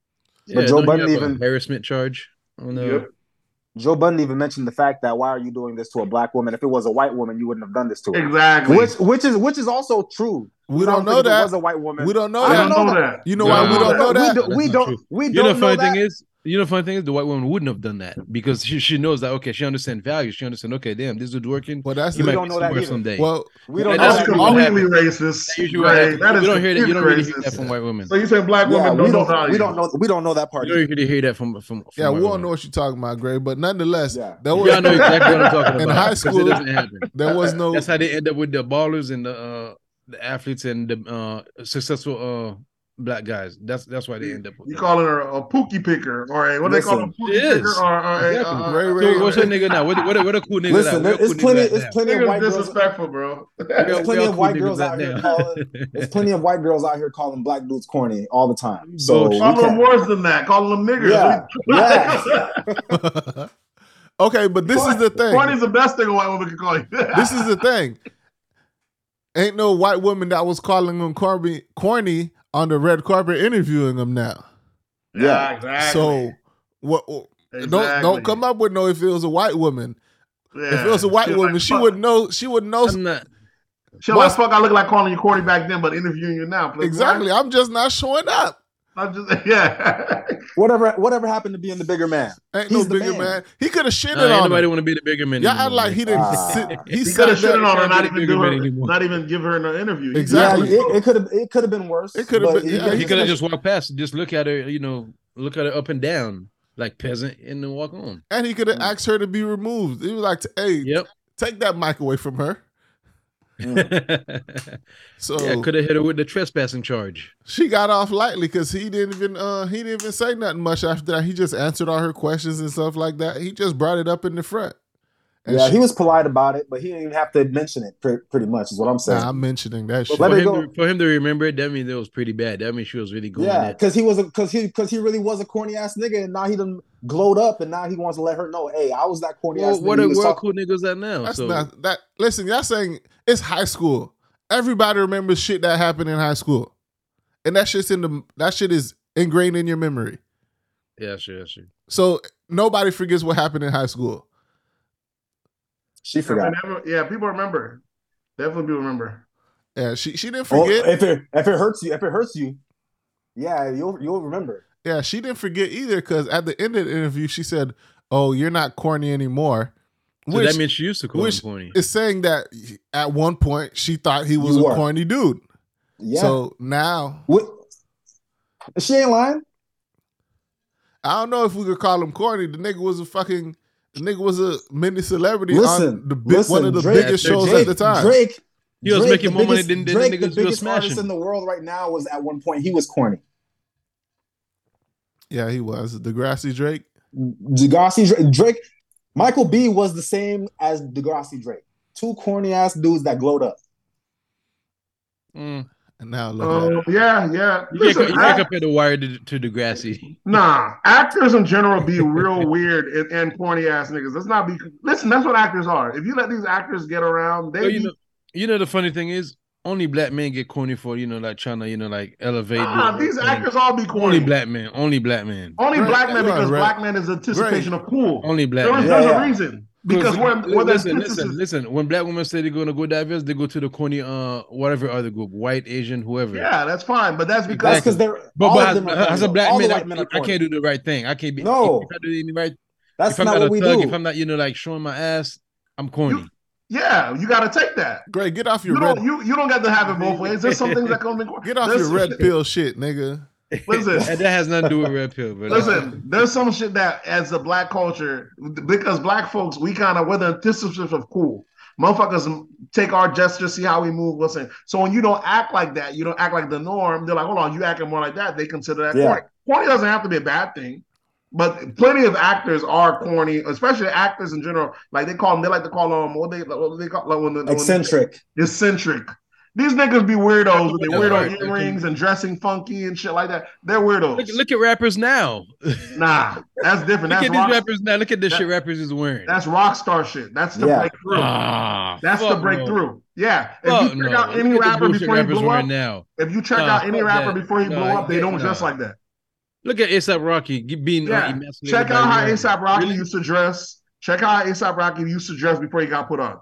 yeah, Joe don't Budden even- harassment charge on uh, Yep. Joe Budden even mentioned the fact that why are you doing this to a black woman? If it was a white woman, you wouldn't have done this to her. Exactly. Which which is which is also true. We don't know if It that. was a white woman. We don't know I that. don't know that. You know No, why we don't know that? We, do, we That's not don't. true. We You don't know, the funny know thing that. is, you know, funny thing is, the white woman wouldn't have done that because she she knows that okay, she understands value. She understands okay, damn, this dude's working. Well, that's He the, might don't know that either. someday. well. We don't that's That's that. what either. completely racist. That's usually what Right. happens. That is you don't hear that. You don't really hear that from white women. So you saying black Yeah, women we don't know don't. value? We don't know. We don't know that part. You either. don't really hear that from from. from Yeah, we white all know what you're talking about, Gray. But nonetheless, Yeah. there Y'all was know exactly what I'm talking *laughs* about. In high 'cause school, it doesn't happen. *laughs* there was no That's how they end up with the ballers and the uh, the athletes and the uh, successful uh, black guys. That's that's why they end up with. You that. calling her a pookie picker or a what they call a Listen. pookie It is. picker or, or a, Exactly. uh, Ray Ray- what's that nigga now? What what what a cool nigga Listen, now? there- it's plenty. It's plenty of Niggas white girls. disrespectful, bro. There's plenty of white girls out here calling. There's plenty of white girls out here calling black dudes corny all the time. So we Bullshit. Calling them worse than that. Calling them niggers. Yeah. Yeah. *laughs* okay, but this is the thing. Corny's the best thing a white woman can call you. *laughs* This is the thing. Ain't no white woman that was calling him corny, corny on the red carpet interviewing them now. Yeah. exactly. So what? Don't don't come up with no. If it was a white woman, if it was a white She woman, like, she fuck- would know. She would know I'm not. She like, fuck, I look like calling you corny back then, but interviewing you now. Like, exactly. I'm just not showing up. I'm just, *laughs* yeah. Whatever whatever happened to being the bigger man? Ain't He's no the bigger man. man. He could have shitted Nah, ain't on nobody her. want to be the bigger man. Y'all act anymore, like he didn't Ah. sit. He, He sat could have shitted on her, can't even the do her, anymore. not even give her an interview. Exactly. Yeah, it, it could have it could have been worse. It could have been- he- yeah, He could have just walked past, just look at her, you know, look at her up and down like peasant, and then walk on. And he could have asked her to be removed. He was like, "Hey, Yep. take that mic away from her." *laughs* So yeah, could have hit her with the trespassing charge. she got off lightly because he didn't even uh he didn't even say nothing much after that. He just answered all her questions and stuff like that. He just brought it up in the front. And yeah, she- he was polite about it, but he didn't even have to mention it. Pre- pretty much is what I'm saying. Nah, I'm mentioning that shit. Let For him, go. to, for him to remember it, that means it was pretty bad. That means she was really good. yeah, because he was a because he because he really was a corny ass nigga, and now he done glowed up, and now he wants to let her know, hey, I was that corny ass Well, nigga. what are was world cool niggas at now? That's so not that. Listen, y'all saying it's high school. Everybody remembers shit that happened in high school, and that shit's in the that shit is ingrained in your memory. yeah, sure, sure. So nobody forgets what happened in high school. She forgot. mean, never- yeah, people remember. Definitely people remember. Yeah, she she didn't Oh, forget. if it if it hurts you, if it hurts you, yeah, you'll you'll remember. Yeah, she didn't forget either because at the end of the interview, she said, "Oh, you're not corny anymore," So which that means she used to call him corny. is saying that at one point she thought he was You a were. corny dude. Yeah. So now what? She ain't lying. I don't know if we could call him corny. The nigga was a fucking. The nigga was a mini celebrity Listen, on the big, listen, one of the Drake- biggest shows Drake, at the time. Drake. He was Drake, making more money than- than the Drake, niggas the was biggest artist in the world right now was at one point he was corny. Yeah, he was. Degrassi Drake. Degrassi Drake, Drake, Michael B was the same as Degrassi Drake. Two corny ass dudes that glowed up. Mm. And now look at Um, yeah, yeah. You Listen, can't, you I- can't compare the wire to, to Degrassi. Nah, actors in general be real *laughs* weird and, and corny ass niggas. Let's not be. Listen, that's what actors are. If you let these actors get around, they Well, you be- know, you know the funny thing is, only black men get corny for you know like trying to you know like elevate. nah, these like, actors all be corny. only black men, only black men, Only Right, black men because right. black men is anticipation of cool. only black There is, men. Yeah, there's yeah. a reason because Because when when listen, listen, listen. When black women say they're gonna go diverse, they go to the corny, uh, whatever other group, white, Asian, whoever. yeah, that's fine. But that's That's because because they're But, all but of them are as, corny, as a black man, I, men I can't do the right thing. I can't be. No. if I do any right, That's if I'm not not what a we thug, do. if I'm not, you know, like showing my ass, I'm corny. Yeah, you got to take that. Greg, get off your You red. don't you you don't get to have it both *laughs* ways. There's some things that come in. Get off there's your red shit- pill shit, nigga. *laughs* Listen. and that has nothing to do with red pill. But uh, Listen, there's some shit that as a black culture, because black folks, we kind of we're the antithesis of cool. Motherfuckers take our gestures, see how we move. Listen, so when you don't act like that, you don't act like the norm. They're like, hold on, you acting more like that. They consider that Yeah. corny. Corny doesn't have to be a bad thing, but plenty of actors are corny, especially actors in general. Like they call them, they like to call them what they what they call like when the when- Eccentric. eccentric. These niggas be weirdos with their weirdo right. earrings and dressing funky and shit like that. They're weirdos. look, look at rappers now. Nah, that's different. at That's these rock, rappers now. Look at this that- shit rappers is wearing. that's rock star shit. That's the Yeah. breakthrough. ah, that's the fuck no. breakthrough. Yeah. If Fuck you check no. out any Look rapper before he rappers blew wearing up, now. if you check Nah, out any rapper that. before he Nah, blew up, they yeah, don't nah. dress like that. Look at ASAP Rocky being uh, Yeah. emasculated Check out how Rihanna. ASAP Rocky Really? used to dress. Check out how ASAP Rocky used to dress before he got put on.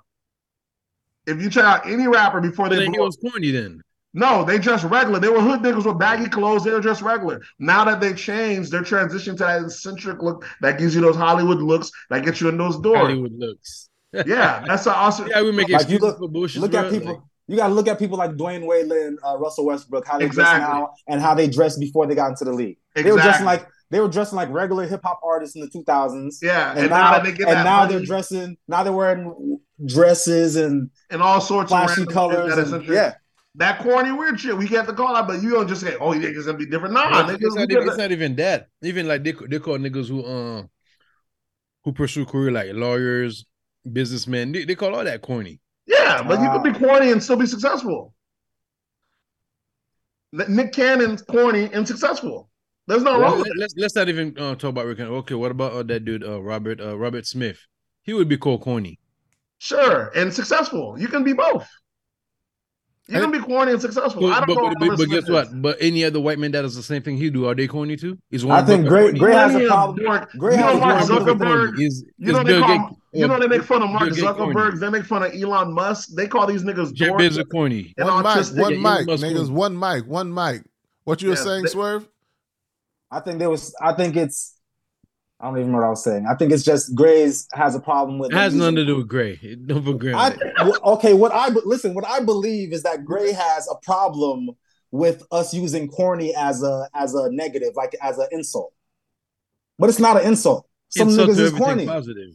If you check out any rapper before Well, they then he blew up, was corny then. No, they dress regular. They were hood niggas with baggy clothes. They were just regular. Now that they changed, they're transitioning to that eccentric look that gives you those Hollywood looks that get you in those doors. Hollywood looks. Yeah, that's *laughs* awesome. Yeah, we make Like, excuses look- for bullshit. Look at people. Like, You got to look at people like Dwyane Wade and uh, Russell Westbrook, how they Exactly. dress now and how they dressed before they got into the league. They were dressing like they were dressing like regular hip hop artists in the 2000s. yeah, And, and, now, that they get and that now money they're dressing. Now they're wearing dresses and and all sorts flashy of random shit colors. that And, eccentric- yeah, that corny weird shit. We get to call out, but you don't just say, "Oh, you think it's gonna be different." Nah, it's, niggas, it's not even, it's not even that. Even like they they call niggas who um who pursue career like lawyers, businessmen. They, they call all that corny. Yeah, but you Ah. could be corny and still be successful. Nick Cannon's corny and successful. There's no wrong. Let, with it. us let's not even uh, talk about Rick. Okay, what about uh, that dude uh, Robert uh, Robert Smith? He would be called corny. Sure, and successful. You can be both. You can be corny and successful. I But, don't but, know. but, how but, guess listen what? But any other white man that does the same thing he do, are they corny too? Is I think Zuckerberg Gray? Gray has a problem. dork- Gray you know Mark Zuckerberg. Corny. Is, You know they call Gates- you know they make fun of Mark Bill Gates corny. Zuckerberg. They make fun of Elon Musk. They call these niggas Jeff dorks. Bezos corny. and one mic, one mic, niggas, one mic, one mic. What you were Yeah, saying, they- Swerve? I think there was. I think it's. I don't even know what I was saying. I think it's just Gray's has a problem with. It has nothing to do with Gray. Don't *laughs* put Gray I, okay, what I listen, what I believe is that Gray has a problem with us using corny as a as a negative, like as an insult. But it's not an insult. Some Insult niggas is corny. positive.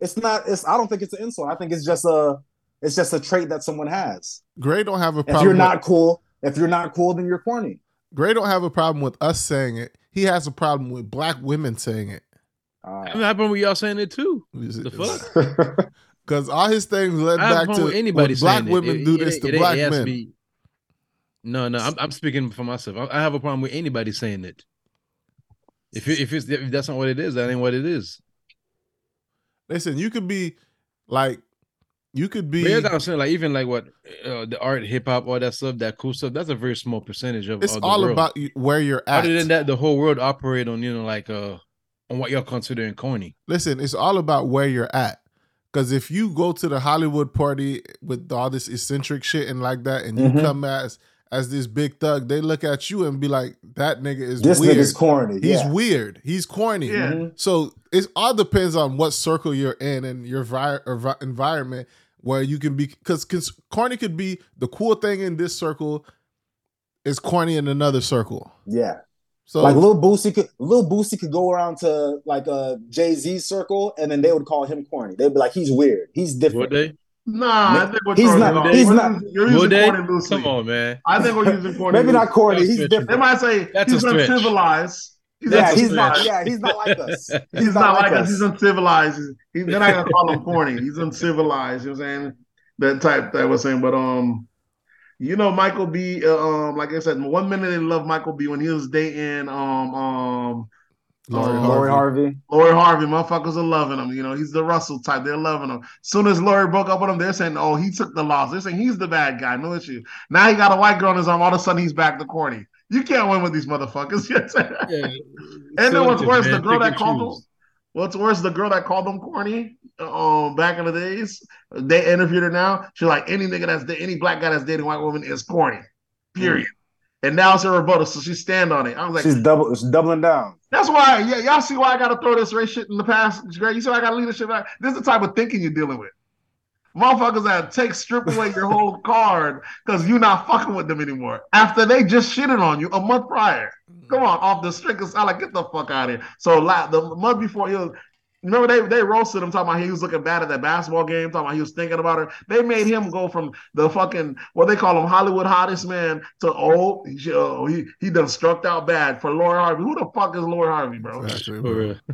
It's not. It's. I don't think it's an insult. I think it's just a. It's just a trait that someone has. Gray don't have a problem. If problem. you're with- not cool, if you're not cool, then you're corny. Gray don't have a problem with us saying it. He has a problem with black women saying it. Uh, What happened with y'all saying it too? The fuck? Because *laughs* all his things led I have back to anybody black saying it. women It- do it- this it- to it- it black to men. be- No, no, I'm, I'm speaking for myself. I, I have a problem with anybody saying it. If it, if it's if that's not what it is, that ain't what it is. Listen, you could be like, you could be. But I'm saying, like even like what uh, the art, hip hop, all that stuff, that cool stuff. That's a very small percentage of. It's of the all world. about where you're at. Other than that, the whole world operate on you know like uh on what you're considering corny. Listen, it's all about where you're at. Because if you go to the Hollywood party with all this eccentric shit and like that, and you Mhm. come as as this big thug, they look at you and be like, "That nigga is this weird. nigga's corny. He's yeah. weird. He's corny." Yeah. Mhm. So it all depends on what circle you're in and your vi- or vi- environment where you can be. Because corny could be the cool thing in this circle is corny in another circle. Yeah. So like Lil Boosie could Lil Boosie could go around to like a Jay Z circle, and then they would call him corny. They'd be like, "He's weird. He's Would different." they? Nah, I think we're He's not- he's We're not- using- You're using Would they? corny loosely. Come on, man. I think we're using corny. Maybe not corny. That's He's stretching. They might say That's he's uncivilized. He's Yeah, he's not. Yeah, he's not like us. *laughs* He's, not, like us. He's uncivilized. He's, he's, they're not gonna call him corny. He's uncivilized. You know what I'm saying? That type that was saying. But um, you know, Michael B. Uh, um, like I said, one minute they love Michael B. when he was dating um um Lori um, Lori Harvey. Lori Harvey. Motherfuckers are loving him. You know, he's the Russell type. They're loving him. Soon as Lori broke up with him, they're saying, "Oh, he took the loss." They're saying he's the bad guy. No issue. Now he got a white girl on his arm. All of a sudden, he's back to corny. You can't win with these motherfuckers. You know what I'm saying? Yeah. And then what's Selective, worse, the girl that and called choose. What's worse, the girl that called them corny, um, back in the days, they interviewed her now. She's like, any nigga that's any black guy that's dating white woman is corny. Period. And now it's her rebuttal, so she stand on it. I was like, She's double. She's doubling down. that's why, yeah, y'all see why I gotta throw this race shit in the past. It's great. You see why I got a leadership. back? This is the type of thinking you're dealing with. Motherfuckers that take strip away your whole *laughs* card because you're not fucking with them anymore. After they just shitted on you a month prior. Come on, off the street. Cause I like get the fuck out of here. So like, the month before he was remember they they roasted him talking about he was looking bad at that basketball game, talking about he was thinking about her. They made him go from the fucking what they call him Hollywood hottest man to oh he oh, he, he done struck out bad for Lori Harvey. Who the fuck is Lori Harvey, bro? Exactly, bro. *laughs*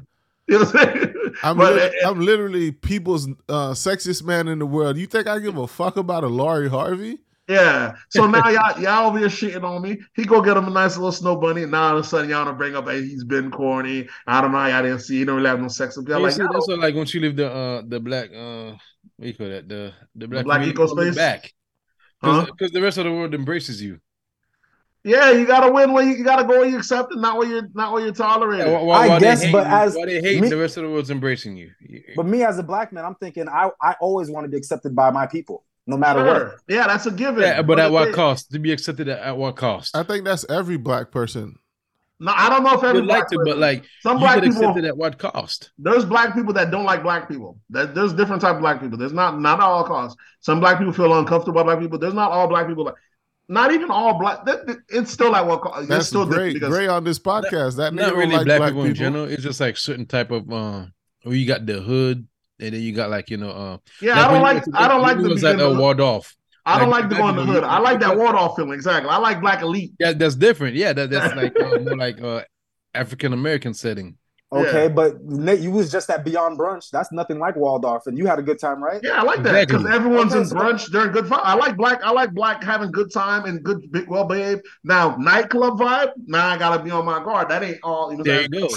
You know what I'm saying? I'm, But, lit- uh, I'm literally people's uh, sexiest man in the world. You think I give a fuck about a Lori Harvey? Yeah. So *laughs* now y'all y'all over here shitting on me. He go get him a nice little snow bunny. And now all of a sudden y'all don't bring up hey, he's been corny. I don't know. Y'all didn't see. He don't really have no sex appeal. You Like see, yo, that's what, like once you leave the uh the black uh what you call that the the black, black eco space? back Huh? because the rest of the world embraces you. yeah, you gotta win when you, you gotta go where you accept it, not where you're not where you're tolerating. Yeah, why, why, I guess, they hate, but as why they hate me- the rest of the world's embracing you. But me as a black man, I'm thinking I I always want to be accepted by my people, no matter what. Yeah, that's a given. yeah, but at what they- cost? To be accepted at, at what cost? I think that's every black person. No, I don't know if every would like black to, but like some black people. accepted at what cost? There's black people that don't like black people. That there's different type of black people. There's not not at all costs. Some black people feel uncomfortable by black people. There's not all black people like. Not even all black. that- that- it's still like what it's That's still different great. Great on this podcast. That nigga Not don't really like black, black, people, people. in general. It's just like certain type of uh where you got the hood and then you got like you know uh yeah, I don't like I don't like the was like begin uh, to- walled off. I don't like like to black go in the people, hood. you- I like that *laughs* Waldorf feeling. Exactly. I like black elite. Yeah, that's different. Yeah, that, that's like uh, *laughs* more like uh African American setting. Okay, Yeah. but Nate, you was just at Beyond Brunch. That's nothing like Waldorf, and you had a good time, right? Yeah, I like that because Exactly. everyone's Okay, in so- brunch. They're in good fun. I like black. I like black having good time and good, big, well behaved. Now nightclub vibe. Now I gotta be on my guard. That ain't all. You know, There you go.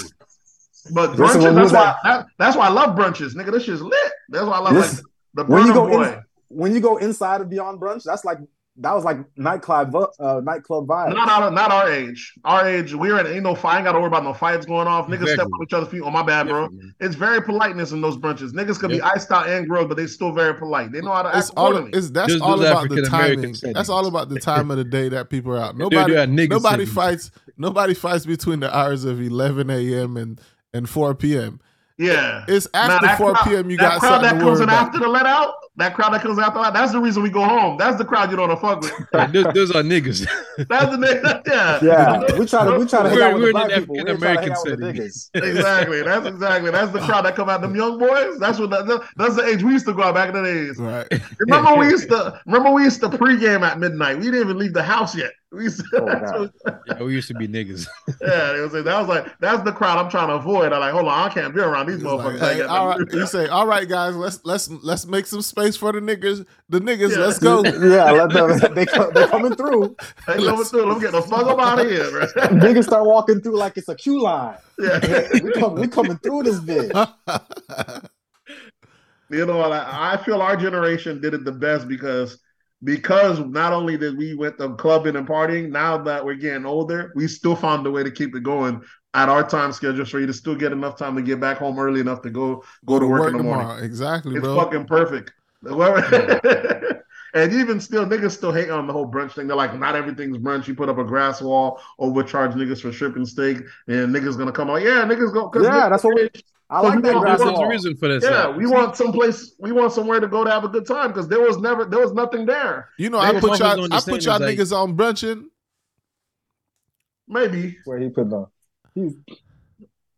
But brunches. when That's why. That, that's why I love brunches, nigga. This shit's lit. That's why I love Listen, like the when you go Boy. in- When you go inside of Beyond Brunch, that's like that was like nightclub uh, nightclub vibes. Not our, not our age. Our age, we're in ain't no fight. I ain't got to worry about no fights going off. Niggas Exactly. step on each other's feet. Oh my bad, bro. It's very politeness in those brunches. Niggas can be Yeah. its out and grilled, but they still very polite. They know how to act It's all. accordingly. It's that's Just all about the timing. That's all about the time of the day that people are out. Nobody. you nobody fights. Nobody fights between the hours of 11 a.m. and and 4 p.m. yeah. It's after that 4 crowd- p.m. You that got crowd something that to comes in about. after the let out. That crowd that comes after that. That's the reason we go home. That's the crowd you don't wanna fuck with. *laughs* Those, those are niggas. *laughs* That's the nigga. *laughs* Yeah. Yeah, we try to we try to We're- out with we're the in black an people. We ain't trying African-American out with the setting. niggas. exactly. That's exactly. That's the crowd that come out. Them young boys. That's what. That, that's the age we used to go out back in the days. Right. Remember we used to. Remember we used to pregame at midnight. We didn't even leave the house yet. We used to, Oh, that's *laughs* yeah, we used to be niggas. *laughs* yeah, it was, that was like that's the crowd I'm trying to avoid. I'm like, hold on, I can't be around these It's like, motherfuckers. Hey, got all nothing right. to do. You say, all right, guys, let's let's let's make some space for the niggas. The niggas, Yeah. let's go. *laughs* yeah, let them. They co- they coming through. Hey, coming through. Let me get the fuck up out of here, bro. Niggas start walking through like it's a queue line. yeah. We come we coming through this bitch. You know, I, I feel our generation did it the best because because not only did we went to clubbing and partying, now that we're getting older, we still found a way to keep it going at our time schedule for you to still get enough time to get back home early enough to go go to work, in the morning. tomorrow. Exactly, It's bro. fucking perfect. *laughs* And even still, niggas still hate on the whole brunch thing. They're like, not everything's brunch. You put up a grass wall, overcharge niggas for shrimp and steak, and niggas gonna come out. Yeah, niggas go. 'cause Yeah, niggas- that's what we- I So like you that know, grass There's a reason for that. Yeah, stuff. we want someplace. We want somewhere to go to have a good time because there was never, there was nothing there. You know, They I put y'all, on the I put y'all as, like- niggas on brunching. Maybe. Where he put on. He's,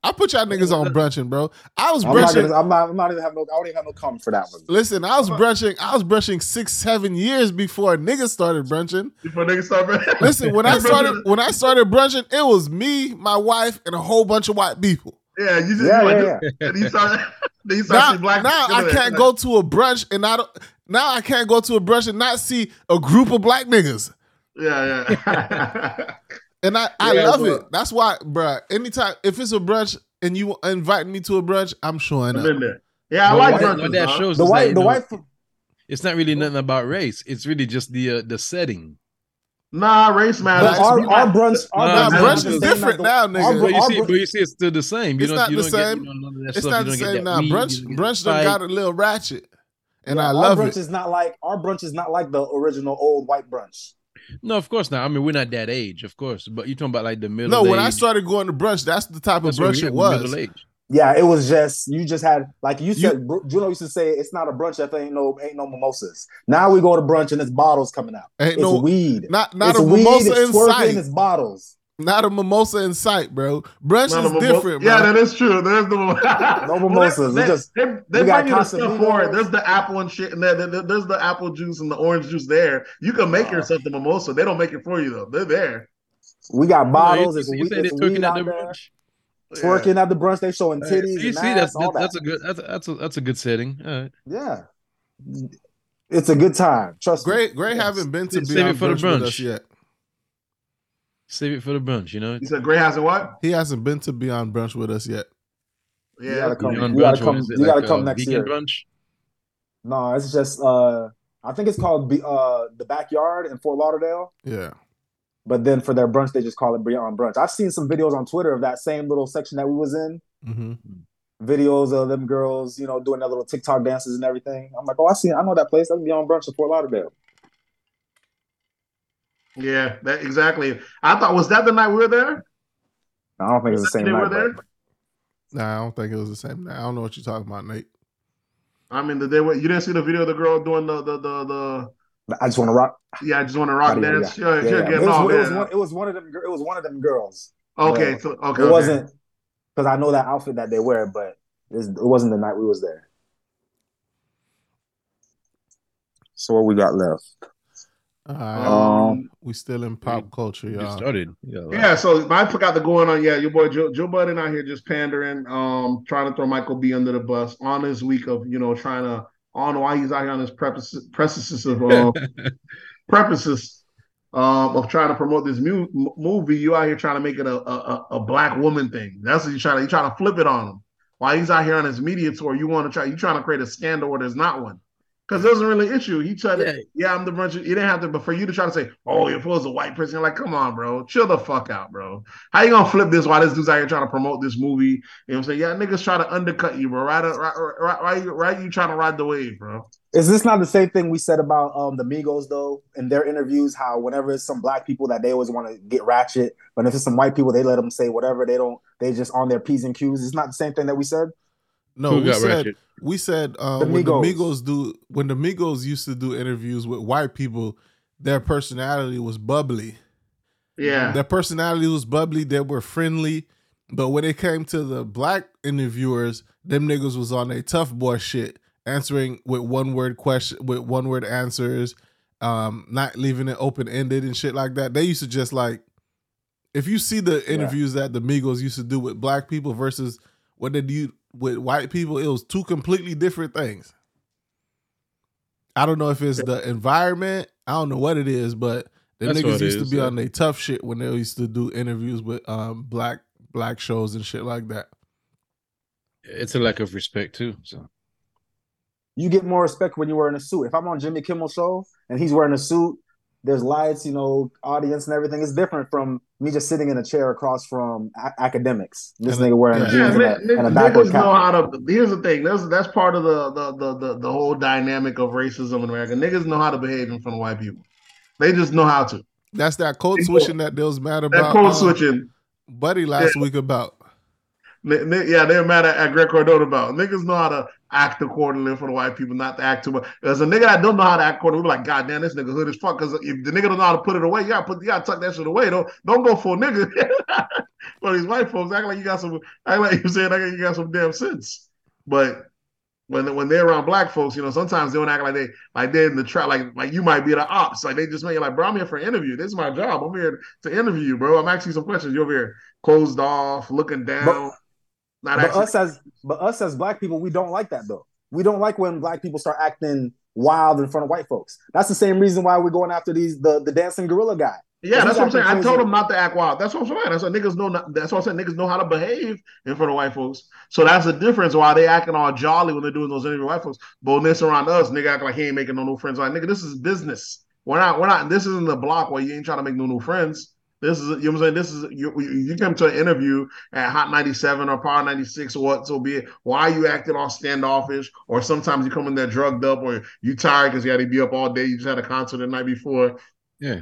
I put y'all niggas on brunching, bro. I was I'm not, brunching. gonna, I'm not. I'm not even have no. I don't even have no comment for that one. Listen, I was brunching. I was brunching six, seven years before niggas started brunching. Before niggas start. Listen, when I *laughs* started, when I started brunching, it was me, my wife, and a whole bunch of white people. Yeah, you just Yeah, like, yeah, yeah. *laughs* And you start, *laughs* then you Now, black. now I can't go to a brunch and I don't. Now I can't go to a brunch and not see a group of black niggas. Yeah, yeah. *laughs* And I, I Yeah, love but- it. That's why, bruh. Anytime if it's a brunch and you invite me to a brunch, I'm showing up. Yeah, I But like what, brunches. what that dog. shows The is that, white. The know, white. It's not really nothing about race. It's really just the uh, the setting. Nah, race matters. But our, our brunch. Our Nah, brunch, is brunch is different as the- now, our nigga. br- But you see, br- but you see, it's still the same. You It's don't, not you the don't get same. you know, none It's stuff. not You the don't same now. weed, Brunch, you don't get brunch done got a little ratchet, and Yeah, I our love brunch it. is not like our brunch is not like the original old white brunch. No, of course not. I mean, we're not that age, of course. But you're talking about like the middle. No, when I started going to brunch, that's the type of That's what brunch it was. Middle age. Yeah, it was just you just had like you You- said. Bru- Juno used to say it's not a brunch that ain't no ain't no mimosas. Now we go to brunch and it's bottles coming out. Ain't It's no, weed. not not it's a weed. mimosa it's in twerking. sight. It's bottles. Not a mimosa in sight, bro. Brunch None is of them different, both- Yeah, that is true. There's the *laughs* No mimosas. They, We just- they, they we got bring you the stuff for it. There's the apple and shit, and there, there- there's the apple juice and the orange juice there. You can make Uh. yourself the mimosa. They don't make it for you though. They're there. We got bottles. You, It's you, weed. say they're It's twerking weed out the there. brunch. Twerking at the brunch. They showing titties you and see, ass. that's all that's, that. that's a good that's a, that's a that's a good setting. All right. yeah. It's a good time. Trust Gray, me. Gray Yes. haven't been to Save it for the brunch, with brunch. us yet. Save it for the brunch. You know. He said Gray has a what? He hasn't been to Beyond brunch with us yet. Yeah, You Yeah. gotta come. Beyond You gotta come. is it You gotta come uh, next year. brunch. No, it's just. uh I think it's called Be- uh the backyard in Fort Lauderdale. Yeah. But then for their brunch, they just call it Beyond Brunch. I've seen some videos on Twitter of that same little section that we was in. hmm Videos of them girls, you know, doing their little TikTok dances and everything. I'm like, oh, I see, I know that place. That's Beyond Brunch in Fort Lauderdale. Yeah, that exactly. I thought was that the night we were there? I don't think it's the same They were night. there. but- Nah, I don't think it was the same. night I don't know what you're talking about, Nate. I mean, the day where you didn't see the video of the girl doing the the the, the I just want to rock. yeah, I just want to rock Yeah, yeah, dance. yeah. Yeah, Yeah, yeah, yeah. It, was, it, was one, it was one of them. It was one of them girls. Okay, Yeah. so okay, it okay. wasn't because I know that outfit that they wear, but it wasn't the night we was there. So what we got left? All right. Um, we still in pop culture, y'all. started. Yeah. like- Yeah, so I forgot the going on yeah, your boy Joe, Joe Budden out here just pandering, um, trying to throw Michael B under the bus on his week of you know trying to I don't know why he's out here on his prefaces, of uh, *laughs* prefaces um, of trying to promote this mu- movie. You out here trying to make it a, a a- a black woman thing. That's what you trying to you trying to flip it on him. While he's out here on his media tour, you want to try you trying to create a scandal where there's not one. Because it wasn't really an issue. He tried to, Yeah. yeah, I'm the bunch. You didn't have to, but for you to try to say, oh, you're supposed to a white person, you're like, come on, bro, chill the fuck out, bro. How you gonna flip this while this dude's out here trying to promote this movie? You know what I'm saying? Yeah, niggas try to undercut you, bro. Right, right, right, right, you, right, you trying to ride the wave, bro. Is this not the same thing we said about um the Migos though in their interviews? How whenever it's some black people that they always want to get ratchet, but if it's some white people, they let them say whatever. They don't. They just on their p's and q's. It's not the same thing that we said. No, Who we got said ratchet? we said uh, The when the Migos. Migos do when the Migos used to do interviews with white people, their personality was bubbly. Yeah, Their personality was bubbly. They were friendly, but when it came to the black interviewers, them niggas was on a tough boy shit, answering with one word question, with one word answers, um, not leaving it open ended and shit like that. They used to just like, if you see the interviews that the Migos used to do with black people versus what they do with white people, it was two completely different things. I don't know if it's the environment. I don't know what it is, but the That's niggas what it used to be yeah. on their tough shit when they used to do interviews with um black black shows and shit like that. It's a lack of respect too. So You get more respect when you're wearing a suit. If I'm on Jimmy Kimmel show and he's wearing a suit, there's lights, you know, audience and everything. It's different from me just sitting in a chair across from a- academics. This nigga wearing yeah. jeans Yeah, and, a, ni- and a niggas backward know how to. Here's the thing. That's that's part of the the, the the the whole dynamic of racism in America. Niggas know how to behave in front of white people. They just know how to. That's that code They switching that they was mad That about. code uh, switching. Buddy last week about. N- n- Yeah, they're mad at, at Greg Cardone about. Niggas know how to act accordingly for the white people, not to act too much. There's a nigga that don't know how to act accordingly. We like, God damn, this nigga hood as fuck. Because if the nigga don't know how to put it away, you gotta put, you gotta tuck that shit away. Don't don't go full nigga. *laughs* but these white folks act like you got some, act like you saying, act like you got some damn sense. But when when they're around black folks, you know, sometimes they don't act like they like they're in the trap, like like you might be the ops. Like they just make you like, bro, I'm here for an interview. This is my job. I'm here to interview you, bro. I'm asking you some questions. You're over here closed off, looking down. Not But actually us as but us as black people, we don't like that though. We don't like when black people start acting wild in front of white folks. That's the same reason why we're going after these the the dancing gorilla guy. Yeah, that's what I'm saying. acting I told him not to act wild. That's what I'm saying. That's what niggas know. Not, that's what I'm saying. Niggas know how to behave in front of white folks. So that's the difference. Why they acting all jolly when they're doing those interviews with white folks, but when this around us, nigga acting like he ain't making no new friends. Like nigga, this is business. We're not. We're not. This isn't the block where you ain't trying to make no new friends. This is, you know what I'm saying? This is, you, you come to an interview at Hot 97 or Power 96 or what, so be it. Why you acting all standoffish? Or sometimes you come in there drugged up or you tired because you had to be up all day. You just had a concert the night before. yeah,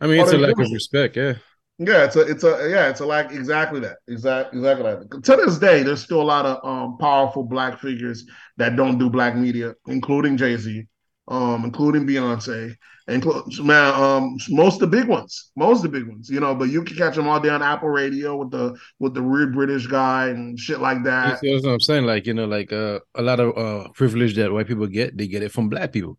I mean it's Oh, a lack of respect. Yeah, Yeah, it's a, it's a, yeah, it's a like exactly that, exactly, exactly that. To this day, there's still a lot of um powerful black figures that don't do black media, including Jay Z, um, including Beyonce, include man, um, most of the big ones, most of the big ones, you know. But you can catch them all day on Apple Radio with the with the weird British guy and shit like that. You see what I'm saying. Like you know, like uh, a lot of uh privilege that white people get, they get it from black people.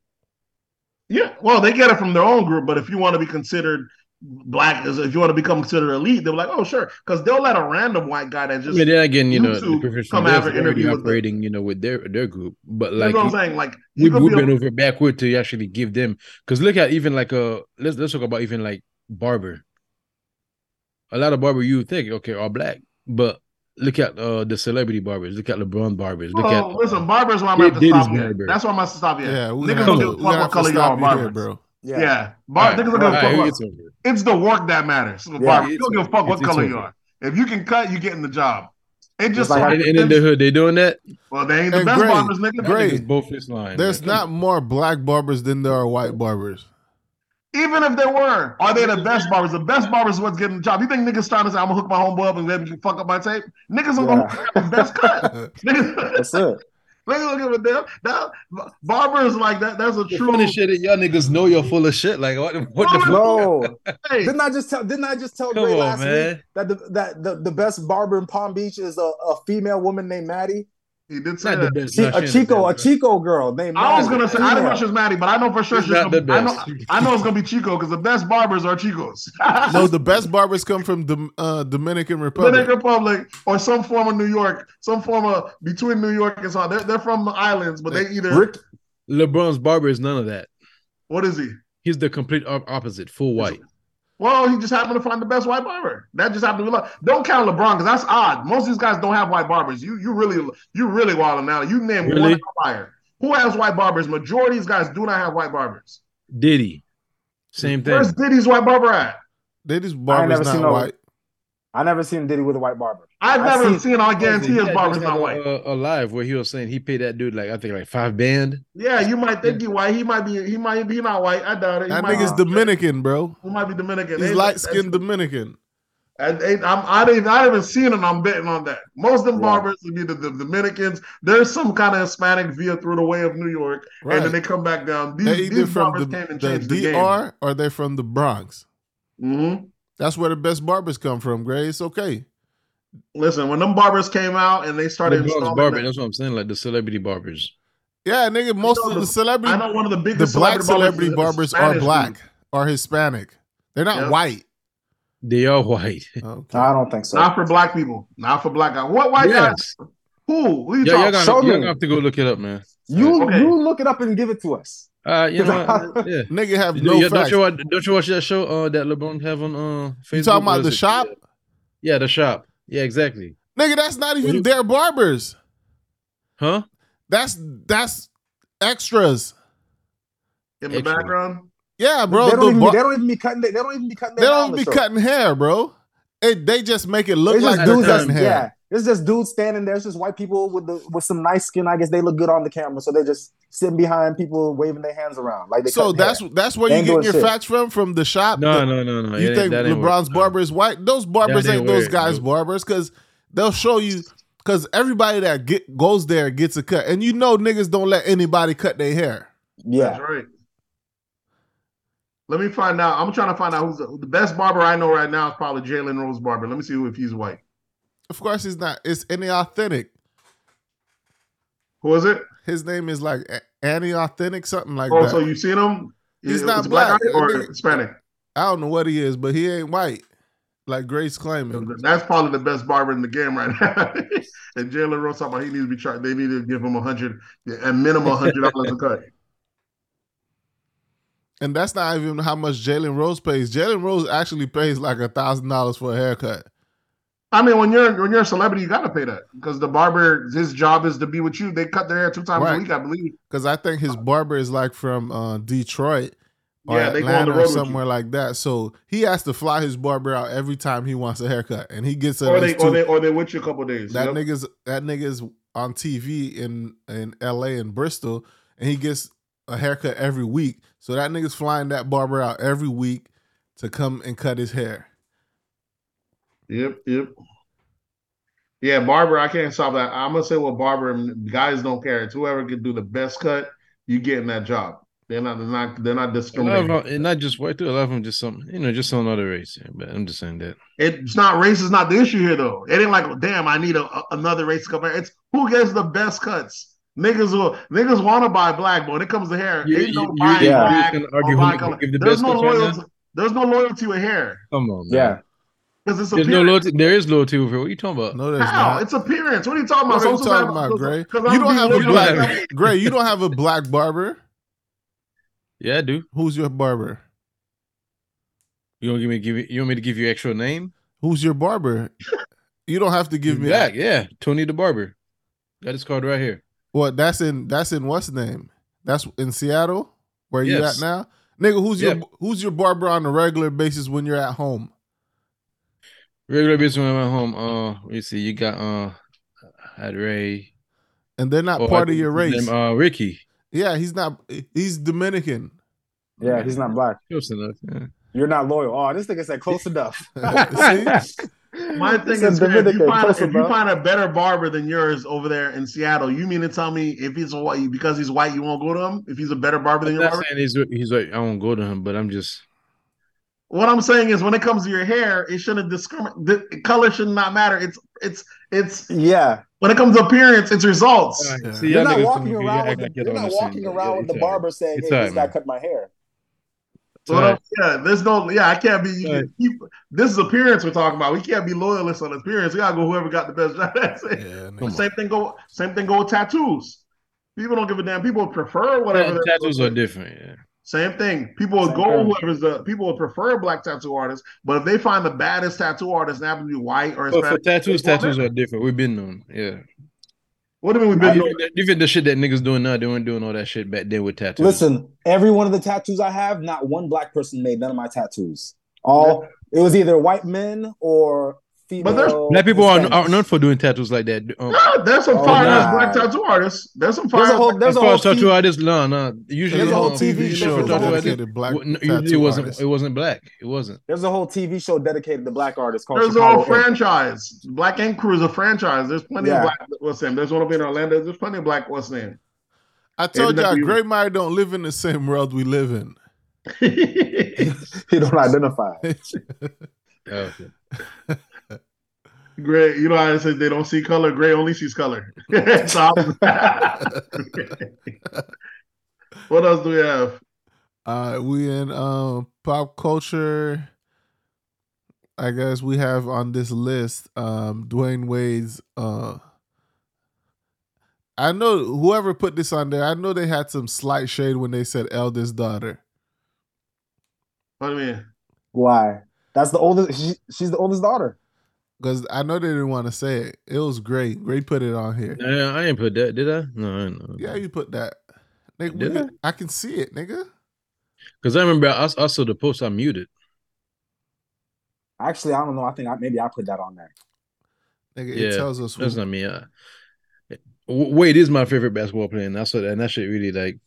Yeah, well, they get it from their own group, but if you want to be considered black, if you want to become considered elite, they're like, oh, sure, because they'll let a random white guy that I just mean, then again, you know, the YouTube come from have an interview with the- operating, you know, with their their group. But like You like know what I'm saying? Like we, you could we've been a- over backward to actually give them because look at even like a let's let's talk about even like barber. A lot of barber you think okay are black, but look at uh the celebrity barbers. Look at LeBron barbers. Look Oh, at listen, barbers. Why I'm Yeah, gonna have to Diddy's stop here. barber. That's why I'm gonna stop here. Yeah, we niggas gonna don't have give to, a we fuck what color you are, stop you here, barbers. bro. Yeah, bar- Alright, niggas don't give a fuck. here what- it's the work that matters. Yeah. Barbers, you don't give a fuck what it's- it's color you are. If you can cut, you get in the job. It just Just like And, and in the hood, they doing that. well, they ain't the And best Gray, barbers, nigga. That Gray, niggas both this line. There's man. not more black barbers than there are white barbers. Even if they were, are they the best barbers? The best barbers is what's getting the job. You think niggas trying to say I'm gonna hook my homeboy up and let him fuck up my tape? Niggas don't Yeah. go hook up the best cut. *laughs* niggas, That's it. Niggas don't give a damn. That barbers like that. That's a The true. funny shit that y'all niggas know you're full of shit. Like what? What the fuck? No, Hey, didn't I just tell? Didn't I just tell Come Gray on, last man. week that the that the, the best barber in Palm Beach is a, a female woman named Maddie? He did say Not the that. best. Chi- Nah, a she ain't the Chico, a. Chico girl named. I was gonna say I didn't know female. she was Maddie, but I know for sure She's she's not gonna the be, I know. I know it's gonna be Chico because the best barbers are Chicos. *laughs* No, the best barbers come from the uh, Dominican Republic. Dominican Republic or some form of New York, some form of between New York and so. They're, they're from the islands, but they either Rick, LeBron's barber is none of that. what is he? He's the complete opposite, full white. Well, he just happened to find the best white barber. That just happened to be luck. Don't count LeBron because that's odd. Most of these guys don't have white barbers. You you really you really wilding now. You name Really? one outlier. Who has white barbers? Majority of these guys do not have white barbers. Diddy, same thing. Where's Diddy's white barber at? Diddy's barber's never seen not white. I never seen Diddy with a white barber. I've I never seen- seen. I guarantee his barber's just had not white. A, a live where he was saying he paid that dude like I think like five band. Yeah, you might think he white. He might be. He might be not white. I doubt it. He That might nigga's be- Dominican, bro. He might be Dominican. He's light skinned Dominican. And, and I'm, I didn't, I haven't seen it. I'm betting on that. Most of them Yeah. barbers would be the, the Dominicans. There's some kind of Hispanic via through the way of New York, and then they come back down. These, They either these from barbers the, came and the changed the game. DR or they're from the Bronx. hmm That's where the best barbers come from, Gray. It's okay. Listen, when them barbers came out and they started Bronx installing, barber. that- That's what I'm saying. Like the celebrity barbers. Yeah, nigga, most know of the the- celebrity I know one of the biggest the black celebrity celebrity barbers are black dudes. or Hispanic. They're not Yep. white. They are white. *laughs* Okay. I don't think so. Not for black people. Not for black guys. What white yes. guys? Who? Who you Yeah, y'all talking? Show gonna, y'all me. gonna have to go look it up, man. you Okay. you look it up and give it to us. Uh, you know, what? *laughs* yeah. Nigga have You- no you- don't you watch? Don't you watch that show? Uh, that LeBron have on uh Facebook. You talking about the it? shop? Yeah, the shop. Yeah, exactly. Nigga, that's not even you- their barbers. Huh? That's that's extras. in the Extra. background? Yeah, bro. they, don't the even, bar- be, they don't even be cutting. They, they don't even be cutting. they don't on the be cutting hair, bro. It, they just make it look It's like they're dudes cutting hair. yeah. It's just dudes standing there. It's just white people with the with some nice skin. I guess they look good on the camera, so they're just sitting behind people waving their hands around like they. So that's hair. that's where you get your shit. facts from from the shop. No, The- no, no, no. you It- think LeBron's work. barber is white? Those barbers ain't ain't those weird, guys' dude. barbers because they'll show you. Because everybody that get goes there gets a cut, and you know niggas don't let anybody cut their hair. yeah. That's right. Let me find out. I'm trying to find out who's the, the best barber I know right now is probably Jalen Rose Barber. Let me see who if he's white. Of course, he's not. It's any authentic. Who is it? His name is like Annie Authentic, something like Oh, that. so you seen him? He's not black black. or Nigga- Hispanic? I don't know what he is, but he ain't white. Like Grace claiming. That's probably the best barber in the game right now. *laughs* and Jalen Rose talking about he needs to be charged. They need to give him a hundred, a minimum hundred dollars a cut. And that's not even how much Jalen Rose pays. Jalen Rose actually pays like a thousand dollars for a haircut. I mean, when you're when you're a celebrity, you got to pay that because the barber, his job is to be with you. They cut their hair two times Right. a week, I believe. Because I think his barber is like from uh, Detroit or Yeah, they go on the Atlanta road or somewhere like that. So he has to fly his barber out every time he wants a haircut, and he gets Or they least or they or they with you a couple days. that Yep. nigga's that nigga's on TV in in L.A. and Bristol, and he gets a haircut every week. So that nigga's flying that barber out every week to come and cut his hair. Yep, yep. Yeah, barber. I can't stop that. I'm gonna say what barber guys don't care. It's whoever can do the best cut. You getting that job. They're not. They're not. They're not A lot of discriminating. them, and not just white too. A lot of them just some, you know, just some other race. Yeah, but I'm just saying that. It's not race is not the issue here though. It ain't like, damn, I need a, a- another race to come here. It's who gets the best cuts. Niggas will niggas want to buy black, but when it comes to hair, You- ain't no you- buying Yeah. black you can or argue who buying can color. give the There's no cuts right loyalty. There's no loyalty with hair Come on, man. Yeah. Because it's There's no appearance. loyalty. There is loyalty over. What are you talking about? No, there's How? not. It's appearance. What are you talking about? What are you talking so- about, so- Gray? 'cause You don't have a black Gray. You don't have a black barber. Yeah, I do. Who's your barber? You gonna give me give you, you want me to give you actual name? Who's your barber? You don't have to give me back. Yeah, Tony the barber. Got his card right here. What? That's in that's in what's name? That's in Seattle, where you at now, nigga. Who's your who's your barber on a regular basis when you're at home? Regular business when I'm at home. Uh, let me see. You got uh, had Ray. And they're not Oh, part I of your race. his name, Uh, Ricky. yeah, he's not. He's Dominican. Yeah, he's not black. Close enough. Yeah. You're not loyal. Oh, this nigga said close enough. *laughs* See? My thing said is, man, if, you Dominican, find, close if you find a better barber than yours over there in Seattle, you mean to tell me if he's a white because he's white, you won't go to him? If he's a better barber than I'm your barber? he's he's like I won't go to him, but I'm just What I'm saying is, when it comes to your hair, it shouldn't discriminate. The color should not matter. It's it's it's yeah. when it comes to appearance, it's results. Yeah. See, You're not niggas walking come here, around y'all with act the, like y'all you're don't not understand. walking Yeah, around with the all right. barber saying, It's "Hey, all this right, guy man. cut my hair." So Right. yeah, there's no yeah, I can't be. You Right. keep, this is appearance we're talking about. We can't be loyalists on appearance. We gotta go whoever got the best job. That's it. Yeah, *laughs* Come on. Same thing go. Same thing go with tattoos. People don't give a damn. People prefer whatever. Ta- they're- tattoos are different. Yeah. Same thing. People would go whoever's the people would prefer a black tattoo artist, but if they find the baddest tattoo artist and happen to be white or But for tattoos, tattoos are different. We've been known. Yeah. What do you mean we've been think that- you think the shit that niggas doing now, they weren't doing all that shit back then with tattoos. Listen, every one of the tattoos I have, not one black person made none of my tattoos. All it was either white men or female. But there's- black people are, Hispanics. are known for doing tattoos like that. Um, Yeah, there's some Oh, fire nah. black tattoo artists. There's some fire. There's a whole there's a whole tattoo TV artists, no, no. Usually, There's a whole um, TV TV show show tattoo artists, dedicated black w- it tattoo wasn't. artists. It wasn't black. It wasn't. there's a whole TV show dedicated to black artists called There's a whole Ink. franchise. Black Ink Crew is a franchise. There's plenty Yeah. of black. What's name? There's one up in Orlando. There's plenty of black. What's name? I told y'all, AW. Great Mire don't live in the same world we live in. *laughs* *laughs* he don't identify. *laughs* Oh, Gray, you know I said they don't see color. Gray only sees color. *laughs* So *laughs* what else do we have? Uh, we in um pop culture. I guess we have on this list um Dwyane Wade's uh I know whoever put this on there, I know they had some slight shade when they said eldest daughter. What do you mean? Why? That's the oldest. She, she's the oldest daughter. Because I know they didn't want to say it. It was great. Great put it on here. yeah, I ain't put that, did I? No, I didn't know. Yeah, you put that. Nigga, we Did could- I can see it, nigga. Because I remember I, I saw the post. I muted. Actually, I don't know. I think I, maybe I put that on there. Nigga, Yeah, it tells us who, That's not me. I, W- Wade is my favorite basketball player, and that's what, and that shit really like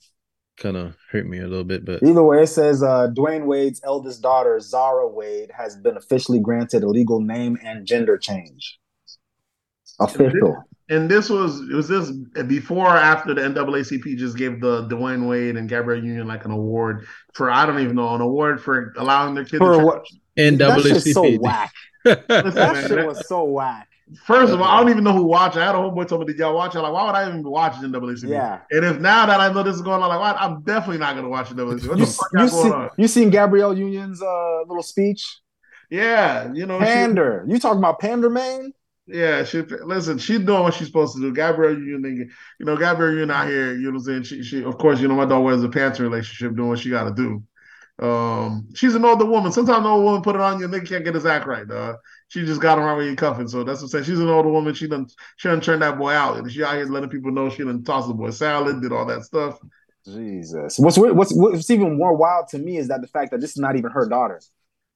kind of hurt me a little bit. But Either way, it says uh, Dwyane Wade's eldest daughter, Zaya Wade, has been officially granted a legal name and gender change. Official. And this was it was this before or after the NAACP just gave the Dwyane Wade and Gabrielle Union like an award for I don't even know an award for allowing their kids For to what? and That shit's so WCP. whack. Listen, *laughs* That shit was so whack. First of all, I don't even know who watched. it. I had a homeboy told me, "Did y'all watch? I'm like, why would I even watch NAACP? Yeah. And if now that I know this is going on, like, why, I'm definitely not going to watch NAACP. What You, fuck you, see, on? you seen Gabrielle Union's uh, little speech? Yeah, you know, she, Pander. You talking about pander, man? yeah, she listen. She's doing what she's supposed to do. Gabrielle Union, you know, Gabrielle Union out here. You know what I'm saying? She, she, of course, you know, my daughter wears a pants relationship, doing what she got to do. Um, she's an older woman. Sometimes an older woman put it on you, nigga can't get his act right, dog. She just got around with you cuffing. So that's what I'm saying. She's an older woman. She done she done turned that boy out. And she out here letting people know she done tossed the boy salad, did all that stuff. Jesus. What's what's what's even more wild to me is that the fact that this is not even her daughter.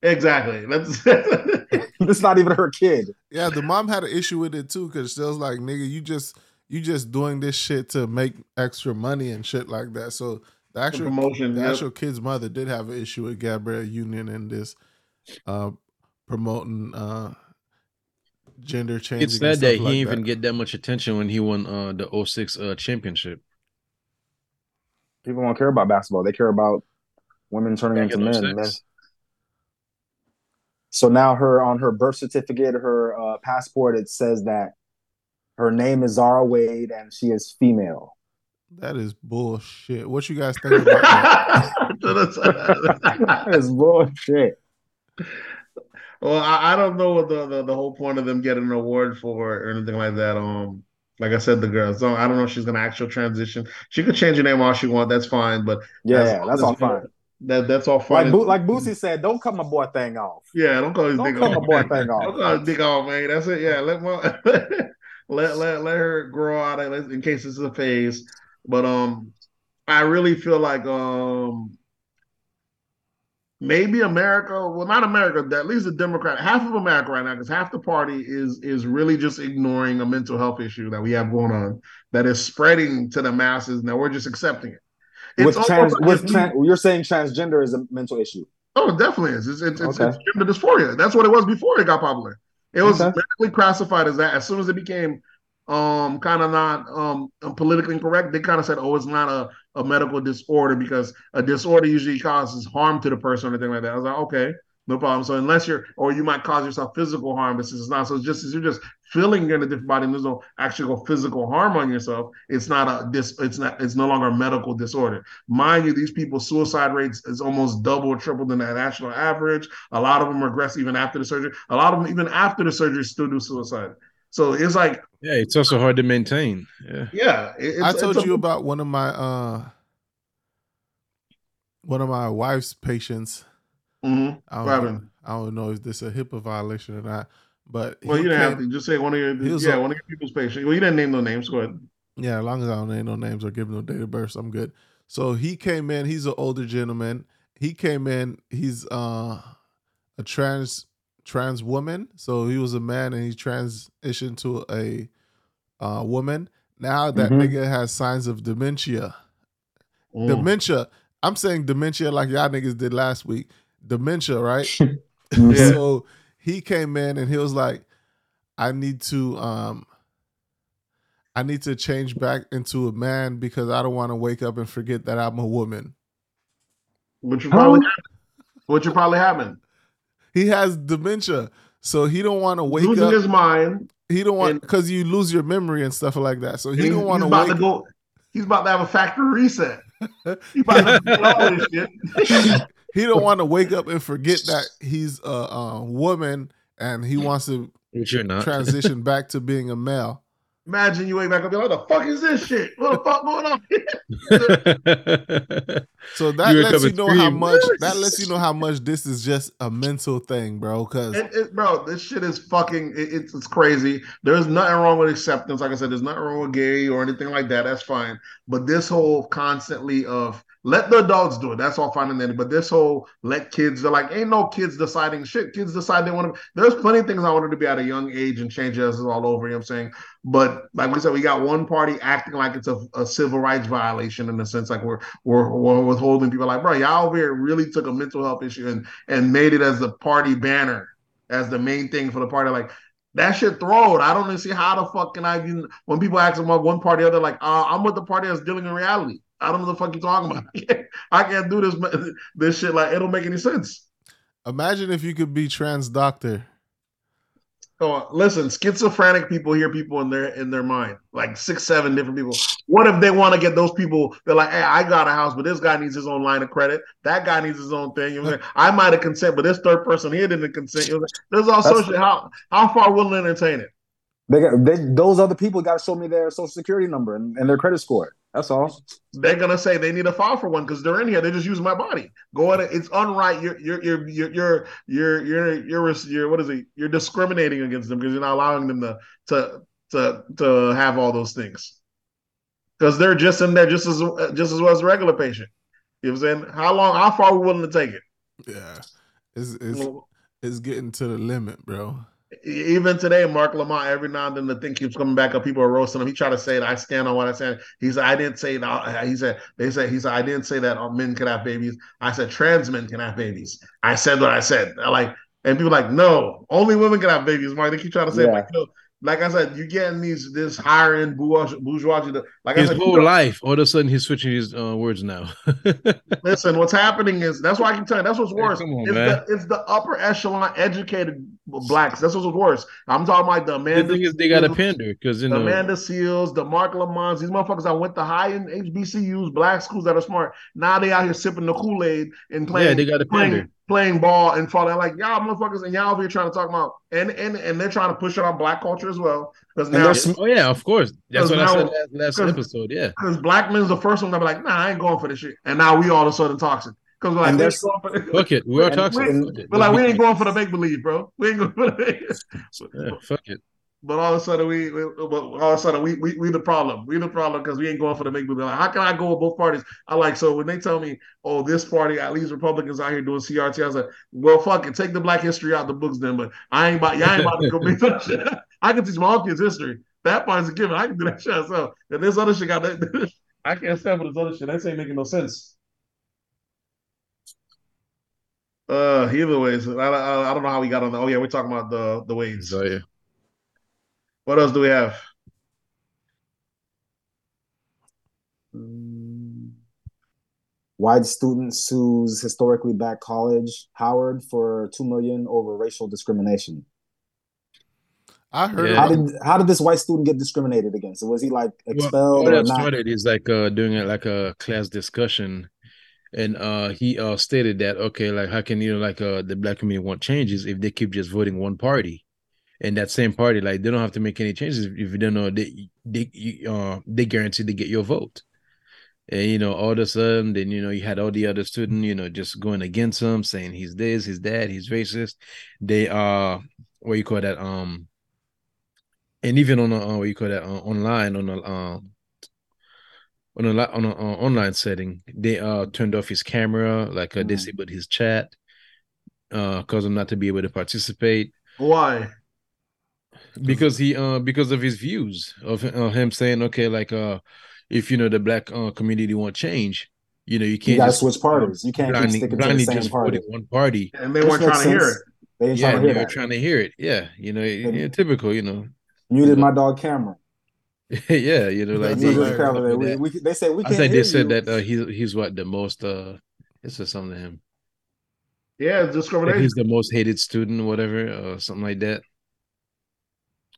Exactly. That's *laughs* This is not even her kid. Yeah, the mom had an issue with it too because she was like, "Nigga, you just you just doing this shit to make extra money and shit like that." So the actual promotion, the yep. actual kid's mother did have an issue with Gabrielle Union and this uh, promoting uh, gender changing. It's sad that he like didn't even that. get that much attention when he won uh, the 06 uh, championship. People don't care about basketball. They care about women turning into men. men. So now her on her birth certificate, her uh, passport, it says that her name is Zaya Wade and she is female. That is bullshit. What you guys think *laughs* about that? *laughs* that is bullshit. Well, I, I don't know what the, the, the whole point of them getting an award for or anything like that. Um, like I said, the girl. So I don't know if she's gonna actual transition. She could change her name all she wants. That's fine. But Yeah, That's- that's all fine. that that's all Like fine. Bo- like Boosie said, don't cut my boy thing off. yeah, don't call his Don't dick cut my boy man. thing *laughs* Don't off. call his dick off, man. That's it. Yeah, let my *laughs* let let let her grow out of it in case this is a phase. But um, I really feel like um, maybe America, well, not America, at least the Democrat, half of America right now, because half the party is is really just ignoring a mental health issue that we have going on that is spreading to the masses. Now we're just accepting it. With trans, with we- you're saying transgender is a mental issue. Oh, it definitely is. It's it's, it's, Okay. it's gender dysphoria. That's what it was before it got popular. It was Okay. medically classified as that. As soon as it became um kind of not um politically incorrect, they kind of said, "Oh, it's not a, a medical disorder because a disorder usually causes harm to the person or anything like that." I was like, "Okay, no problem." So unless you're, or you might cause yourself physical harm, but since it's not, so it's just you're just feeling in a different body, and there's no actual physical harm on yourself. It's not a dis. It's not. It's no longer a medical disorder. Mind you, these people's suicide rates is almost double, or triple than the national average. A lot of them regress even after the surgery. A lot of them, even after the surgery, still do suicide. So it's like, Yeah, it's also hard to maintain. Yeah. yeah. it's, I told it's a- you about one of my uh one of my wife's patients. Mhm. I don't, know, happened? I don't know if this is a HIPAA violation or not, But Well, you didn't have to just say one of your yeah a- one of your people's patients. Well, you didn't name no names. Go ahead. Yeah, as long as I don't name no names or give no date of birth, I'm good. So he came in. He's an older gentleman. He came in. He's uh, a trans trans woman. So he was a man and he transitioned to a uh, woman. Now that Mhm. nigga has signs of dementia. Mm. Dementia. I'm saying dementia like y'all niggas did last week. Dementia, right? *laughs* Yeah. So he came in and he was like, I need to um I need to change back into a man because I don't want to wake up and forget that I'm a woman. Which would probably How- happen. Which would probably happen. He has dementia. So he don't want to wake Losing up. his mind. he don't want because you lose your memory and stuff like that. So he don't want he's to about wake to go. He's about to have a factory reset. *laughs* He's about to do all this shit. *laughs* he don't want to wake up and forget that he's a, a woman and he wants to not. transition back to being a male. Imagine you wake back up, you're like, what the fuck is this shit? What the fuck going on? *laughs* So that You lets you and know how much that lets you know how much this is just a mental thing, bro. Because It, it, bro, this shit is fucking. It, it's, it's crazy. There's nothing wrong with acceptance. Like I said, there's nothing wrong with gay or anything like that. That's fine. But this whole constantly of let the adults do it. That's all fine and dandy. But this whole let kids. They're like, ain't no kids deciding shit. Kids decide they want to. There's plenty of things I wanted to be at a young age and change as all over. You know what I'm saying? But like we said, we got one party acting like it's a, a civil rights violation in a sense, like we're, we're we're withholding people. Like, bro, y'all over here really took a mental health issue and and made it as the party banner as the main thing for the party. Like that shit throwed. I don't even see how the fuck can I even when people ask about one party or other, like, uh, I'm with the party that's dealing in reality. I don't know the fuck you talking about. *laughs* I can't do this this shit. Like it don't make any sense. imagine if you could be trans doctor. Oh, listen, schizophrenic people hear people in their in their mind, like six, seven different people. What if they want to get those people? They're like, "Hey, I got a house, but this guy needs his own line of credit. That guy needs his own thing." You know I'm saying? I might have consent, but this third person here didn't consent. You know what I'm? There's all That's- sorts how how far will to entertain it. They got they, those other people got to show me their social security number and, and their credit score. That's all. They're gonna say they need a file for one because they're in here. They're just using my body. Go ahead. It's unright. You're you're you're you're you're you're you're you're, you're what is it? You're discriminating against them because you're not allowing them to to to to have all those things. Because they're just in there just as just as well as a regular patient. You know what I'm saying? How long? How far are we willing to take it? Yeah, it's it's, Well, it's getting to the limit, bro. Even today, Marc Lamont, every now and then the thing keeps coming back up. People are roasting him. He tried to say that I stand on what I said. He said, I didn't say that. He said, they said, he said, I didn't say that all men can have babies. I said, trans men can have babies. I said what I said. Like, and people like, no, only women can have babies, Mark. They keep trying to say, Yeah. like, know, like I said, you're getting these, this higher end bourgeoisie. like I his said, you whole know- life, all of a sudden, he's switching his uh, words now. *laughs* Listen, what's happening is that's why I can tell you that's what's Hey, worse. come on, it's, man. the, it's the upper echelon educated blacks. That's what's worse. I'm talking about the the thing is, they got a pander because you the know. Amanda Seales, the Mark Lamons, these motherfuckers I went to high end HBCUs, black schools that are smart. Now they out here sipping the Kool Aid and playing, Yeah, they got a pander. playing ball and falling. Like y'all motherfuckers, and y'all over here trying to talk about and and and they're trying to push it on black culture as well because now some- Oh yeah, of course. That's what I now- said last, last episode. Yeah. because black men's the first one that be like, nah, I ain't going for this shit, and now we all of a sudden toxic because we're like, And we ain't going for. Fuck it. We are And toxic. we-. We're like, we ain't going for the make believe, bro. We ain't going for the. *laughs* Yeah, fuck it. But all of a sudden, we, we but all of a sudden we we, we the problem. We the problem because we ain't going for the make believe. Like, how can I go with both parties? I like so when they tell me, oh, this party at least Republicans out here doing CRT, I was like, well, fuck it, take the Black history out the books then. But I ain't about y'all ain't about to go make that shit. *laughs* *laughs* I can teach my own kids history. That part's a given. I can do that shit myself. And this other shit got that. *laughs* I can't stand for this other shit. That ain't making no sense. Uh, either ways, I, I, I don't know how we got on. The, oh yeah, we're talking about the the waves. So yeah. What else do we have? White student sues historically black college Howard for two million over racial discrimination. I heard Yeah. How did how did this white student get discriminated against? Was he like Well, expelled all or not? started is like uh doing it like a class discussion, and uh he uh stated that okay, like how can you know like uh the black community want changes if they keep just voting one party, and that same party like they don't have to make any changes if you don't know they they you, uh they guarantee to get your vote. And you know, all of a sudden, then you know, you had all the other student, you know, just going against him, saying he's this, he's that, he's racist. They uh what you call that um and even on a uh, what you call that uh, online on a um on a on a uh, online setting they uh turned off his camera like uh, Mm. disabled his chat uh caused him not to be able to participate Why? Because he uh because of his views of uh, him saying okay like uh if you know the black uh, community want change you know you You can't gotta just switch parties. You can't keep blindly, sticking to the blindly same just party. voting one party And they weren't trying to hear it. They yeah trying and to they were trying to hear it yeah you know And- yeah, typical you know Muted my dog Cameron. *laughs* yeah you know like That's they, Muted hilarious. We, we, they say we I can't think hear they said you. that uh, he's he's what the most uh it's just something to him Yeah, it's Like discrimination. he's the most hated student, whatever, or something like that.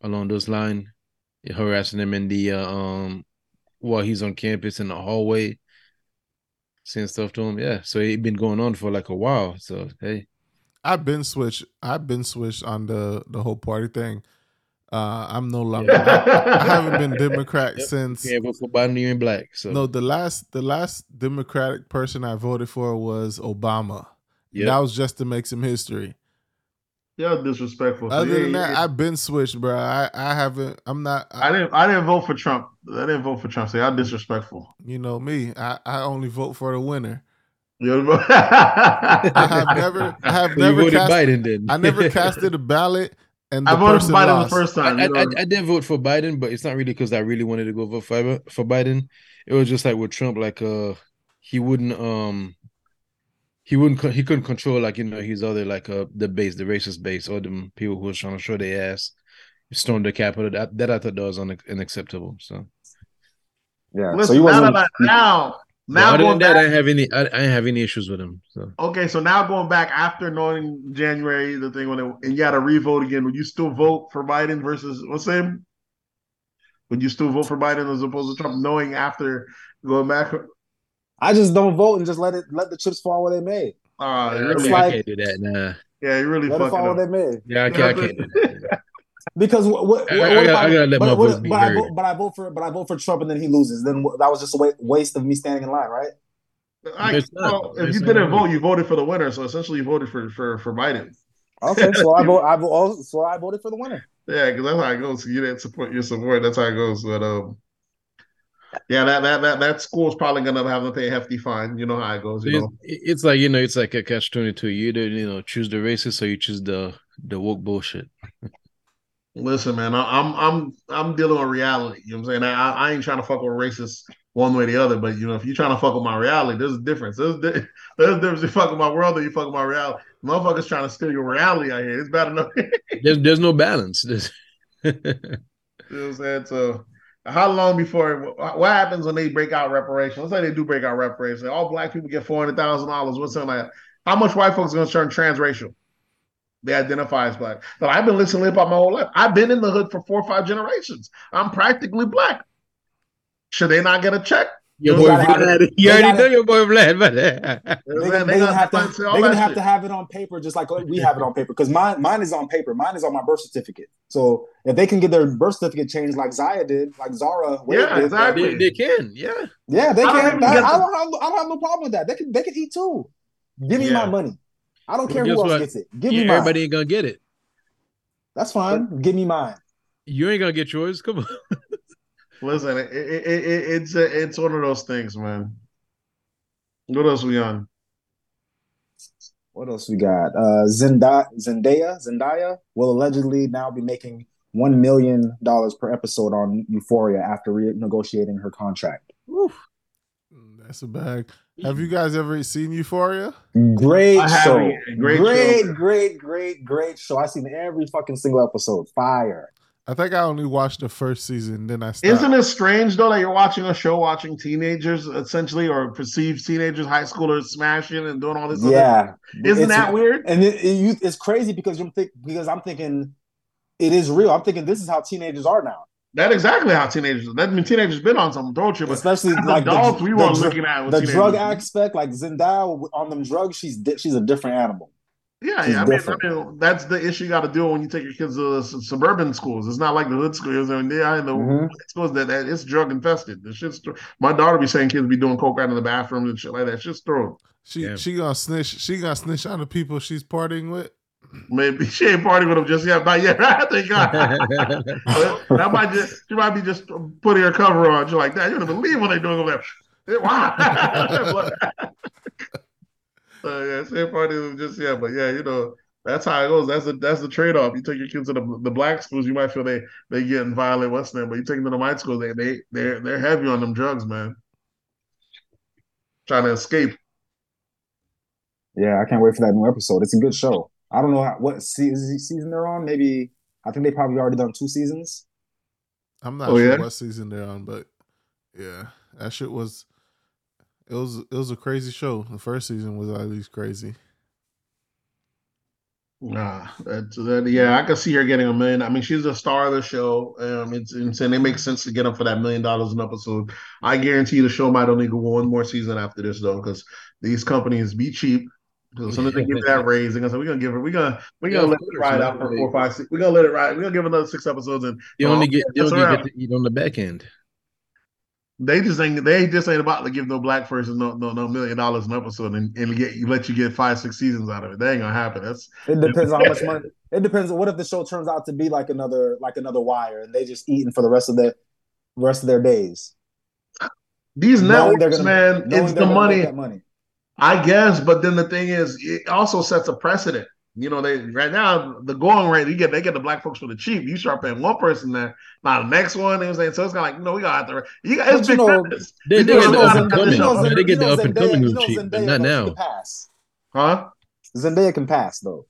Along those lines, harassing him in the uh, um while he's on campus in the hallway, saying stuff to him. Yeah, so it been going on for like a while. So hey, I've been switched. I've been switched on the the whole party thing. Uh, I'm no longer. I, I haven't been *laughs* Democrat Yep. since. yeah, vote for Biden, you in black. So No, the last the last Democratic person I voted for was Obama. Yep. That was just to make some history. Yeah, disrespectful. So, Other yeah, than that, yeah. I've been switched, bro. I I haven't. I'm not. I I, didn't. I didn't vote for Trump. I didn't vote for Trump. So y'all disrespectful. you know me. I I only vote for the winner. You know? I I have never. *laughs* I have So you never voted cast. Biden then. I never *laughs* casted a ballot, and the I voted person for Biden lost. the first time. I, you I. I did vote for Biden, but it's not really because I really wanted to go vote for for Biden. It was just like with Trump, like uh, he wouldn't um, he wouldn't he couldn't control like you know his other like uh the base, the racist base, or the people who was trying to show their ass, storm the Capitol. That, that I thought that was un- unacceptable. So Yeah. so Listen, you now, wasn't. that I- now, But now other going than that, I back. didn't have any I, I didn't have any issues with him. So Okay, so now going back after knowing January, the thing when it, and you had to re-vote again, would you still vote for Biden versus what's his name? Would you still vote for Biden as opposed to Trump, knowing after going back? I just don't vote and just let it let the chips fall where they may. Uh, Yeah, you really, can't- I can't do that. Nah, yeah, you really Let it fall fucking where they may. yeah, I can't. I can't do that. *laughs* Because what, what, I- what, I what if gotta- I, I gotta let but, my what- but I heard. vote, but I vote for but I vote for Trump and then he loses. Then that was just a wa- waste of me standing in line, right? I, well, if you didn't vote, you voted for the winner. So essentially, you voted for for for Biden. Okay, so I *laughs* vote. I vote. So I voted for the winner. Yeah, because that's how it goes. You didn't support your support. That's how it goes. But um, yeah, that that that that school's probably gonna have to pay a hefty fine. You know how it goes. You It's, know. it's like you know, it's like a catch twenty two. You either you know choose the racist or you choose the the woke bullshit. Listen, man, I, I'm I'm I'm dealing with reality. You know what I'm saying? I, I ain't trying to fuck with racists one way or the other, but you know, if you're trying to fuck with my reality, there's a difference. There's, di- there's a difference. You fuck with my world or you fuck with my reality. Motherfuckers trying to steal your reality out here. It's bad enough. There's there's no balance. *laughs* There's know what I'm saying? So, how long before what happens when they break out reparations? Let's say they do break out reparations. All black people get four hundred thousand dollars. What's something like that? How much white folks are going to turn transracial? They identify as black. So I've been listening to hip hop my whole life. I've been in the hood for four or five generations. I'm practically black. Should they not get a check? Your boy Vlad. it. You already gotta- know your boy Vlad, but You They're what gonna, they gonna have to. gotta say all They're gonna have to have it on paper, just like oh, we have it on paper. Because mine, mine is on paper. Mine is on my birth certificate. So if they can get their birth certificate changed, like Zaya did, like Zaya, Yeah, did, exactly. they, they can, yeah. Yeah, they I don't can. I, I don't have. I don't have no problem with that. They can. They can eat too. Give me Yeah. my money. I don't care who else what? gets it. Give Yeah, me mine. everybody ain't gonna get it. That's fine. Give me mine. You ain't gonna get yours. Come on. *laughs* Listen, it, it, it, it- it's a, it's one of those things, man. What else we on? What else we got? Uh, Zendaya, Zendaya, Zendaya will allegedly now be making one million dollars per episode on Euphoria after renegotiating her contract. Mm, That's a bag. Have you guys ever seen Euphoria? Great I show. Great Great, great, great, great show. I've seen every fucking single episode. Fire. I think I only watched the first season, then I stopped. Isn't it strange though that you're watching a show watching teenagers essentially or perceived teenagers, high schoolers smashing and doing all this? other- Yeah. Isn't It's- that weird? And it, it- you- it's crazy because you think because I'm thinking it is real. I'm thinking this is how teenagers are now. That's exactly how teenagers. That mean teenagers been on some throat shit, but Especially as like the- adults, we weren't looking at what the teenagers drug aspect, like Zendaya on them drugs, she's di- she's a different animal. Yeah, yeah. I mean, I mean, that's the issue you got to deal when you take your kids to the suburban schools. It's not like the hood schools. I mean, yeah, in the Mhm. schools that, that it's drug infested. The shit's. thr- My daughter be saying kids be doing coke out in the bathroom and shit like that. Shit's thrown. She Yeah. she gonna snitch. She gonna snitch on the people she's partying with. Maybe *laughs* she ain't partying with him just yet. Not yet. *laughs* I think God. that might just she might be just putting her cover on. She's like that. You don't believe what they're doing over there. *laughs* Wow. So yeah, she ain't partying with just yeah, But yeah, you know. That's how it goes. That's the that's the trade off. You take your kids to the the black schools, you might feel they they getting violent what's name, but you take them to the white schools, they they they're they're heavy on them drugs, man. Trying to escape. Yeah, I can't wait for that new episode. It's a good show. I don't know how, what season, season they're on. Maybe I think they probably already done two seasons. I'm not Oh, sure yeah? what season they're on, but yeah, that shit was. It was it was a crazy show. The first season was at least crazy. Nah, that's that, yeah, I can see her getting a million. I mean, she's a star of the show. Um, it's insane. It makes sense to get them for that million dollars an episode. I guarantee the show might only go one more season after this though, because these companies be cheap. So as soon as they give that raise, they're gonna say, "We're gonna give her. We're gonna we're gonna of let it ride out for four, five, six. We're gonna let it ride. We're gonna give another six episodes, and They only get they That's only get right. to eat on the back end. They just ain't they just ain't about to give no black person no no no million dollars an episode and, and get let you get five six seasons out of it. That ain't gonna happen. That's It depends on how much money. It depends on what if the show turns out to be like another like another Wire, and they just eating for the rest of their rest of their days. these networks, gonna- man. It's the money. money. I guess, but then the thing is, it also sets a precedent. You know, they right now the going rate you get they get the black folks for the cheap. You start paying one person there, now the next one. You know what I'm saying? So it's kind of like you know we got to you got it's But you big know- business. They, You they know, get the up and coming. They get the up and coming you cheap, but not now. can pass. huh? Zendaya can pass though.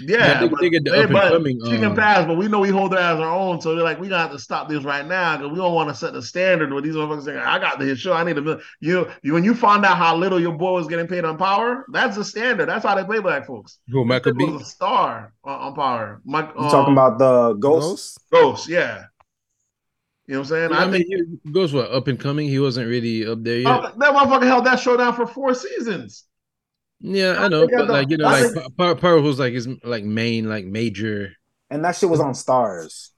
Yeah, they- but, they get the up and coming, She can um, pass, but we know we hold her as our own. So they're like, we got to stop this right now because we don't want to set the standard with these motherfuckers saying, "I got the show. I need a million. You, you, when you found out how little your boy was getting paid on Power, that's the standard. That's how they play black folks. Who Michael He B? was a star on, on Power. Mike, You talking about the ghost? Ghost? Ghost? Yeah. You know what I'm saying? I, I, mean, think he goes what up and coming. He wasn't really up there yet. oh, that motherfucker held that show down for four seasons. Yeah, I I know, but like you know, like think- Power, Power was like his like main like major. And that shit was on Starz.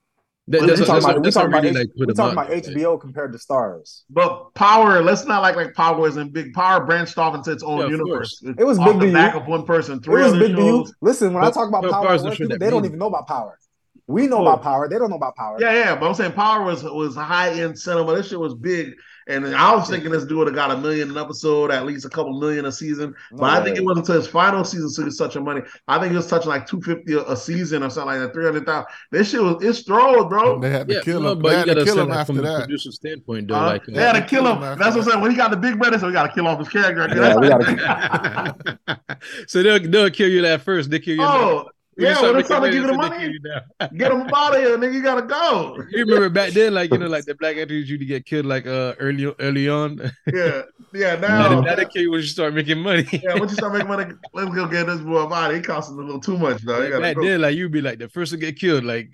That, that's we what, talking that's about, what, we talking about, really H- like we talking out about there, HBO compared to Starz. But Power, let's not like like Power was in big Power branched off into its own Yeah, universe. It was off big the to you. back of one person. It Three was other big to you. shows. Listen, when I talk about power, Power's at the work, they don't even know about power. We know Oh. about power. They don't know about power. Yeah, yeah, but I'm saying Power was was high end cinema. This shit was big, and I was thinking this dude would have got a million an episode, at least a couple million a season. No but I think it wasn't until his final season so he was touching money. I think he was touching like two fifty a season or something like that, three hundred thousand. This shit was it's thrilled, bro. And they had to Yeah, kill him. but They you had to gotta kill say him like after from a that. producer standpoint though, Uh, like they had to uh, kill him. That's what I'm saying. When he got the big brother, so we got to kill off his character. Yeah, we gotta. *laughs* so they'll they'll kill you that first. They kill you. oh, When you yeah. start When it's time to give you the money, they money, kill you down. *laughs* get them out of here, nigga. You gotta go. You remember back then, like you know, like the black actors used to get killed like uh early early on. *laughs* Yeah, yeah. *laughs* now, Now, they, now they when you start making money. yeah. Once you start making money, let's go get this boy out. He costing a little too much, though. You Like, back go. then, like you'd be like the first to get killed. Like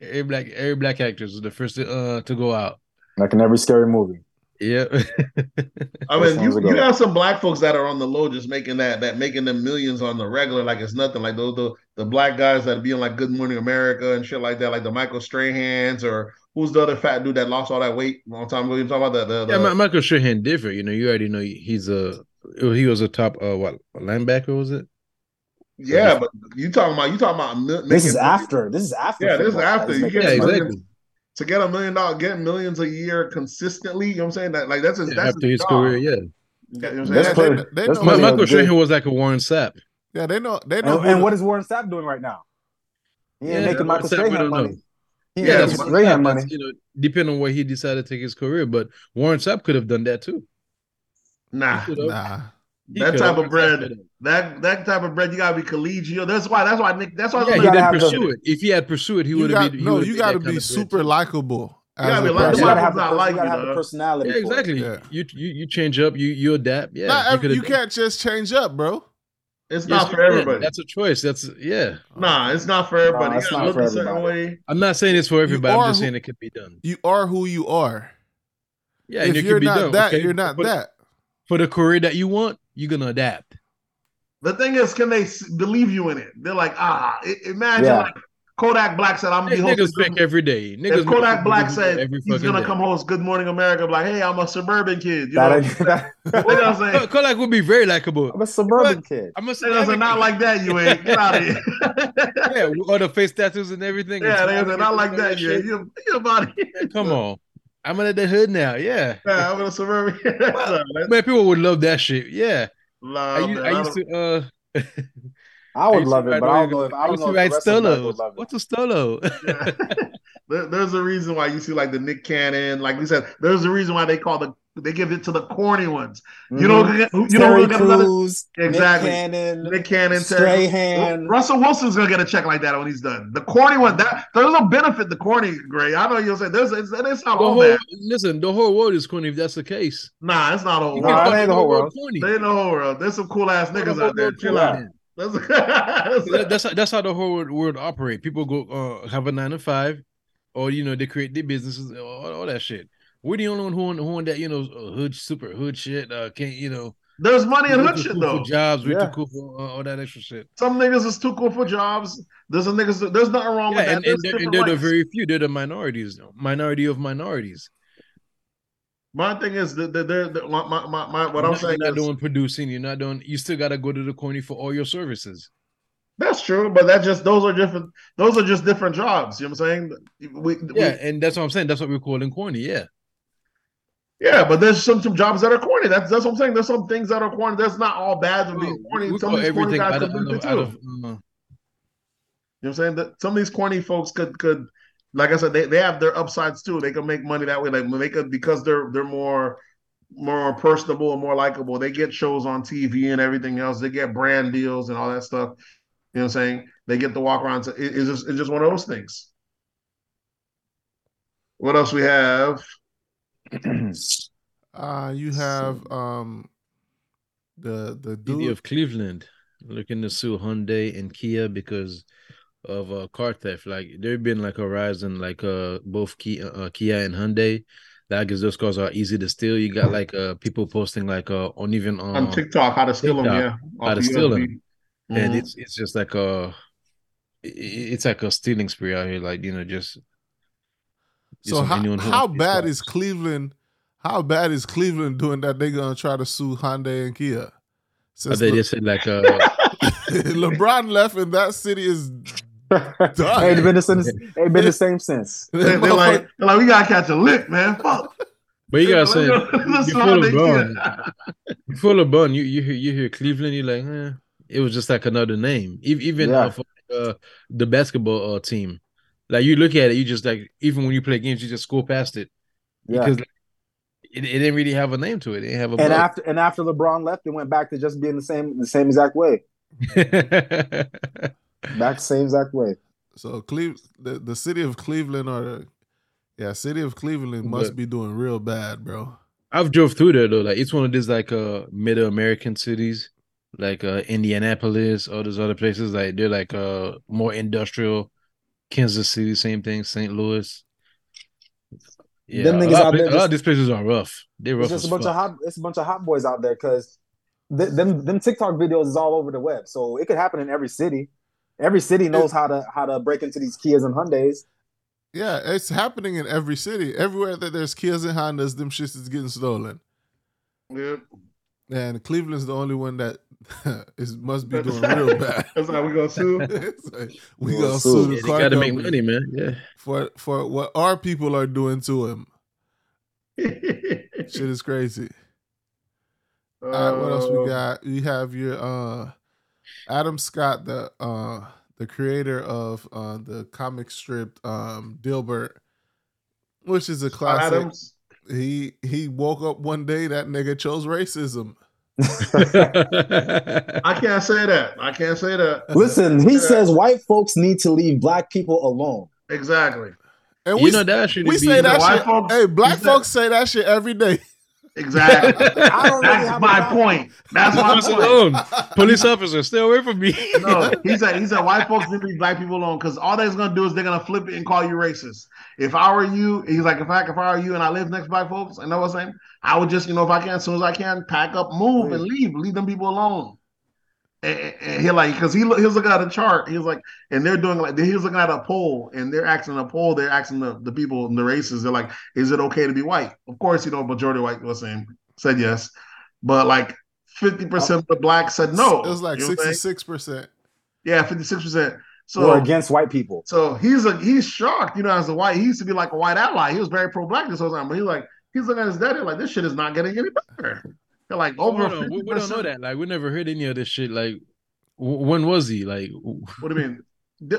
every black every black actors was the first to uh to go out. Like in every scary movie. Yeah. *laughs* I mean, you, songs are you good. got some black folks that are on the low, just making that that making them millions on the regular, like it's nothing. Like those the, the black guys that be on like Good Morning America and shit like that, like the Michael Strahans or who's the other fat dude that lost all that weight a long time ago. You talking about the the, yeah, the Mi- Michael Strahan different. You know, you already know he's a he was a top uh what linebacker was it? yeah, but you talking about you talking about This is after. This is after. Yeah, this is after. You get Yeah, exactly. To get a million dollars, get millions a year consistently. You know what I'm saying? That like that's his Yeah, that's after his job. career, yeah. You know what I'm That's saying? They, they That's know. Mi- clear. who- Michael good. Strahan was like a Warren Sapp. yeah, they know. They know. Oh, and, and what is Warren Sapp doing right now? He ain't Yeah, making Warren Michael Sapp, Strahan money. know. He Yeah, ain't that's making Strahan money. you know, depending on where he decided to take his career, but Warren Sapp could have done that too. Nah, He could have. Nah. He that type of bread, Warren that that type of bread, you gotta be collegial. That's why. That's why Nick. That's why. could. You Yeah, he didn't pursue it. If he had pursued, it, he would have been. no, you got to be kind of bread, super likable. Yeah, as I a mean, like. You gotta Michael's have the, not like you gotta have the personality. Yeah, exactly. Yeah. You, you you change up, you you adapt. Yeah, Not he every, could've you can't just change up, bro. It's Yes, not you for everybody. That's a choice. That's yeah. nah, it's not for everybody. Nah, you not look for everybody. way. I'm not saying it's for everybody. I'm just who- saying it could be done. You are who you are. Yeah, and if it could you're be not done. that, okay? you're not for, that. For the career that you want, you're gonna adapt. The thing is, can they believe you in it? They're like, ah, imagine Yeah. like Kodak Black said, "I'm gonna be hosting." Niggas fake every day. Niggas if Kodak Black said he's gonna day. come host Good Morning America, like, "Hey, I'm a suburban kid," you That know, *laughs* that, *laughs* what I'm saying? *laughs* Kodak would be very likable. I'm a suburban kid. I'm gonna say They say not like that, you ain't. Get out of here. yeah, all the face tattoos and everything. yeah, they and say not like that, you ain't. You, you about it. Come on, I'm in the hood now. Yeah, Yeah, I'm in a suburban. *laughs* Sorry, man. man, people would love that shit. Yeah, Nah, I, used, I I used to. uh *laughs* I would used to love it, but I don't know all- if I don't know if the rest of would love it. What's a Stolo? *laughs* There- there's a reason why you see like the Nick Cannon, like we said, there's a reason why they call the they give it to the corny ones. You know, Mhm. who- you know, Terry who's gonna get another Exactly. Nick Cannon, Nick Cannon, Terry- Strahan. Russell Wilson's gonna get a check like that when he's done. The corny one, that there's a benefit. The corny, Gray. I know you'll say there's it's, it's not The all whole bad. listen, the whole world is corny if that's the case. Nah, it's not all You Nah, can it ain't the whole world. corny. They in the whole world. There's some cool ass niggas out there. world Chill out. then. *laughs* That's, That- that's how, that's how the whole world, world operate. People go uh, have a nine to five, or you know they create their businesses, all, all that shit. We're the only one who on, who on that you know hood super hood shit. Uh, can't you know? there's money in we're hood shit cool though. for jobs. We're Yeah. too cool for uh, all that extra shit. Some niggas is too cool for jobs. There's a niggas. There's nothing wrong Yeah, with that. and, There's and, they're, and they're the very few. They're the minorities, minority of minorities. My thing is that they're, they're, they're- my, my, my, my- what You're I'm not, saying you're not is doing producing. You're not doing. You still got to go to the corny for all your services. that's true, but that's just those are different. Those are just different jobs. You know what I'm saying? We, we- Yeah, and that's what I'm saying. That's what we're calling corny. Yeah. Yeah, but there's some some jobs that are corny. That's that's what I'm saying. There's some things that are corny. That's not all bad to be corny. we Some of these corny guys could of, do it too. of uh, You know what I'm saying? That some of these corny folks could could like I said, they, they have their upsides too. They can make money that way. Like they could because they're they're more more personable and more likable. They get shows on TV and everything else. They get brand deals and all that stuff. You know what I'm saying? They get to walk around. It- it's just it's just one of those things. What else we have? *clears throat* Uh, you have um the the City of Cleveland looking to sue Hyundai and Kia because of uh, car theft. Like there been like a rise in like uh both Kia, uh, Kia and Hyundai. That because those cars are easy to steal. You got like uh people posting like uh on even on on TikTok, how to steal them, yeah. how to steal them. and Mhm. it's it's just like a it's like a stealing spree out here. Like you know just. Just So how, anyone who how bad cars. is Cleveland? How bad is Cleveland doing that? They're gonna try to sue Hyundai and Kia. I Since think Le- they said like uh *laughs* LeBron left and that city is *laughs* ain't been the same. Ain't been the same since. *laughs* They, they're like, they're like, we gotta catch a lick, man. Fuck. but you gotta say Let's go- let's before go to LeBron Ikea. before LeBron you you hear you hear Cleveland you're like eh, it was just like another name even Yeah. uh, for uh, the basketball uh, team like you look at it you just like even when you play games you just scroll past it Yeah. because it, it didn't really have a name to it it didn't have a And buzz. after and after LeBron left, it went back to just being the same the same exact way. *laughs* Back same exact way. So Cleve, the, the city of Cleveland or the yeah, city of Cleveland must But- be doing real bad, bro. I've drove through there though. Like it's one of these like uh middle American cities, like uh Indianapolis, all those other places. Like they're like uh more industrial. Kansas City, same thing. St. Louis. Yeah, Them a niggas lot, of out pla- there a lot of these places are rough. They're rough It's just as a bunch fuck. of hot. It's a bunch of hot boys out there because th- them them TikTok videos is all over the web. So it could happen in every city. Every city knows how to how to break into these Kias and Hyundais. Yeah, it's happening in every city. Everywhere that there's Kias and Hondas, them shits is getting stolen. Yeah. And Cleveland's the only one that *laughs* is must be doing real bad. That's how we gonna sue. *laughs* Like, we Well, gonna so- sue Yeah, the they car gotta make money, man. Yeah. for for what our people are doing to him. *laughs* Shit is crazy. All right, what else we Uh, got? We have your uh Adam Scott, the uh the creator of uh the comic strip um Dilbert, which is a classic. Adams. He he woke up one day that nigga chose racism. I *laughs* can't say that. I can't say that. Listen, he Yeah. says white folks need to leave black people alone. Exactly. And you we know that actually we be say that white shit. folks- hey, black you said- folks say that shit every day. Exactly. *laughs* I don't really That's my point. That's my Leave us point. alone. Police officer, stay away from me. *laughs* No, he *laughs* said he said white folks need to leave black people alone because all they're gonna do is they're gonna flip it and call you racist. If I were you, he's like, if I if I were you and I live next to black folks, I know what I'm saying. I would just, you know, if I can, as soon as I can, pack up, move, and leave. Leave them people alone. And, and he like because he he was looking at a chart. He was like, and they're doing like he was looking at a poll, and they're asking a poll. They're asking the, the people in the races. They're like, is it okay to be white? Of course, you know, majority white was saying said yes, but like fifty percent of the blacks said no. It was like You know what I'm saying? sixty six percent. Yeah, fifty six percent. So or against white people. so he's a he's shocked, you know, as a white. He used to be like a white ally. He was very pro black this whole time, but he's like he's looking at his daddy like this shit is not getting any better. They're like over Hold on, we, we don't know that. Like we never heard any of this shit. Like w- when was he? Like What do you mean?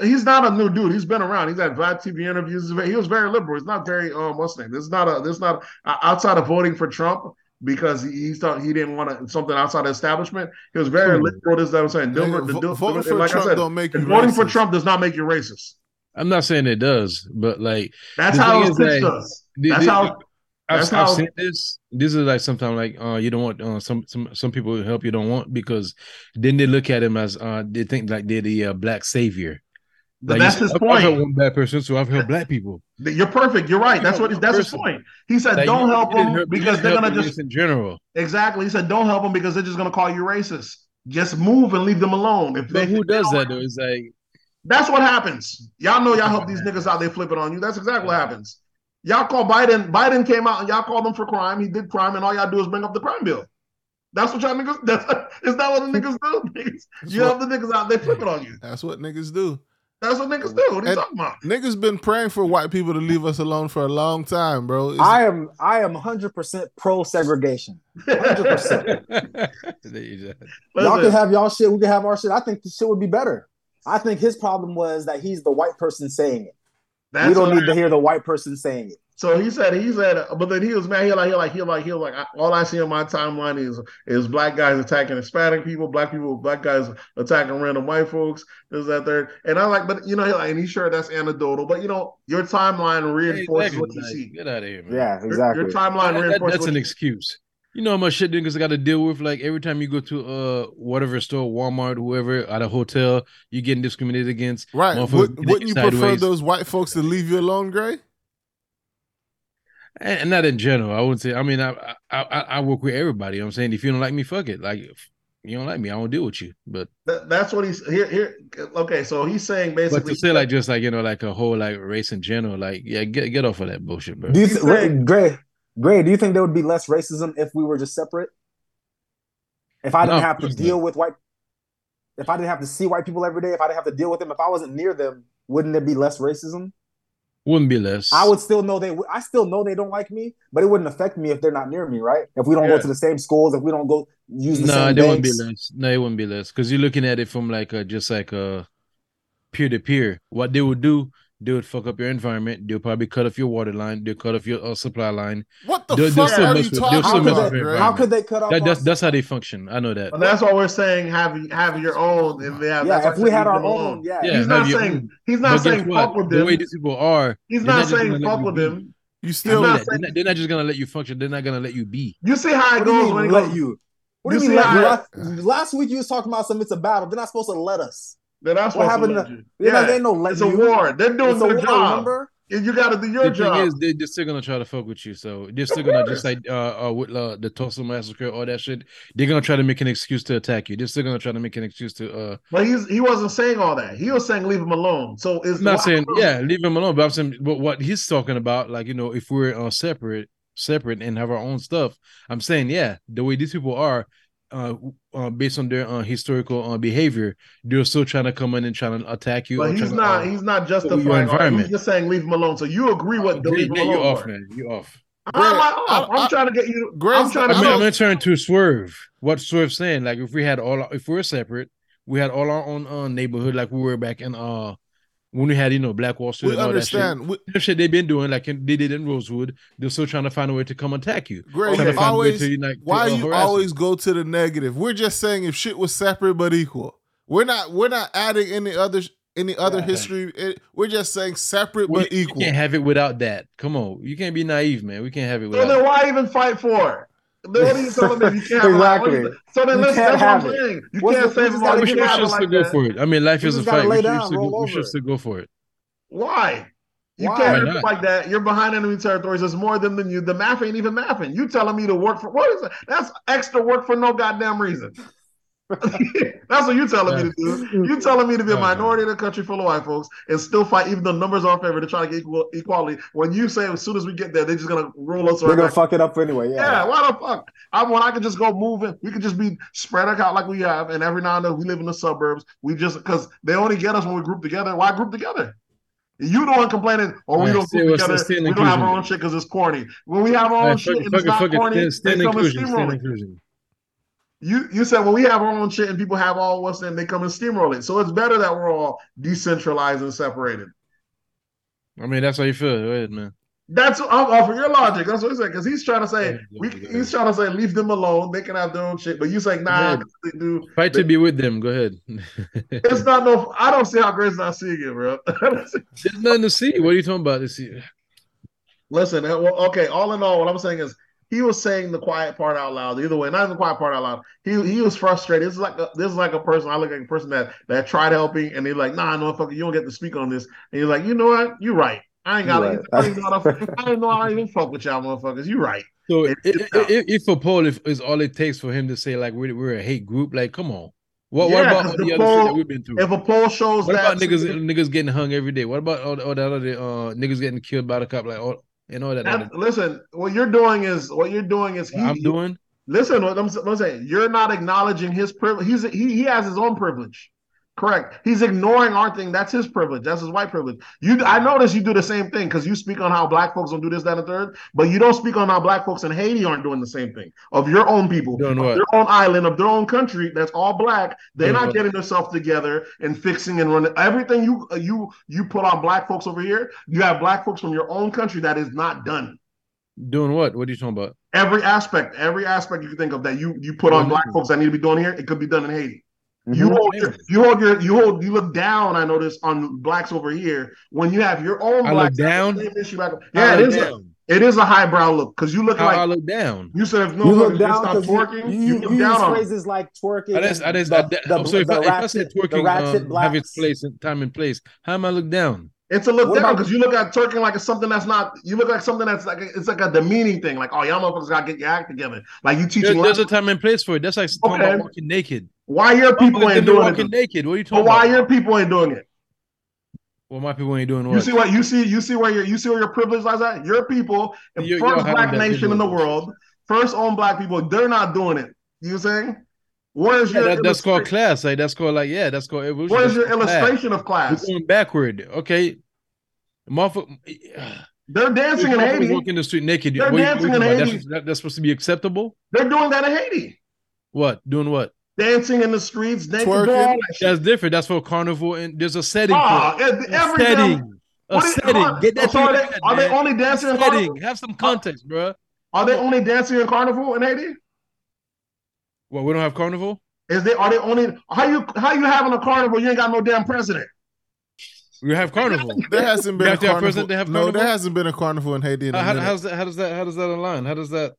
He's not a new dude. He's been around. He's had Vlad TV interviews. He was very liberal. He's not very um, what's name? This is not a. This is not uh, outside of voting for Trump because he, he thought he didn't want to, something outside the establishment. He was very Hmm. liberal. This is what I'm saying. Dilbert, Nigga, the, vo- voting and for like Trump I said, don't make you and voting for. Trump does not make you racist. I'm not saying it does, but like That's how thing his that does. the- That's the- how. I've, That's I've seen this. This is like sometimes like uh you don't want uh, some some some people help you don't want because then they look at him as uh they think like they're the uh, black savior. Like, that's his I've- I've helped one black person, so I've helped black people. You're perfect. You're right. That's what. That's his point. He said, Like, "Don't help them help- because they're gonna just in general. exactly." He said, "Don't help them because they're just gonna call you racist. Just move and leave them alone." If But they, who *laughs* does that though? It's like That's what happens. Y'all know y'all help these *laughs* niggas out, they flip it on you. That's exactly what happens. Y'all call Biden. Biden came out and y'all called him for crime. He did crime, and all y'all do is bring up the crime bill. That's what y'all niggas. *laughs* That's is that what the niggas do? Niggas, *laughs* you help the niggas out, they flip it on you. That's what niggas do. That's what niggas do. What are you And- talking about? Niggas been praying for white people to leave us alone for a long time, bro. It's- I am I am 100% pro segregation. 100%. You go. y'all can have y'all shit, we can have our shit. I think the shit would be better. I think his problem was that he's the white person saying it. That's we don't what need to hear the white person saying it. So he said, he said, but then he was mad. He like, he like, he like, he was like, I, all I see on my timeline is is black guys attacking Hispanic people, black people, black guys attacking random white folks. This that third, and I like, but you know, he like, and he's sure that's anecdotal, but you know, your timeline reinforces Exactly, what you see. Get out of here, man. Yeah, exactly. Your, timeline That- that- reinforces. that's what an you- excuse. You know how much shit niggas got to deal with? Like every time you go to uh whatever store, Walmart, whoever, at a hotel, you getting discriminated against. right. Motherfuckers Would, wouldn't you at you prefer those white folks to leave you alone, Gray? And, and not in general. I wouldn't say. I mean, I, I I I work with everybody. You know what I'm saying if you don't like me, fuck it. Like if you don't like me, I won't deal with you. But that- that's what he's here. Here, okay. So he's saying but basically, to say like just like you know like a whole like race in general, like yeah, get get off of that bullshit, bro. Do you th- saying- Gray, Gray, do you think there would be less racism if we were just separate? If I didn't No, have to deal with white if I didn't have to see white people every day, if I didn't have to deal with them, if I wasn't near them, wouldn't there be less racism? Wouldn't be less. I would still know they. would- I still know they don't like me, but it wouldn't affect me if they're not near me, right? If we don't Yeah. go to the same schools, if we don't go use the same No, same there wouldn't be less. No, it wouldn't be less because you're looking at it from like a just like a peer to peer. What they would do, they would fuck up your environment. They'll probably cut off your water line. They'll cut off your uh, supply line. What the They'll- fuck they'll are you still mess with- talking they'll How could, about, they, how could they cut off? That, that's that's how they function. I know that. And that's why we're saying have have your own, and they have. Yeah, if we had our them own, yeah. Yeah, he's not saying own. he's not But guess saying what? fuck with The way these people are, He's they're not saying fuck with them. You They're still not not, they're, not, they're not just gonna let you function. They're not gonna let you be. You see how it What goes when he let you? What You do you see mean let you? how- Last, last week you was talking about some. It's a battle. They're not supposed to let us. Then I'm What supposed to happened? let To, you. yeah, Yeah, there ain't no let it's a war. They're doing It's their war. job. Remember? And you got to do your the job. thing is, they, they're still gonna try to fuck with you. So they're still Of gonna course. just like uh, uh with uh, the Tulsa massacre, all that shit. They're gonna try to make an excuse to attack you. They're still gonna try to make an excuse to. uh but he's he wasn't saying all that. He was saying leave him alone. So it's I'm not saying yeah, leave him alone. But I'm saying, but what he's talking about, like you know, if we're uh, separate, separate and have our own stuff, I'm saying yeah, the way these people are, uh, uh based on their uh, historical uh, behavior, they're still trying to come in and trying to attack you. But he's trying to, not. uh, He's not your justifying. all that. He's environment. just saying leave him alone. So you agree with the Nate, leave him Nate, you alone? off, man. You off. I'm not Greg, off. I'm I- trying to get you. Greg's I'm trying I to. mean, I'm gonna turn to Swerve. What Swerve's saying? Like, if we had all, our- if we're separate, we had all our own uh, neighborhood, like we were back in uh when we had you know Black Wall Street we and all understand. That shit. The shit they've been doing, like they did in Rosewood, they're still trying to find a way to come attack you. Greg, Trying you to find a way always to unite. why to, uh, you harass always go to the negative? We're just saying if shit was separate but equal. We're not we're not adding any other any other Yeah. history. It- we're just saying separate We, but we equal. You can't have it without that. Come on, you can't be naive, man. We can't have it So without. then that. why even fight for it? Then what are you telling me? You can't have it like- what is Exactly. it? So then You listen, that's what I'm saying. You What's can't the- say we just gotta we get can't we have should it still like go that. for it. I mean, life We is a fight. lay We should, down, still, go- we should still go for it. Why? You Why? can't Why like that. You're behind enemy territories. There's more than than you. The math ain't even mathing. You telling me to work for what is that? That's extra work for no goddamn reason. *laughs* That's what you're telling me to do. You're telling me to be a minority in a country full of white folks and still fight, even though numbers are in favor to try to get equal, equality. When you say as soon as we get there, they're just gonna roll us. They're right gonna back. fuck it up anyway. Yeah. Yeah, why the fuck? I when I could just go moving, we could just be spread out like we have, and every now and then we live in the suburbs. We just because they only get us when we group together. Why group together? You the one complaining, or we Right, don't still- group together. still we don't have our own shit because it's corny. When we have our own Right, shit fuck it, and it's fuck it, not fuck it. corny, Still- they come inclusion, still steamroll inclusion. You you said when we have our own shit and people have all what's in, they come and steamroll it. So it's better that we're all decentralized and separated. I mean, that's how you feel. Go ahead, man. That's I'm off of your logic. That's what he's saying. Because he's trying to say we he's trying to say leave them alone. They can have their own shit. But you saying nah, they do. Fight to be with them. Go ahead. *laughs* It's not no. I don't see how Gray's not seeing it, bro. *laughs* There's nothing to see. What are you talking about? To see? Listen, uh, well, okay. All in all, what I'm saying is he was saying the quiet part out loud. Either way, not even the quiet part out loud. He he was frustrated. This is like a, this is like a person. I look like a person that that tried helping, and they're like, "Nah, no, fucker, you don't get to speak on this." And he's like, "You know what? You're right. I ain't got You it. right. I didn't know. How to, I didn't know how to even fuck with y'all, motherfuckers. You're right. So It- if, it's if, if, if a poll if, is all it takes for him to say like we're, we're a hate group, like come on. What, what Yeah, about 'cause all the the other shit poll- that we've been through? If a poll shows What that about niggas niggas getting hung every day? What about all, all that other uh, niggas getting killed by the cop? Like all and know that- listen, what you're doing is what you're doing is he, I'm doing. Listen, what I'm, what I'm saying, you're not acknowledging his privilege. He's he, he has his own privilege. Correct. He's ignoring our thing. That's his privilege. That's his white privilege. You, I notice you do the same thing because you speak on how black folks don't do this, that, and the third, but you don't speak on how black folks in Haiti aren't doing the same thing. Of your own people, Doing what? their own island, of their own country, that's all black. They're Doing not what? getting themselves together and fixing and running everything you uh, you you put on black folks over here. You have black folks from your own country that is not done Doing what? What are you talking about? every aspect, every aspect you can think of that you you put on black folks that need to be doing here, it could be done in Haiti. Mhm. You hold your, you hold your you hold you look down. I notice on blacks over here when you have your own I look blacks. that down? issue back- Yeah, I it look. A, down? it is a highbrow look because you look How like I look down? you said if no You look can down stop because you, twerking, you, you, you, look use down on. them. phrases like twerking. I just, I just, the, I, the, so if, the I, if I ratchet, said the twerking ratchet um, have its place and time and place, how am I look down? It's a look What down because you look at twerking like it's something that's not. You look like something that's like it's like a demeaning thing. Like oh y'all motherfuckers gotta get your act together. Like you There, teaching. there's a time and place for it. That's like talking about walking naked. Why your people Motherfuckers ain't doing walking it? naked. What are you But talking why about? your people ain't doing it? Well, my people ain't doing what? You see what you see? You see where your you see where your privilege lies at? Your people, the You- first black nation in the world, first own black people, they're not doing it. You saying? Where's Yeah, your that, that's called class. Like that's called like yeah, that's called evolution. Where's your called class. illustration of class? We're going backward. Okay, motherfucker. They're dancing in Haiti. walking the street naked. They're What dancing in? Haiti. That's, that- that's supposed to be acceptable. They're doing that in Haiti. What? Doing what? Dancing in the streets, naked, Twerking. that. That's different. That's for carnival, and there's a setting. Ah, for it. it- A every damn- setting. A what is- setting. are- Get that so are they, head, are they only dancing in setting. carnival? Have some context, bro. Are they only dancing in carnival in Haiti? Well, We don't have carnival. Is they are they only how you how you having a carnival? You ain't got no damn president. We have carnival. *laughs* There hasn't been a have have carnival. president to have no, carnival? there hasn't been a carnival in Haiti. In a How, how, minute. that? How does that? How does that align? How does that?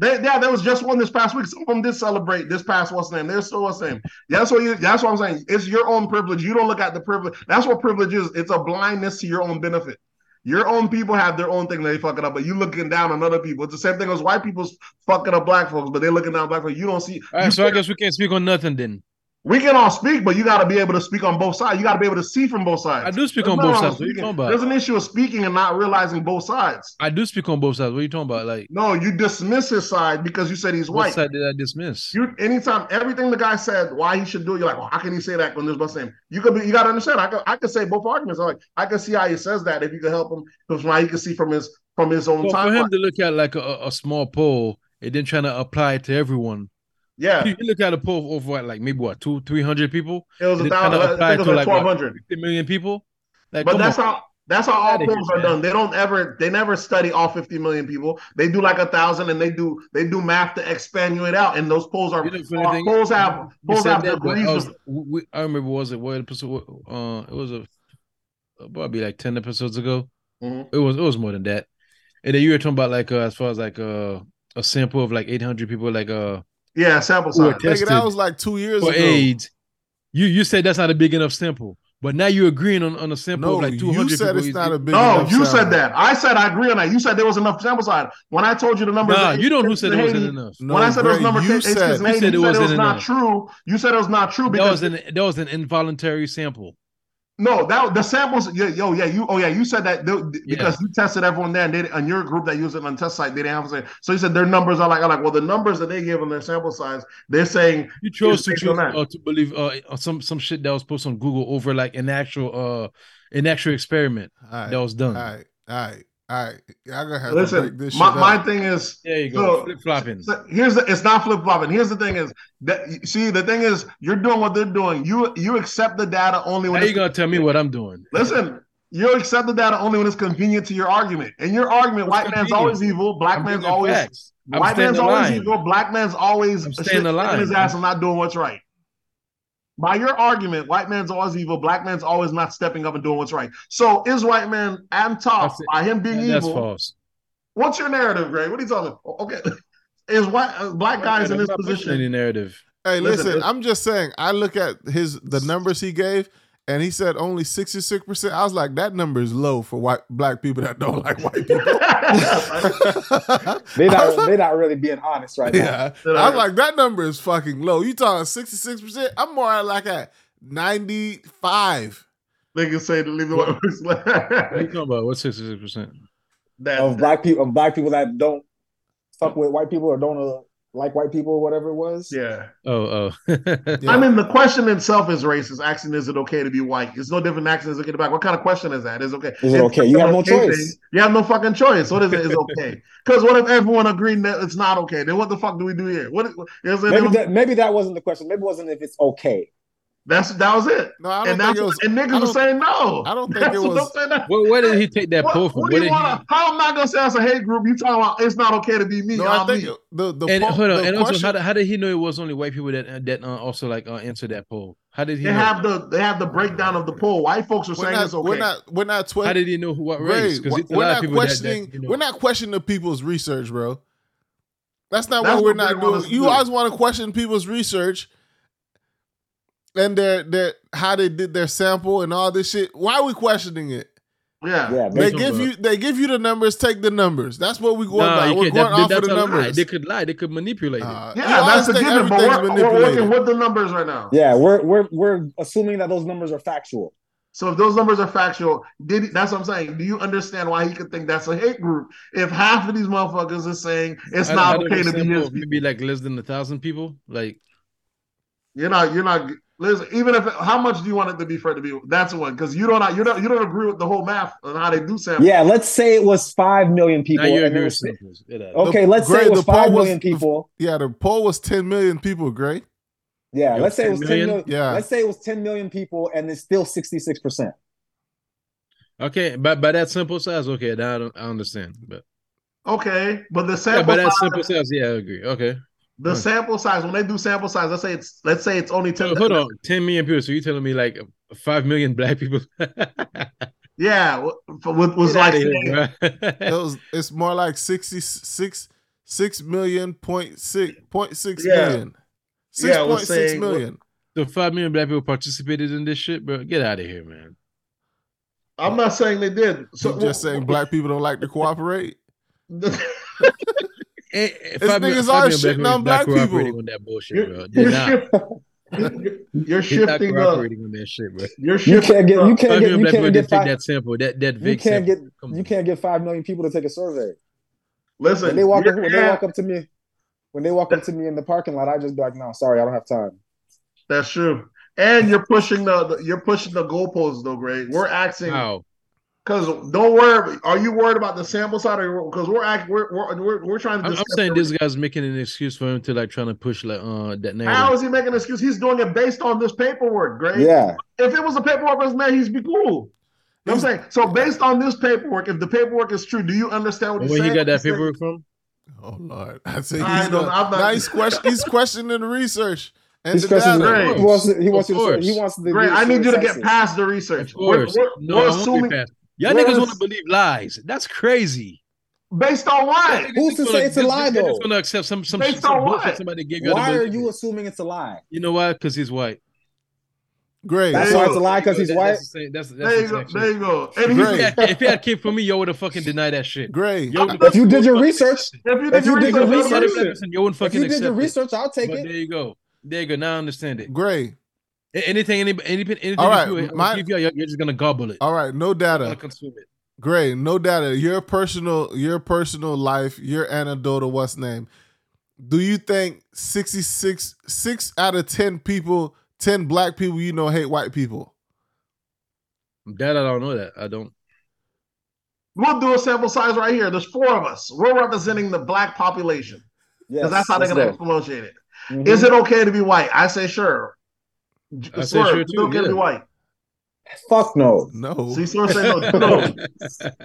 They, yeah, there was just one this past week. Some of them did celebrate this past what's name. They're still what's the name. That's what you. That's what I'm saying. It's your own privilege. You don't look at the privilege. That's what privilege is. It's a blindness to your own benefit. Your own people have their own thing they fucking up, but you looking down on other people. It's the same thing as white people's fucking up black folks, but they're looking down on black folks. You don't see. All right, so I guess we can't speak on nothing then. We can all speak, but you got to be able to speak on both sides. You got to be able to see from both sides. I do speak There's on both sides. What are you talking about? There's an issue of speaking and not realizing both sides. I do speak on both sides. What are you talking about? Like, No, you dismiss his side because you said he's what white. side did I dismiss? You anytime everything the guy said why he should do it, you're like, well, how can he say that when there's no same? You could be, you gotta understand. I could I could say both arguments. I'm like, I can see how he says that if you could help him, because why he can see from his from his own Well, for time. him to look at like a, a small poll and then trying to apply it to everyone. Yeah, You, look at a poll of what, like maybe what, two, three hundred people, it was a thousand. trying to I think it was like like twelve hundred. Fifty million people. Like, But that's on. how that's how all polls are man. done. They don't ever they never study all 50 million people. They do like a thousand and they do they do math to expand it out. And those polls are You know, thing- polls have polls have that, degrees I, was, of we, I remember was it what episode? Uh, it was a probably like ten episodes ago. Mhm. It was it was more than that. And then you were talking about like uh, as far as like uh, a sample of like eight hundred people like uh yeah sample size. tested Nigga, that was like two years for ago. AIDS. You you said that's not a big enough sample. But now you're agreeing on, on a sample No, of like 200 you said people. it's not a big. No, enough you said that. I said I agree on that. You said there was enough sample size. When I told you the numbers, Nah, you don't who said it wasn't enough. No, when I said those Gray, numbers, you Haiti- said- Haiti, You said it you said it was wasn't not enough. true. You said it was not true That because was an that was an involuntary sample. No, that the samples. Yeah, yo, yeah, you. Oh, yeah, you said that they- because you tested everyone there, and they on your group that used it on test site, they didn't have to say. So you said their numbers are like, are like, well, the numbers that they give on their sample size, they're saying You chose to choose uh, to believe uh, uh, some some shit that was posted on Google over like an actual uh an actual experiment All right, that was done. all right, all right, all right. Y'all gonna have Listen, to break Listen, this shit my, my thing is There you go. So- Flip flopping. So here's the it's not flip flopping. Here's the thing is that you- see the thing is you're doing what they're doing. You you accept the data only when How it's you gonna tell me what I'm doing? listen. You accept the data only when it's convenient to your argument. And your argument, What's white man's always evil, black I'm man's always facts. White man's always alive. evil, black man's always I'm staying shit- alive, kicking his man. ass and not doing what's right. By your argument, white man's always evil, black man's always not stepping up and doing what's right. So is white man on top That's it. by him being That's evil? false. What's your narrative, Greg? What are you talking? about? Okay, *laughs* is white uh, black guys in this position? Any narrative. Hey, Listen, listen, it- I'm just saying. I look at his the numbers he gave, and he said only 66. percent I was like, that number is low for white black people that don't like white people. *laughs* *laughs* they're, not like- they not really being honest right now. yeah, I was like, that number is fucking low. You talking 66 percent? I'm more at like at 95. They can say to leave the white person. What are you talking about? What's sixty six percent? That- Of black people of black people that don't fuck with white people or don't uh, like white people or whatever it was. yeah. Oh, oh. Yeah. *laughs* I mean, the question itself is racist. Asking, is it okay to be white? It's no different than asking, is it okay to be black? What kind of question is that? Is it okay? Is it It's okay? You have no okay choice. thing. You have no fucking choice. What is it? Is okay? *laughs* Because what if everyone agreed that it's not okay? Then what the fuck do we do here? What? You know what I'm? Maybe that maybe that wasn't the question. Maybe it wasn't if it's okay. That's that was it. No, I don't And think that's it was. and niggas were saying no. I don't think *laughs* That's it what was- I'm saying. That- where, where did he take that What, poll from? what do you wanna, how am I gonna say that's a hate group? You talking about it's not okay to be me? No, I I'm think me. the the, And poll- hold on, the and also, how did, how did he know it was only white people that that uh, also like uh, answered that poll? How did he They know? have the they have the breakdown of the poll. White folks are we're saying not, it's okay. we're not we're not twi- How did he know who what Ray, race? Because we're a lot not of people that- that, questioning. you know- We're not questioning the people's research, bro. That's not That's what we're not doing. us to. You always want to question people's research and their their how they did their sample and all this shit. Why are we questioning it? yeah. Yeah, They give what? you they give you the numbers. Take the numbers. That's what we going Nah, by. you We're can't- going that- off that's of the a lie. numbers. They could lie. They could manipulate it. Uh, Yeah, that's always a given. But we're, we're manipulated. working with the numbers right now. Yeah, we're we're we're assuming that those numbers are factual. So if those numbers are factual, did he, that's what I'm saying. Do you understand why he could think that's a hate group? If half of these motherfuckers are saying it's I- I not don't okay to be his, maybe like less than a thousand people. Like you're not, you're not. Listen, even if how much do you want it to be for it to be? That's one because you don't, you don't, you don't agree with the whole math on how they do sample. Yeah, let's say it was five million people. now you and agree it with was- samples. Get out of here. okay, let's Gray, say it was the poll was- people. Yeah, the poll was 10 million people, Gray. Yeah, Yo, let's say it 10 was ten million? million. Yeah. Let's say it was ten million people, and it's still sixty six percent. Okay, by by that simple size, okay, now I, don't, I understand. But Okay, but the yeah, sample by that size, simple size, yeah, I agree. Okay, the sample size when they do sample size, let's say it's let's say it's only ten. so, hold on, ten million people. So you telling me like five million black people? *laughs* Yeah, w- was, was like here, It *laughs* was, it's more like 66 6 million point six point six Yeah. million. Yeah, I was 6.6 saying- so five million black people participated in this shit, bro. Get out of here, man. I'm not saying they did. So You just saying black people don't like to cooperate. *laughs* Eh, five niggas five are million shitting people on black not cooperating people. on that bullshit, You're, bro. you're, They're not. you're, *laughs* you're He's not shifting the cooperating on that shit, bro. you're You shifting can't get you can't get million you black people can't get take five, that sample. That that you Vic can't sample. get Come you on. can't get five million people to take a survey. listen. When they walk up, when they walk up to me, when they walk up to me in the parking lot, I just be like, no, sorry, I don't have time. That's true. And you're pushing the, the you're pushing the goalposts though, Greg. We're asking How? Because don't worry. Are you worried about the sample side or because we're act we're, we're we're we're trying to. I'm, I'm saying the- this guy's making an excuse for him to like trying to push like uh that How narrative. is he making an excuse? He's doing it based on this paperwork, Greg. Yeah, If it was a paperwork was made, he'd be cool. You know what I'm saying? So based on this paperwork, if the paperwork is true, do you understand what Where he's he got that He's saying- paperwork from? Oh Lord! *laughs* I say he's I don't- not, I'm now he's question, he's questioning the research and he's the questioning. data. Great. He wants to, he wants to he wants to. Greg, do I need you to get past the research. Of course. We're, we're, no, we're I won't assuming fast. Y'all we're niggas want to believe lies. That's crazy. based on what? Who's to say it's a lie, though? just gonna accept some some, Based some on what? somebody gave you. Why are you assuming it's a lie? You know why? Because he's white. Great. That's why it's a lie because he's white. That's, the that's, that's There you go. There you go. And If he, had, if he had came from me, yo would have fucking denied that shit. Great. Yo, If you did your research, if you did your research, research- you Listen, yo wouldn't if you did your research, I'll take it. there you go. There you go. Now I understand it. Great. A- Anything, any, anything, anything All right, you do, my- give you, you're you're just gonna gobble it. All right. No data. consume it. Great. No data. Your personal, your personal life, your anecdote of what's name. Do you think 66, six out of 10 people, 10 black people you know hate white people? That I don't know that. I don't. We'll do a sample size right here. There's four of us. We're representing the black population Yes, because that's how they're going to go. promote it. Mhm. Is it okay to be white? I say sure. I say Swerve, sure is it too, okay to be yeah. white? Fuck no. No. See, Swerve *laughs* say no. no.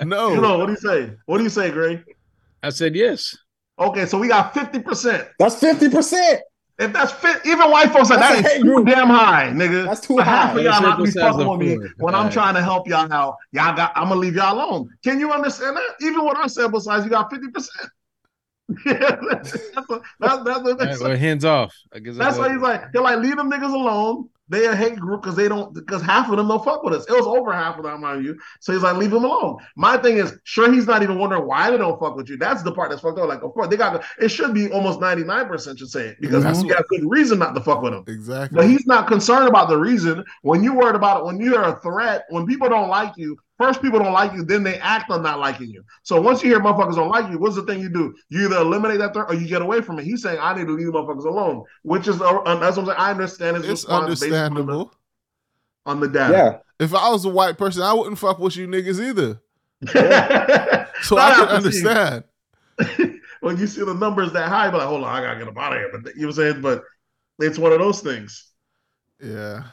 No. You know, what do you say? What do you say, Gray? I said yes. Okay, so we got 50%. That's fifty percent. If that's fit, even white folks are That's that a is hate too damn high, nigga. That's too For half high. of y'all not be fucking with me four. when I'm trying to help y'all out. Y'all got, I'm gonna leave y'all alone. Can you understand that? Even with our sample size, you got 50%. *laughs* that's, that's, that's, that's, All right, well, hands off. I guess That's why he's like, they're like, leave them niggas alone. They a hate group because they don't because half of them don't fuck with us. It was over half of them, mind you. So he's like, leave them alone. My thing is, sure, he's not even wondering why they don't fuck with you. That's the part that's fucked up. Like, of course, they got it should be almost 99% should say it because That's you got good reason not to fuck with him. Exactly. But he's not concerned about the reason. When you worried about it, when you're a threat, when people don't like you, first people don't like you, then they act on not liking you. So once you hear motherfuckers don't like you, what's the thing you do? You either eliminate that threat or you get away from it. He's saying I need to leave motherfuckers alone, which is uh, that's what I'm saying. I understand his it's response based on the- understandable. on the data. Yeah. If I was a white person, I wouldn't fuck with you niggas either. Yeah. So I can understand. *laughs* when you see the numbers that high, but like, hold on, I gotta get them out of here. But you know what I'm saying? But it's one of those things. Yeah.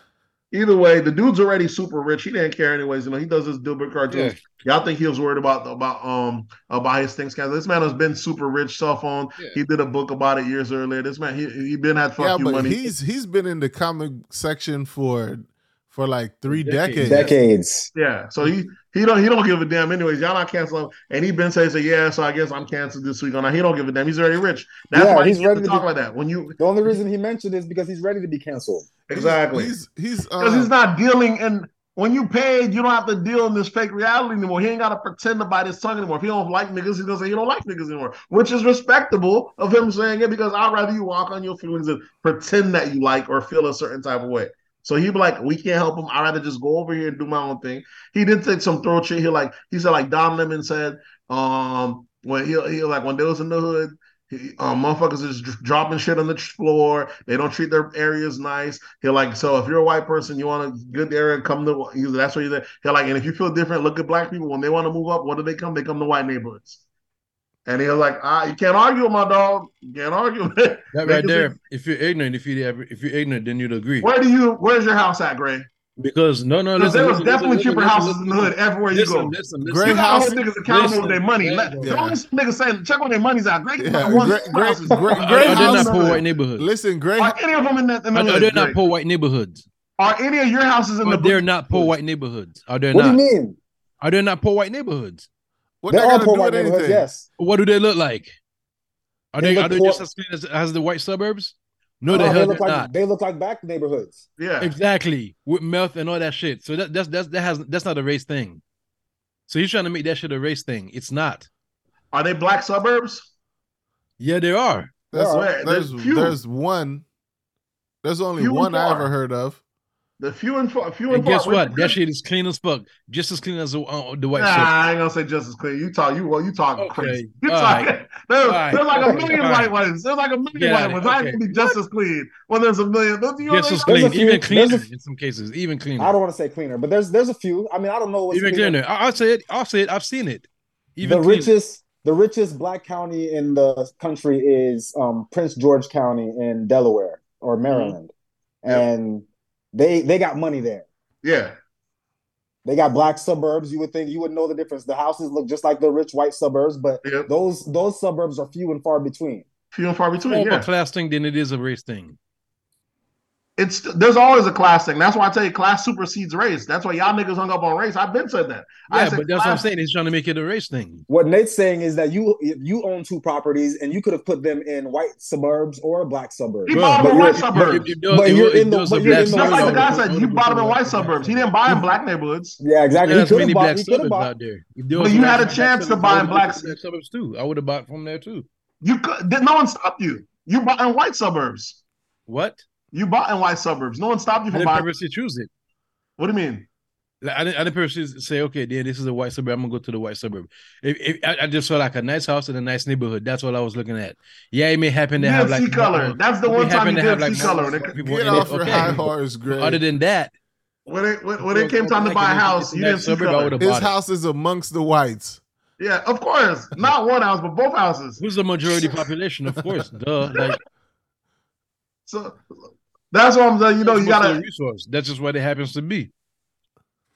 Either way, the dude's already super rich. He didn't care anyways. You know, he does his Dilbert cartoons. Y'all think he was worried about about um about his things? Guys, this man has been super rich, cell phone. Yeah. He did a book about it years earlier. This man, he he been had fuck yeah, you but money. he's he's been in the comic section for for like three Decades. decades. Decades. yeah, so he he don't he don't give a damn anyways. Y'all not canceling, and he been saying, say, yeah, so I guess I'm canceled this week on. He don't give a damn. He's already rich. That's Yeah, why he's he's ready ready to to talk be- like that. When you The only reason he mentioned is because he's ready to be canceled. exactly He's he's because uh, he's not dealing in. When you paid, you don't have to deal in this fake reality anymore. He ain't got to pretend to bite his tongue anymore. If he don't like niggas, he's gonna say he don't like niggas anymore, which is respectable of him saying it because I'd rather you walk on your feelings and pretend that you like or feel a certain type of way. So he'd be like, "We can't help him. I'd rather just go over here and do my own thing." He did take some throw shit. He like he said like Don Lemon said, um, when he he like when they was in the hood, he, um, motherfuckers is dropping shit on the floor. They don't treat their areas nice. He'll like, so if you're a white person, you want a good area, come to. He's, that's what he's there. He'll like, and if you feel different, look at black people. When they want to move up, what do they come? They come to white neighborhoods. And he was like, ah, you can't argue with my dog. You can't argue. with That *laughs* right Niggas there. If you're ignorant, if you ever, if you're ignorant, then you'd agree. Where do you? Where's your house at, Gray? Because no, no, Because listen, there was listen, definitely listen, cheaper listen, houses listen, in the hood everywhere you go. listen, listen. Great You house- hold niggas accountable with their money. Listen, Let, yeah. don't listen to niggas saying check where their money's at. Great, Yeah, one great- great- houses. great- Are, great are they not poor white neighborhoods? listen, great Are any of them in that? In the Are, are hood, they not poor white neighborhoods? Are any of your houses in Or the? they're not poor white neighborhoods? Are they What not? do you mean? Are they not poor white neighborhoods? What There that are poor do white neighborhoods, yes. What do they look like? Are They they, look are they poor- just as clean as, as the white suburbs? No, No, the they look like not. they look like back neighborhoods. Yeah. Exactly with meth and all that shit. So that that's that's that has that's not a race thing. So he's trying to make that shit a race thing. It's not. Are they black suburbs? Yeah, they are. That's, There are. there's There's there's one. There's only Few and one I ever heard of. The few and far, few And and far. guess Where's what? the- That shit is clean as fuck. Just as clean as the, uh, the white Nah, shit. I ain't gonna say just as clean. You talk, you well, you talk Okay. crazy. You All talk. right. *laughs* There's, All right. there's like a million All white right. ones. There's like a million Get white ones. it. I Okay. can be just as clean when there's a million. Don't you know Just they- as clean, few- even cleaner a f- in some cases. Even cleaner. I don't want to say cleaner, but there's there's a few. I mean, I don't know what's even cleaner. cleaner. I- I'll say it. I'll say it. I've seen it. Even the cleaner. richest the richest black county in the country is um, Prince George County in Delaware or Maryland, Yeah. and they they got money there. Yeah. They got black suburbs. You would think you would know the difference. The houses look just like the rich white suburbs, but Yep. those those suburbs are few and far between. Few and far between. more Yeah. a class thing than it is a race thing. It's there's always a class thing. That's why I tell you, class supersedes race. That's why y'all niggas hung up on race. I've been said that. I Yeah, said but that's what I'm saying. He's trying to make it a race thing. What Nate's saying is that you you own two properties and you could have put them in white suburbs or black suburbs. He Bro, bought them in you're- white suburbs. if- if there- But you're in the- there but you're black in the Just like the guy said, would've you bought them in white suburbs. He didn't buy in black neighborhoods. Yeah, exactly. There's many black He could have suburbs out there. But you had a chance to buy in black- suburbs too. I would have bought from there too. You could. No one stopped you? You bought in white suburbs. What? You bought in white suburbs. No one stopped you from I from didn't buying. purposely choose it. What do you mean? Like, I didn't, I didn't purposely say, okay, then this is a white suburb. I'm gonna go to the white suburb. If, if I, I just saw like a nice house in a nice neighborhood, that's what I was looking at. Yeah, it may happen You to have like see color. uh, That's the one time you to have, like, color. more When white it, people Get in it. off your Okay. high horse, Greg. Other than that, when it, when, when it came time to buy a house, you didn't see color. His house is amongst the whites. Yeah, of course. Not *laughs* one house, but both houses. who's the majority *laughs* population? Of course, duh. Like So that's what I'm saying. You know, that's you gotta. resource. That's just what it happens to be.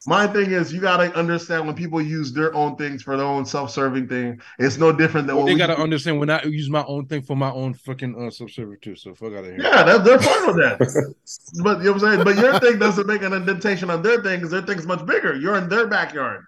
My thing is, you gotta understand when people use their own things for their own self-serving thing. It's no different than Well, what they we gotta do. understand when I use my own thing for my own fucking uh, subserver too. So fuck out of here. Yeah, that, they're fine with that. but you know what I'm saying. But your thing doesn't make an indentation on their thing because their thing's much bigger. You're in their backyard.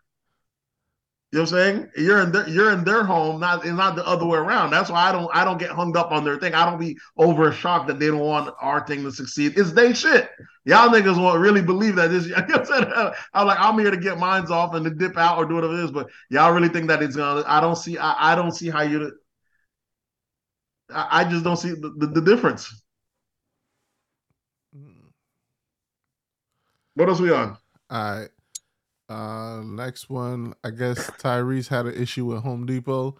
You know what I'm saying? You're in their you're in their home, not it's not the other way around. That's why I don't I don't get hung up on their thing. I don't be over shocked that they don't want our thing to succeed. It's they shit. Y'all niggas won't really believe that this. *laughs* You know what I'm saying? I'm like I'm here to get mines off and to dip out or do whatever it is, but y'all really think that it's gonna. I don't see. I, I don't see how you. I, I just don't see the, the, the difference. Mm. What else we on? All right. Uh, next one. I guess Tyrese had an issue with Home Depot.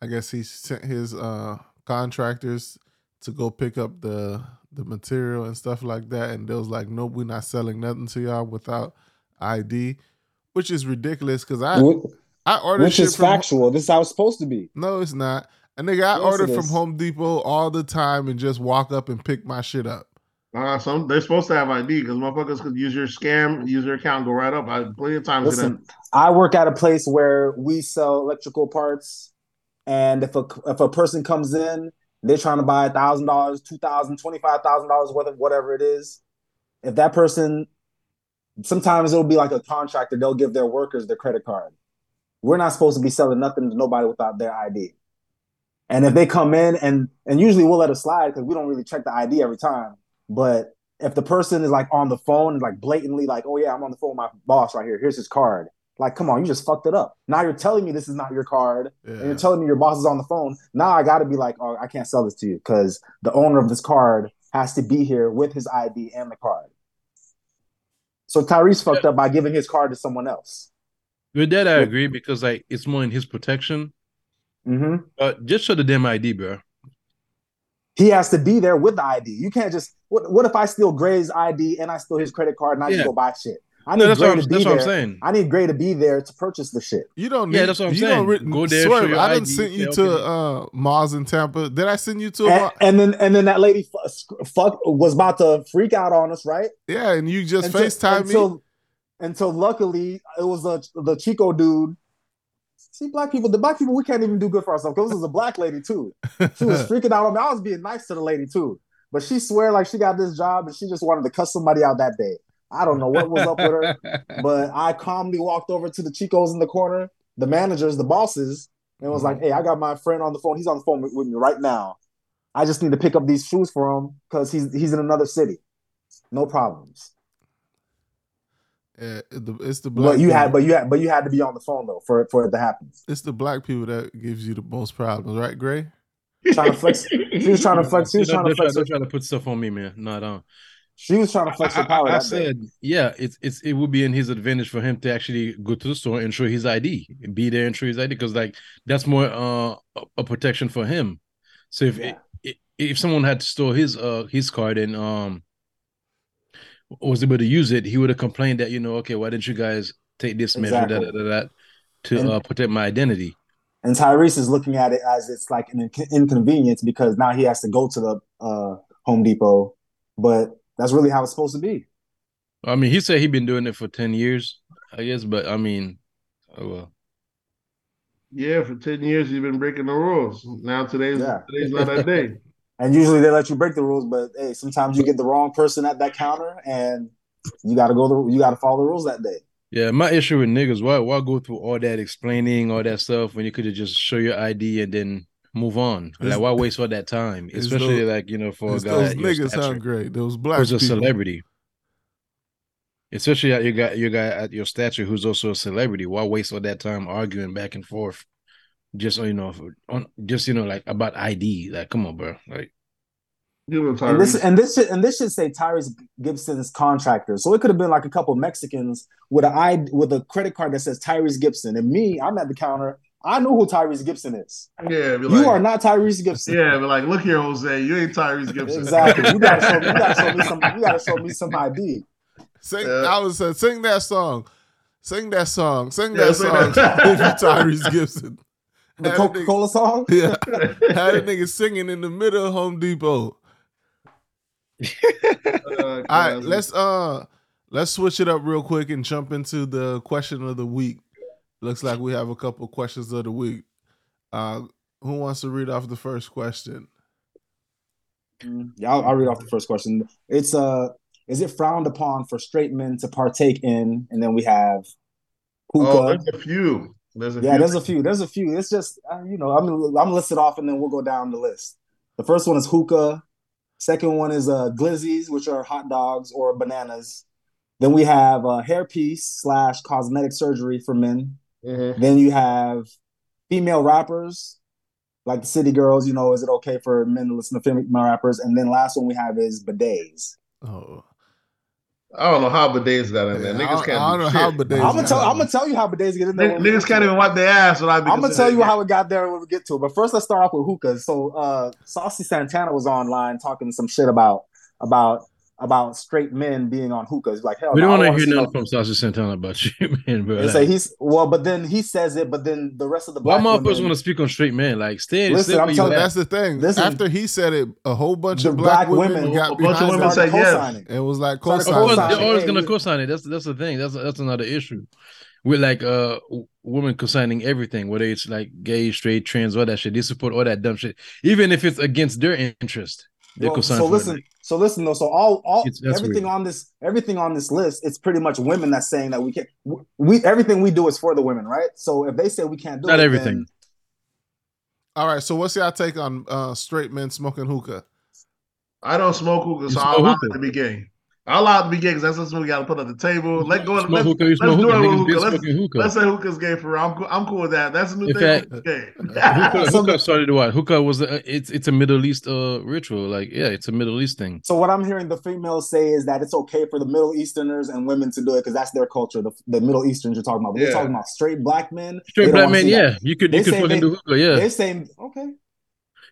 I guess he sent his uh contractors to go pick up the the material and stuff like that, and they was like, "Nope, we're not selling nothing to y'all without ID," which is ridiculous because I Wh- I ordered Which is from factual. This is how it's supposed to be. no, it's not. And nigga, I Yes, order from. Home Depot all the time and just walk up and pick my shit up. Uh, some they're supposed to have ID because motherfuckers could use your scam, use your account, go right up. I plenty of times. Listen, I work at a place where we sell electrical parts, and if a if a person comes in, they're trying to buy a thousand dollars, two thousand, twenty five thousand dollars worth of whatever it is. If that person, sometimes it'll be like a contractor, they'll give their workers their credit card. We're not supposed to be selling nothing to nobody without their ID. And if they come in and and usually we'll let it slide because we don't really check the ID every time. But if the person is like on the phone and like blatantly like, oh yeah, I'm on the phone with my boss right here. Here's his card. Like, come on, you just fucked it up. Now you're telling me this is not your card, and you're telling me your boss is on the phone. Now I got to be like, oh, I can't sell this to you because the owner of this card has to be here with his ID and the card. So Tyrese fucked up by giving his card to someone else. With that, I agree because like it's more in his protection. Mm-hmm. But just show the damn ID, bro. He has to be there with the ID. You can't just. What, what if I steal Gray's ID and I steal his credit card and I Yeah. just go buy shit? I No, need that's Gray what I'm, to be that's what I'm there. saying. I need Gray to be there to purchase the shit. You don't need. Yeah, that's what I'm you saying. Don't re- Go there, show Swerve, your I didn't ID, send you to uh Mars in Tampa. Did I send you to? A And, Mars? and then and then that lady fu- fuck was about to freak out on us, right? Yeah, and you just until, FaceTime until, me. Until luckily it was a, the Chico dude. See, black people, the black people, we can't even do good for ourselves because this is a black lady too. She was *laughs* freaking out on me. I was being nice to the lady too, but she swear like she got this job and she just wanted to cuss somebody out that day. I don't know what was up with her, *laughs* but I calmly walked over to the Chicos in the corner, the managers, the bosses, and was like, mm-hmm. "Hey, I got my friend on the phone. He's on the phone with, with me right now. I just need to pick up these shoes for him because he's he's in another city. No problems." Yeah, the- it's the black. But you people. had, but you had, but you had to be on the phone though for for it to happen. It's the black people that gives you the most problems, right, Gray? Trying to flex. She was trying to flex. She was trying to flex. Her, don't try to put stuff on me, man. No, I don't. she was trying to flex her I, power. I- I that day. said, yeah, it's it's it would be in his advantage for him to actually go to the store and show his ID, be there and show his ID, because like that's more uh a, a protection for him. So if Yeah. i- if someone had to store his uh his card and um was able to use it, he would have complained that you know, okay, why didn't you guys take this measure Exactly. that, that, that to And- uh, protect my identity? And Tyrese is looking at it as it's like an inc- inconvenience because now he has to go to the uh, Home Depot, but that's really how it's supposed to be. I mean, he said he'd been doing it for ten years, I guess, but I mean, oh well. Yeah, for ten years he's been breaking the rules. Now today's Yeah. today's not that day. *laughs* And usually they let you break the rules, but hey, sometimes you get the wrong person at that counter, and you got to go. The, you got to follow the rules that day. Yeah, my issue with niggas, why why go through all that explaining, all that stuff when you could have just show your ID and then move on? Like why waste all that time? Especially those- like, you know, for a guy those niggas stature, sound great. Those black who's a people. celebrity. Especially at your guy your guy at your stature who's also a celebrity. Why waste all that time arguing back and forth? Just so you know, for- on just you know, like about ID. Like, come on, bro. Like And this Tyrese. and this should and this should say Tyrese Gibson's contractor. So it could have been like a couple Mexicans with a I with a credit card that says Tyrese Gibson. And me, I'm at the counter. I know who Tyrese Gibson is. Yeah, be you like, are not Tyrese Gibson. Yeah, but like, look here, Jose, you ain't Tyrese Gibson. Exactly. You gotta show me. You gotta show me some. You gotta show me some ID. Sing, Yeah. I was saying, sing that song. Sing that song. Sing Yeah, that sing song. that. *laughs* Tyrese Gibson. The Coca Cola song. *laughs* Yeah. *laughs* Had a nigga singing in the middle of Home Depot. *laughs* Uh, All right, let's uh let's switch it up real quick and jump into the question of the week. Looks like we have a couple questions of the week. Uh who wants to read off the first question? Yeah, I'll, I'll read off the first question. It's uh, is it frowned upon for straight men to partake in? And then we have hookah. Oh, there's a few. There's a yeah, few. there's a few. There's a few. It's just uh, you know, I'm I'm listed off, and then we'll go down the list. The first one is hookah. Second one is uh glizzies, which are hot dogs or bananas. Then we have uh, hairpiece slash cosmetic surgery for men. Mhm. Then you have female rappers, like the City Girls. You know, is it okay for men to listen to female rappers? And then last one we have is bidets. Oh. I don't know how bidets got in there. Yeah, Niggas don't- can't I don't do know shit. how bidets I'm gonna tell. I'm gonna tell you how bidets get in there. Niggas, niggas can't even wipe their ass without I'm gonna tell you how it got there when we get to it. But first, let's start off with hookahs. So, uh, Saucy Santana was online talking some shit about about about straight men being on hookahs. Like hell, we don't I want wanna hear nothing from Saucy Santana about *laughs* you, man, bro. Like, say he's well, but then he says it, but then the rest of the why black motherfuckers women, want to speak on straight men? Like, stay, Listen, stay I'm where you. That's the thing. Listen. After he said it, a whole bunch of black, black women, women, got a bunch of behind women it said started yes. co-signing. was like Started Of course, co-signing. they're always gonna we- co-sign it. That's that's the thing. That's that's another issue. With like uh w- women co-signing everything, whether it's like gay, straight, trans, all that shit. They support all that dumb shit, even if it's against their interest. They Well, co-sign so for listen, it. So listen though. So all all everything weird. on this everything on this list, it's pretty much women that's saying that we can't. We everything we do is for the women, right? So if they say we can't do Not it, everything. then- All right, so what's your take on uh, straight men smoking hookah? I don't smoke hookah, so You I'll smoke hookah? to be gay. I'll allow it to be gay because that's something we got to put on the table. Let go. Smoke Let's, hookah, you let's smoke do hookah. it with Niggas hookah. Let's, hookah. let's say hookah's gay for real. I'm cool, I'm cool with that. That's a new In thing. fact- gay. hookah, So hookah the- started what? Hookah was a, it's it's a Middle East uh ritual. Like yeah, it's a Middle East thing. So what I'm hearing the females say is that it's okay for the Middle Easterners and women to do it because that's their culture. The, the Middle Easterns you're talking about, but Yeah. we're talking about straight black men. Straight black wanna man, see that. yeah, you could They you could fucking they- do hookah, yeah. They're saying okay.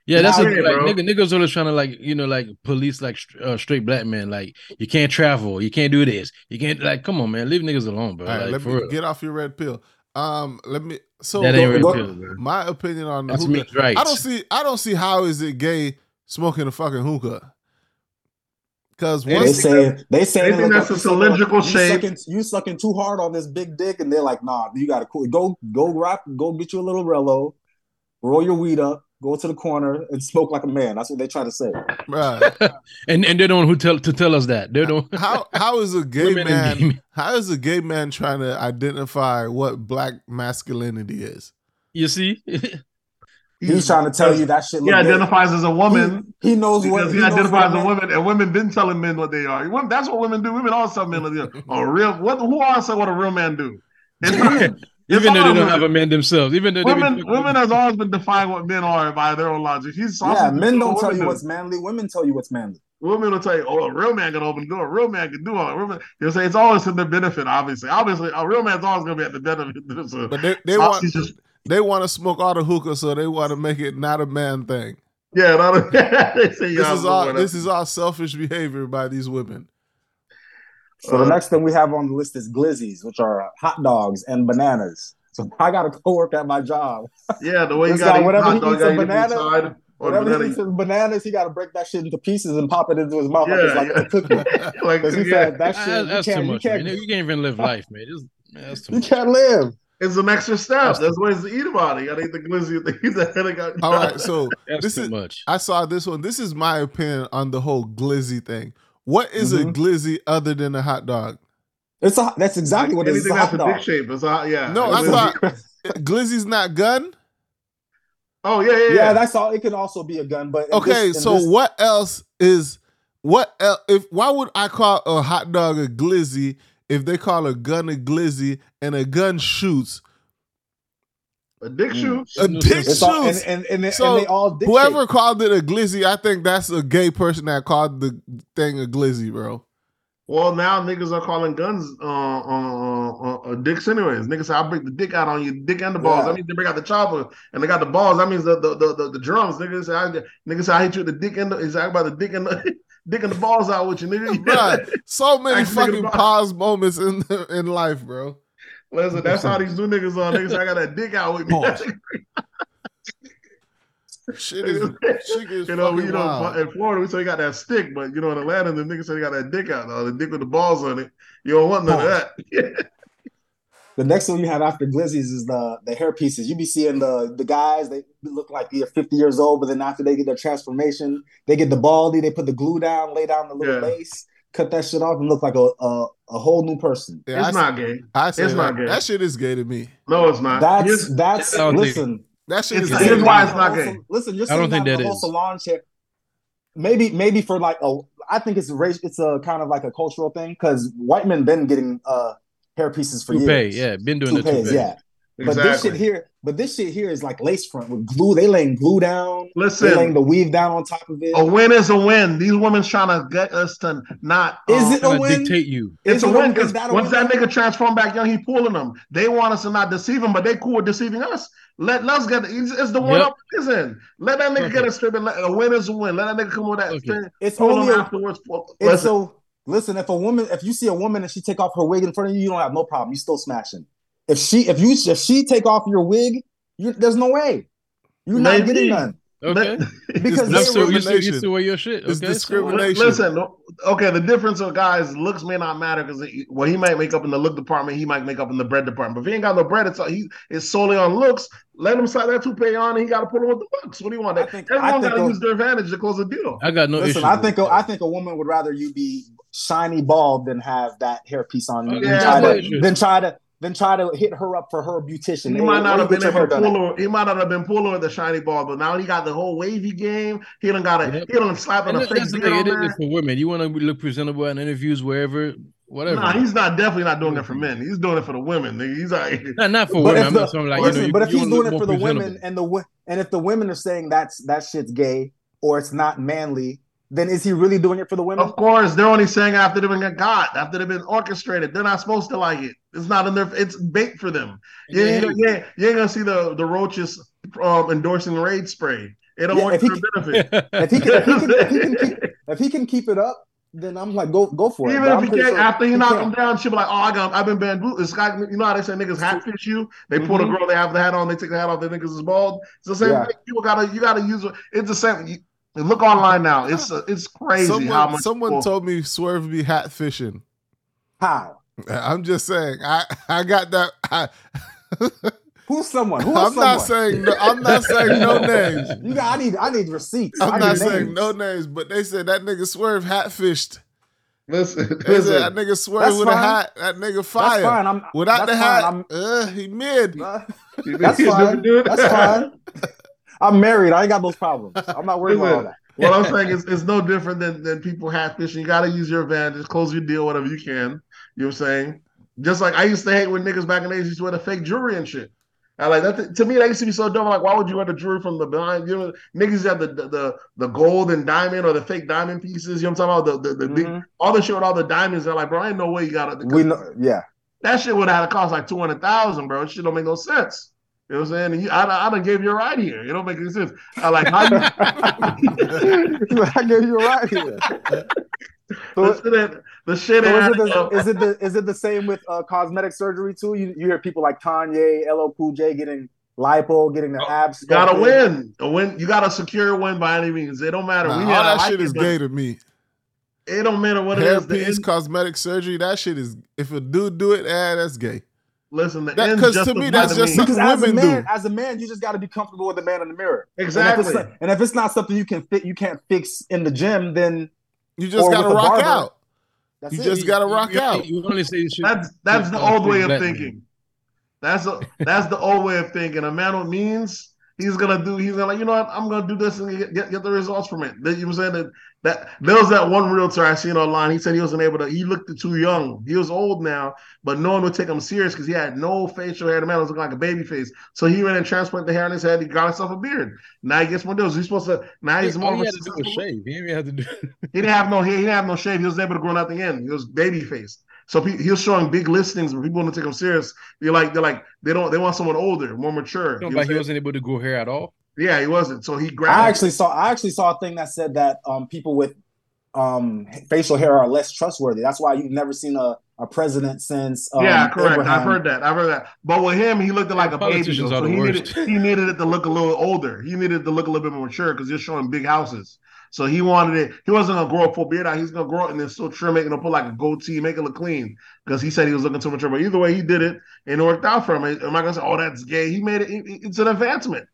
Yeah, that's Nah, a, yeah, like nigga, niggas always trying to like you know like police like uh, straight black men like you can't travel, you can't do this, you can't like come on man, leave niggas alone, bro. All right, like let for me real. get off your red pill. Um, let me. So that ain't go- real, go- bro. my opinion on the That's hookah. men's rights. I don't see. I don't see how is it gay smoking a fucking hookah. Because They They once say they say They that's up, a you sucking- cylindrical you shape. Sucking, you sucking too hard on this big dick, and they're like, nah, you gotta cool. Go go rock, go get you a little Rello, roll your weed up, go to the corner and smoke like a man. That's what they try to say. Bruh, *laughs* and and they're the one who tell to tell us that they're the one. how how is a *laughs* gay man? How is a gay man trying to identify what black masculinity is? You see, He's trying to tell you that shit. He Look gay. identifies as a woman. He, he knows what Because he, knows what identifies a as man- women, and women been telling men what they are. That's what women do. Women all tell men what they are. A real what? Who else say what a real man do? *laughs* It's Women. It's even though they don't have a man themselves, even though they women, fucking- women has always been defined what men are by their own logic. He's Yeah, men don't tell women you do. what's manly. Women tell you what's manly. Women will tell you, "Oh, a real man can open the door. A real man can do all. A real man, you'll say it's always to their benefit. Obviously, obviously, a real man's always going to be at the benefit. So, uh, But they, they want just they want to smoke all the hookah, so they want to make it not a man thing. yeah. No, *laughs* they say This is all this what is all selfish behavior by these women. So Uh, the next thing we have on the list is glizzies, which are hot dogs and bananas. So I gotta go work at my job. Yeah, the way *laughs* you got guy, to eat whatever hot he dog, eats a it banana, Whatever banana. he eats bananas, he got to break that shit into pieces and pop it into his mouth like Yeah, it's like yeah. it's a cookie. *laughs* like, Because he yeah. said that shit, you that's too can't, you much, man. can't, You can't even live *laughs* life, man. Just, man, that's too you much. can't live. It's an extra step. That's ways to eat about it. I think the glizzy. The, the, got, All right, so That's this too is much. I saw this one. This is my opinion on the whole glizzy thing. What is a Mhm. glizzy other than a hot dog? It's a, that's exactly what it is. It's anything a hot that's a dick dog. shape. It's a, yeah. No, I Glizzy. thought glizzy's not gun. Oh yeah, yeah, Yeah, yeah. that's all. It can also be a gun, but Okay, this- so this- what else is what else? If why would I call a hot dog a glizzy if they call a gun a glizzy and a gun shoots? A dick Mm. shoots. A dick It's all, and, shoots. and, and, they, So, and they all dick Whoever shaped. called it a glizzy, I think that's a gay person that called the thing a glizzy, bro. Well, now niggas are calling guns uh, uh, uh, uh, dicks anyways. Niggas say I'll break the dick out on you, dick and the balls. Yeah. That means they break out the chopper and they got the balls. That means the the the, the, the drums. Niggas say I niggas say I hit you with the dick and the is about the dick and the *laughs* dick and the balls out with you, nigga. Bruh, so *laughs* many fucking pause moments in in life, bro. Listen, that's how these new niggas are. Niggas I got that dick out with me. Pause. *laughs* Shit is shit is you know, fucking you know, wild. in Florida we say you got that stick, but you know, in Atlanta, the niggas say you got that dick out, though, the dick with the balls on it. You don't want none of that. *laughs* The next one you have after glizzies is the the hair pieces. You be seeing the the guys they look like they're 50 years old, but then after they get their transformation, they get the baldy, they put the glue down, lay down the little Yeah. lace, cut that shit off, and look like a a, a whole new person. Yeah, I it's say- not gay. I say it's that, not gay. that shit is gay to me. No, it's not. That's Here's- that's I don't think- listen. That shit It's is not- gay. here's why it's not Whole- gay. Listen, you're I don't think down that the whole salon chair. Maybe maybe for like a I think it's race. It's a kind of like a cultural thing because white men been getting uh hair pieces for Toupee, years. yeah, been doing the toupees, toupee. Yeah. But this shit here, but this shit here is like lace front with glue. They laying glue down. They laying Listen, the weave down on top of it. a win is a win. These women's trying to get us to not. Is um, it a win? dictate you. It's Is a it a- win because that once win? that nigga transform back young, he pulling them. They want us to not deceive him, but they cool with deceiving us. Let let's get it's, it's the one Yep. up is in. Let that nigga Okay. get a strip and let, a win is a win. Let that nigga come with that Okay. thing. It's Pull only a, afterwards. It's Listen, so listen. If a woman, if you see a woman and she take off her wig in front of you, you don't have no problem. You still smashing. If she, if you, if she take off your wig, you, there's no way. You're not getting none Okay. because That's they so were, you still, you discrimination. still wear your shit. It's Okay. discrimination. Listen, okay, the difference of guys looks may not matter because well, he might make up in the look department, he might make up in the bread department. But if he ain't got no bread, it's he it's solely on looks. Let him slide that toupee on, and he got to pull him with the looks. What do you want? I think- Everyone got to use their advantage to close a deal. I got no listen. issue. I think a, I think a woman would rather you be shiny bald than have that hairpiece on you. Okay, than, try to, than try to then try to hit her up for her beautician. He might not have been get able to pull her. He might not have been pulling with the shiny ball, but now he got the whole wavy game. He done got a Yep. he done slapping And a that- fake that's the beard thing. on It there. is for women. You want to look presentable in interviews, wherever, whatever. Nah, he's not definitely not doing it for men. He's doing it for the women. nigga. He's like, *laughs* not, not for But women. if I'm the- not talking like listen, you know. but if you he's doing it for the women and the and if the women are saying that's that shit's gay or it's not manly, then is he really doing it for the women? Of course, they're only saying after they've been got, after they've been orchestrated. They're not supposed to like it. It's not in their. It's bait for them. You, Yeah, you, you, ain't- you ain't gonna see the the roaches um, endorsing raid spray. It don't Yeah, work if for he benefit. *laughs* If he can, if he can, if he can keep *laughs* if he can keep it up, then I'm like go go for it. Even But if he can't, sure after you he knock him down, she'll be like, "Oh, I got, I've been bamboozled." It's got, you know how they say niggas hatfish you? They pull the Mhm. girl, they have the hat on, they take the hat off, the niggas is bald. It's the same Yeah. thing. People gotta, you gotta use it. It's the same. You, look online now. It's uh, it's crazy how Someone, much. someone people- told me Swerve be hat fishing. How? I'm just saying. I I got that. I, *laughs* Who's someone? Who is I'm someone? not saying. No, I'm not saying no *laughs* names. You got. I need. I need receipts. I I'm need not names. saying no names, but they said that nigga Swerve hat fished. Listen, They said that nigga Swerve That's with a fine. hat. That nigga fire. That's fine. I'm Without that's the fine. hat, I'm- uh, he mid. Uh, *laughs* that's fine. do? That's fine. I'm married. I ain't got those problems. *laughs* I'm not worried about all that. What I'm saying is, it's no different than, than people hat fishing. You got to use your advantage, close your deal, whatever you can. You know what I'm saying? Just like I used to hate when niggas back in the days used to wear the fake jewelry and shit. I like that. To me, that used to be so dumb. Like, why would you wear the jewelry from the behind? You know, niggas have the the the, gold and diamond or the fake diamond pieces. You know what I'm talking about? The the, the big Mhm. all the shit with all the diamonds. They're like, bro, I ain't no way you got it. We know. Yeah. That shit would have had to cost like two hundred thousand, bro. It shit don't make no sense. You know what I'm saying? And you, I, I done gave you a ride here. It don't make any sense. I like how you. *laughs* I gave you a right here. So, the shit, that- the shit. so is, that- it the, is it the is it the same with uh, cosmetic surgery too? You you hear people like Kanye, LL Cool J getting lipo, getting the abs. You gotta win. A win. You gotta secure a win by any means. It don't matter. Nah, we all that like shit it, is but gay to me. It don't matter what it is. The Hairpiece, cosmetic surgery, that shit is. If a dude do it, ah, that's gay. Listen, the That- ends 'cause to me, that's just something because as a man, do. as a man, you just got to be comfortable with the man in the mirror. exactly. And if, it's not, and if it's not something you can fit, you can't fix in the gym, then You just gotta rock barber. out. that's You it. just gotta rock you, out. You only say you should. That's that's the old way of black men. thinking. That's a, that's the old way of thinking. A man what means he's gonna do. He's gonna like you know what I'm gonna do this and get, get, get the results from it. That- You know what I'm saying that that there was that one realtor I seen online. He said he wasn't able to. He looked too young. He was old now, but no one would take him serious because he had no facial hair. The man was looking like a baby face. So he went and transplanted the hair on his head. He got himself a beard. Now he gets more deals. He's supposed to. Now he's more. All he had to do was shave. He didn't have to do. he didn't have no hair. He didn't have no shave. He was able to grow nothing in. He was baby faced. So pe- he was showing big listings, but people want to take him serious. They're like, they're like, they don't, they want someone older, more mature. You know what Like he saying? wasn't able to grow hair at all. yeah, he wasn't. So he grabbed. I actually saw I actually saw a thing that said that um, people with um, facial hair are less trustworthy. That's why you've never seen a, a president since um, yeah, correct. Abraham. I've heard that. I've heard that. But with him, he looked like a baby. Are So the he worst. needed, he needed it to look a little older. He needed it to look a little bit more mature because you're showing big houses. So he wanted it. He wasn't gonna grow a full beard out. He's gonna grow it and then still trim it and put like a goatee, make it look clean. Because he said he was looking too mature. But either way, he did it and it worked out for him. Am I gonna say, oh, that's gay? He made it. it- It's an advancement.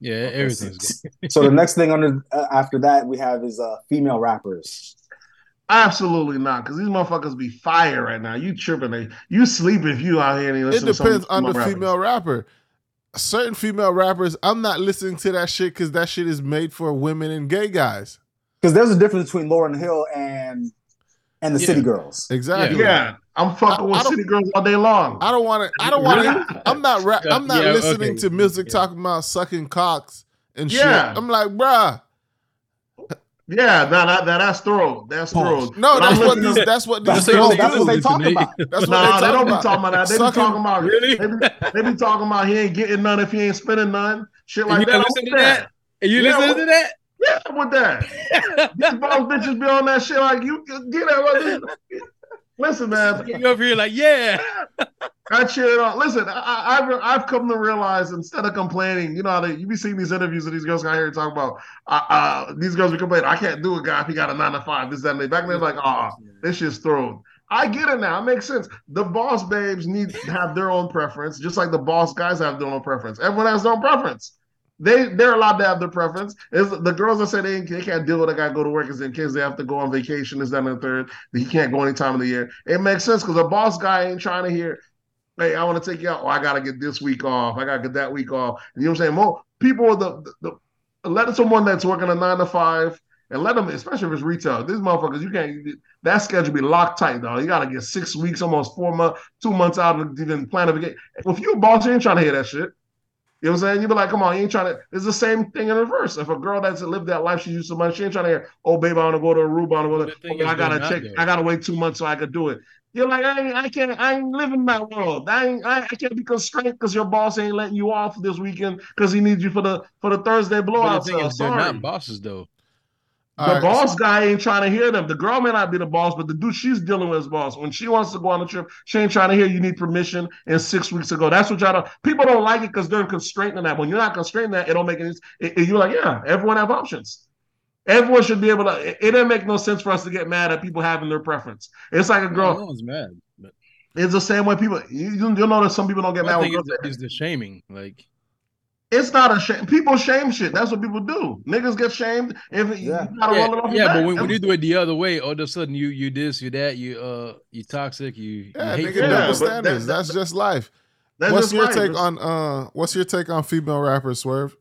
Yeah, everything's good. so the *laughs* next thing under uh, after that we have is uh, female rappers. Absolutely not, because these motherfuckers be fire right now. You tripping? They, you sleeping if you out here and you It listen to some depends on the rappers. female rapper. Certain female rappers, I'm not listening to that shit because that shit is made for women and gay guys. Because there's a difference between Lauryn Hill and and the Yeah. City Girls. Exactly. Yeah, I'm fucking I- with I city girls all day long. I don't want to. I don't want to. I'm not. Ra- I'm not yeah, listening okay. to music Yeah. talking about sucking cocks and Yeah. shit. I'm like, bruh. Yeah, nah, that, that, that's throw. That's throw. No, But that's what these. That's what That's, these That's no, girls that's what they Listen talk to me. about. That's what Nah, they they don't be talking about that. They be Sucking- talking about Really? They be, they be talking about he ain't getting none if he ain't spending none. Shit And like you that. not I'm listening with to that? And you Yeah, listening to that? Yeah, I'm with that. These boss bitches be on that shit like you get that. Listen, man. You over here like, yeah. I cheer it on. Listen, I, I, I've I've come to realize instead of complaining, you know how they you be seeing these interviews of these girls out here talking about uh, uh these girls be complaining, I can't do a guy if he got a nine to five, this, that, and they back then it's like, oh, this shit's thrown. I get it now. It makes sense. The boss babes need to have their own preference, just like the boss guys have their own preference. Everyone has their own preference. They they're allowed to have their preference. Is the girls that say they, they can't deal with a guy go to work is in case they have to go on vacation, is that and the third. He can't go any time of the year. It makes sense because a boss guy ain't trying to hear, hey, I want to take you out. Oh, I gotta get this week off. I gotta get that week off. You know what I'm saying? More people the, the, the let someone that's working a nine to five and let them, especially if it's retail. These motherfuckers, you can't. That schedule be locked tight, though. You got to get six weeks, almost four months, two months out to even plan a vacation. If you a boss, you ain't trying to hear that shit. You know what I'm saying? You'd be like, come on, you ain't trying to. It's the same thing in reverse. If a girl that's lived that life, she used so much, she ain't trying to hear, oh, baby, I want to go to Aruba, I want The to thing go. I gotta check. there. I gotta wait two months so I could do it. You're like, I ain't, I can't, I ain't living my world. I ain't, I, I can't be constrained because your boss ain't letting you off this weekend because he needs you for the for the Thursday blowout. the thing is, they're not bosses though. All The right, boss guy ain't trying to hear them. The girl may not be the boss, but the dude she's dealing with is boss. When she wants to go on a trip, she ain't trying to hear you need permission and six weeks ago. That's what y'all do. People don't like it because they're constrained in that. When you're not constrained in that, it don't make any it, it- You're like, yeah, everyone have options. Everyone should be able to. It, it doesn't make no sense for us to get mad at people having their preference. It's like a No girl. one's mad. But It's the same way people. You, you you'll notice some people don't get my mad thing when is, girls. the, is the shaming. Like, It's not a shame. People shame shit. That's what people do. Niggas get shamed if Yeah. you gotta yeah, roll it off your yeah, but when, when you do it the other way, all of a sudden you you this, you that, you uh, you toxic, you, yeah, you hate Yeah, double standards. that- That's just life. That's what's just your life. take on uh? What's your take on female rappers, Swerve?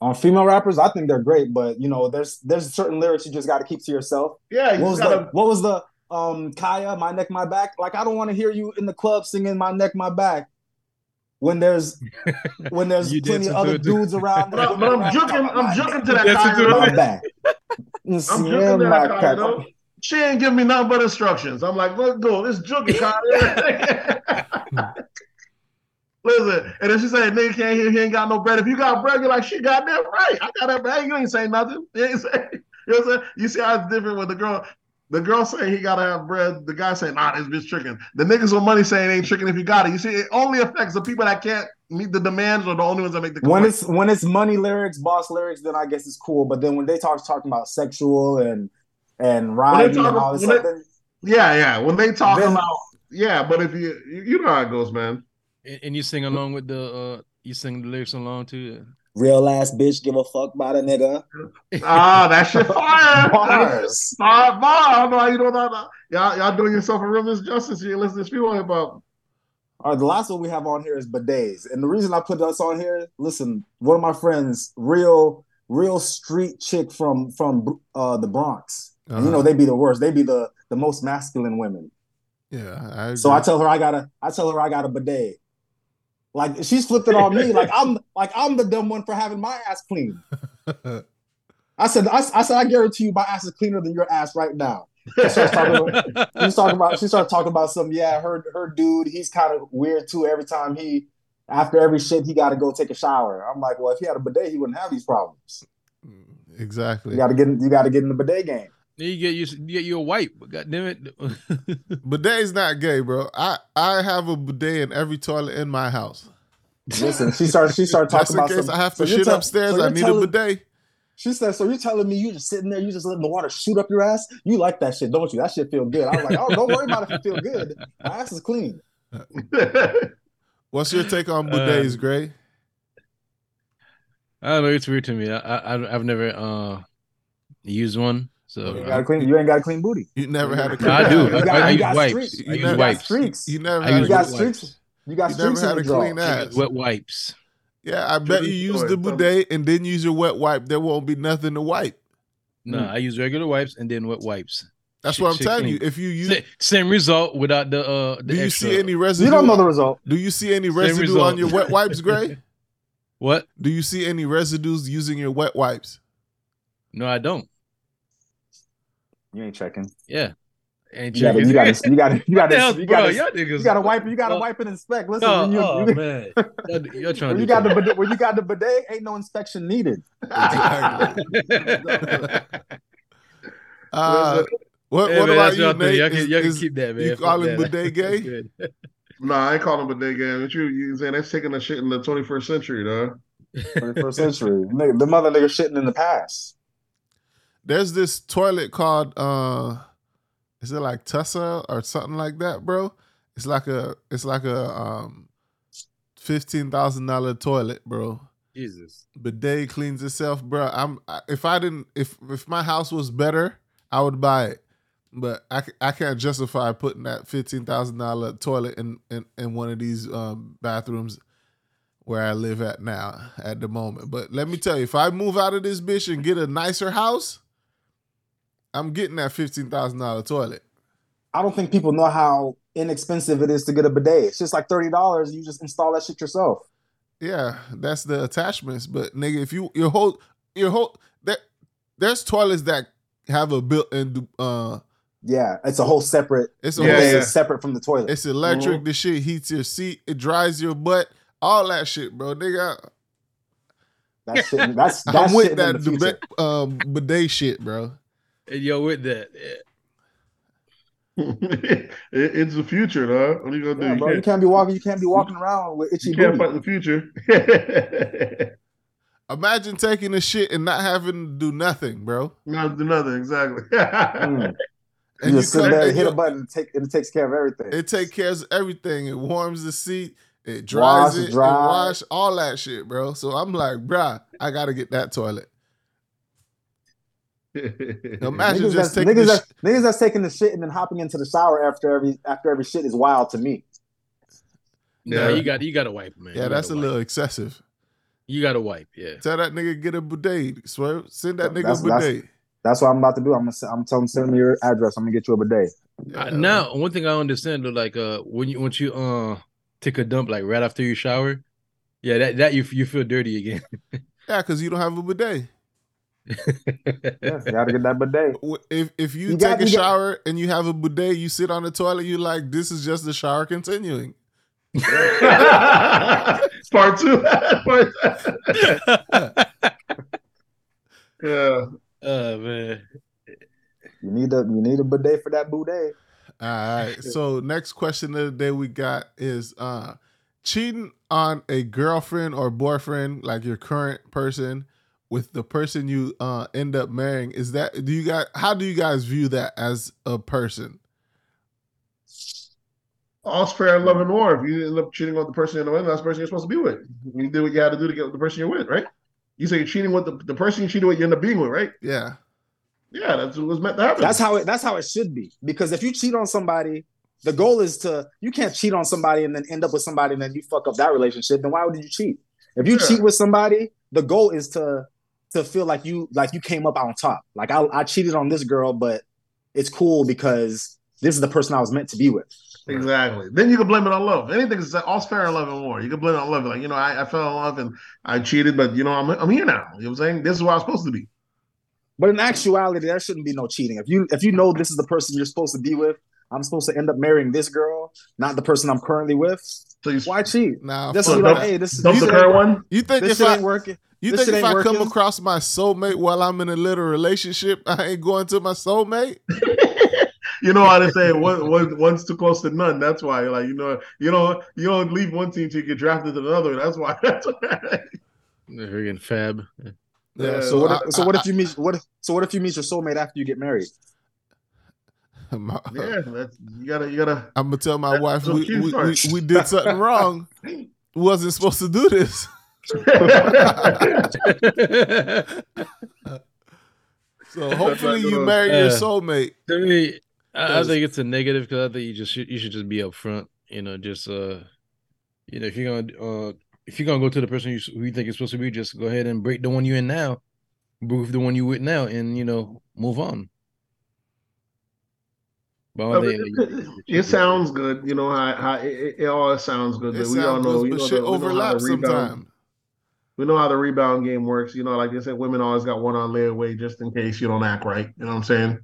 On female rappers, I think they're great, but you know, there's there's certain lyrics you just got to keep to yourself. Yeah, you What was the gotta. what was the um Khia, my neck, my back? Like I don't want to hear you in the club singing my neck, my back. When there's *laughs* when there's You plenty of dancing to other it dudes around. But, I- but I'm joking. I'm joking to that. Dancing to Khia. my back. I'm joking to that Khia. back. though. She ain't give me nothing but instructions. I'm like, let's go. This joking, Kyle. *laughs* *laughs* Listen, and then she said, "Nigga can't hear. He ain't got no bread. If you got bread, you're like, she got that right. I got that bread. You ain't saying nothing. You ain't say. You know what I'm saying? You see how it's different with the girl. The girl saying he gotta have bread. The guy saying, nah, this bitch tricking. The niggas with money saying ain't tricking if you got it. You see, it only affects the people that can't meet the demands or the only ones that make the When it's when it's money lyrics, boss lyrics, then I guess it's cool. But then when they talk talking about sexual and and riding talk- and all this when stuff, then Yeah, yeah. When they talk Then- about yeah, but if you you you know how it goes, man. And, and you sing along with the uh you sing the lyrics along too. Real ass bitch, give a fuck about a nigga. Ah, that shit *laughs* fire. Bars. Fire, fire. I don't know how you know that. Y'all, y'all doing yourself a real misjustice. You listen to people hip hop. All right, the last one we have on here is bidets, and the reason I put us on here, listen, one of my friends, real, real street chick from from uh, the Bronx. You Uh-huh. know they be the worst. They be the the most masculine women. Yeah, I. So I tell her I got a I tell her I got a bidet. Like she's flipped it on me. Like I'm like I'm the dumb one for having my ass clean. *laughs* I said I, I said I guarantee you my ass is cleaner than your ass right now. She starts talking about, she's talking about she started talking about some yeah her her dude he's kind of weird too every time he after every shit he got to go take a shower. I'm like well if he had a bidet he wouldn't have these problems. exactly. You got to get in, you got to get in the bidet game. Then you get you, you get you a wipe. God damn it. *laughs* Bidet is not gay, bro. I I have a bidet in every toilet in my house. Listen, she started she started Just talking in about case some, I have to you're shit tell- upstairs, so I need telling- a bidet. She said, "So you're telling me you just sitting there, you just letting the water shoot up your ass? You like that shit, don't you? That shit feel good." I was like, "Oh, don't worry about it if it feel good. My ass is clean." What's your take on Uh, bidets, Gray? I don't know. It's weird to me. I, I I've never uh used one. So You got a clean. You ain't got a clean booty. You never had a No, I do. You got- I you use got wipes. streaks. I You use never- You got streaks. You never had use a, got streaks. wipes. You got You streaks never had your a clean ass. Wet wipes. Yeah, I bet you True use the tell bidet and then use your wet wipe. There won't be nothing to wipe. No, Mm. I use regular wipes and then wet wipes. That's Shit- what I'm shit telling you. If you use, Sa- Same result without the uh. The do you extra. see any residue? You don't know the result. Do you see any residue on your wet wipes, Gray? *laughs* What? Do you see any residues using your wet wipes? No, I don't. You ain't checking. Yeah. And You got to. You got to. *laughs* You got to. You got What the hell, to. You got to. Y'all. You got to wipe. You got to Oh, wipe and inspect. Listen, when you, oh, you, man, Y'all- you're trying when to you got the bidet, when you got the bidet, ain't no inspection needed. *laughs* *laughs* Uh, what Hey, what man, about you, y'all. Nate? Y'all can, Is- y'all can is- keep that, man. you Fuck call him bidet gay? That's good. nah, I ain't calling him a day game. What you you saying? That's taking a shit in the 21st century, dog. 21st century. Nigga, the mother nigga shitting in the past. There's this toilet called uh is it like Tussa or something like that, bro? It's like a it's like a um fifteen thousand dollar toilet, bro. Jesus. Bidet cleans itself, bro. I'm if I didn't if if my house was better, I would buy it. But I, I can't justify putting that fifteen thousand dollar toilet in, in in one of these um, bathrooms where I live at now at the moment. But let me tell you, if I move out of this bitch and get a nicer house, I'm getting that fifteen thousand dollar toilet. I don't think people know how inexpensive it is to get a bidet. It's just like thirty dollars. You just install that shit yourself. Yeah, that's the attachments. But nigga, if you your whole your whole that there's toilets that have a built-in uh Yeah, it's a whole separate. it's a Yeah, whole yeah. separate from the toilet. It's electric. Mhm. The shit heats your seat. It dries your butt. All that shit, bro. Nigga, That shit. That's that's *laughs* I'm with shit in that the future. um, bidet shit, bro. And yo, with that, *laughs* yeah. it, it's the future, dog. What are you gonna do? Yeah, you, bro, you can't, can't be walking. You can't be walking around with itchy you can't booty. fight the future. *laughs* Imagine taking a shit and not having to do nothing, bro. Not do nothing exactly. *laughs* Mm. And you just sit there, hit a button, and take and it takes care of everything. It takes care of everything. It warms the seat. It dries Wash, it. dry. It wash all that shit, bro. So I'm like, bruh, I gotta get that toilet. *laughs* Imagine niggas, just that's, taking niggas, the that's, niggas that's taking the shit and then hopping into the shower after every after every shit is wild to me. No, Yeah. you got you got to wipe, man. Yeah, You that's a gotta little excessive. You got to wipe. Yeah. Tell that nigga get a bidet. Swear, send that nigga That's- a bidet. That's what I'm about to do. I'm gonna se- I'm telling send me your address. I'm gonna get you a bidet. Uh, Yeah, now, one thing I understand though, like uh, when you once you uh take a dump, like right after you shower, yeah, that that you you feel dirty again. *laughs* yeah, because you don't have a bidet. Yeah, you gotta get that bidet. *laughs* If if you, You take got- a you got- shower and you have a bidet, you sit on the toilet, you like this is just the shower continuing. *laughs* Part two. Part *laughs* yeah. oh man. You need a you need a bidet for that bidet. All right. So next question of the day we got is uh cheating on a girlfriend or boyfriend, like your current person, with the person you uh end up marrying. Is that do you guys how do you guys view that as a person? all's fair in love and war. If you end up cheating on the person you're with, that's the person you're supposed to be with. You do what you had to do to get with the person you're with, right? You say you're cheating with the, the person you cheated with, you end up being with, right? Yeah. Yeah, that's what was meant to happen. That's how it. That's how it should be. Because if you cheat on somebody, the goal is to. You can't cheat on somebody and then end up with somebody and then you fuck up that relationship. Then why would you cheat? If you Yeah. cheat with somebody, the goal is to to feel like you like you came up on top. Like I, I cheated on this girl, but it's cool because this is the person I was meant to be with. Exactly. Then you can blame it on love. Anything is all's fair in love and war. You can blame it on love. Like, you know, I, I fell in love and I cheated, but you know, I'm I'm here now. You know what I'm saying? This is where I'm supposed to be. But in actuality, there shouldn't be no cheating. If you if you know this is the person you're supposed to be with, I'm supposed to end up marrying this girl, not the person I'm currently with. So you Why cheat? Now, Just fuck be like, hey, this is the current one. you think This if shit I ain't working. You this think if ain't I come across my soulmate while I'm in a little relationship, I ain't going to my soulmate? *laughs* you know how they say one, one one's too close to none. That's why, like you know, you know, you don't leave one team to get drafted to another. That's why. *laughs* That's why. The friggin' fab. Yeah. So what? I- If, so what I- if you meet what? If, so what if you meet your soulmate after you get married? *laughs* my- yeah, that's you gotta, you gotta. I'm gonna tell my wife we, we, we, we did something wrong. Wasn't supposed to do this. So hopefully you gonna- marry your Uh, soulmate. To me, I, I think it's a negative because I think you just you should just be upfront. You know, just uh, you know, if you're gonna uh, if you're gonna go to the person you, who you think is supposed to be, just go ahead and break the one you're in now, move the one you with now, and you know, move on. But I I don't mean, think that you- it, it sounds good, you know how, how it, it, it all sounds good. It but we all know, good, you but know, shit the, we know how the overlaps rebound, sometimes. We know how the rebound game works. You know, like I said, women always got one on layaway just in case you don't act right. You know what I'm saying?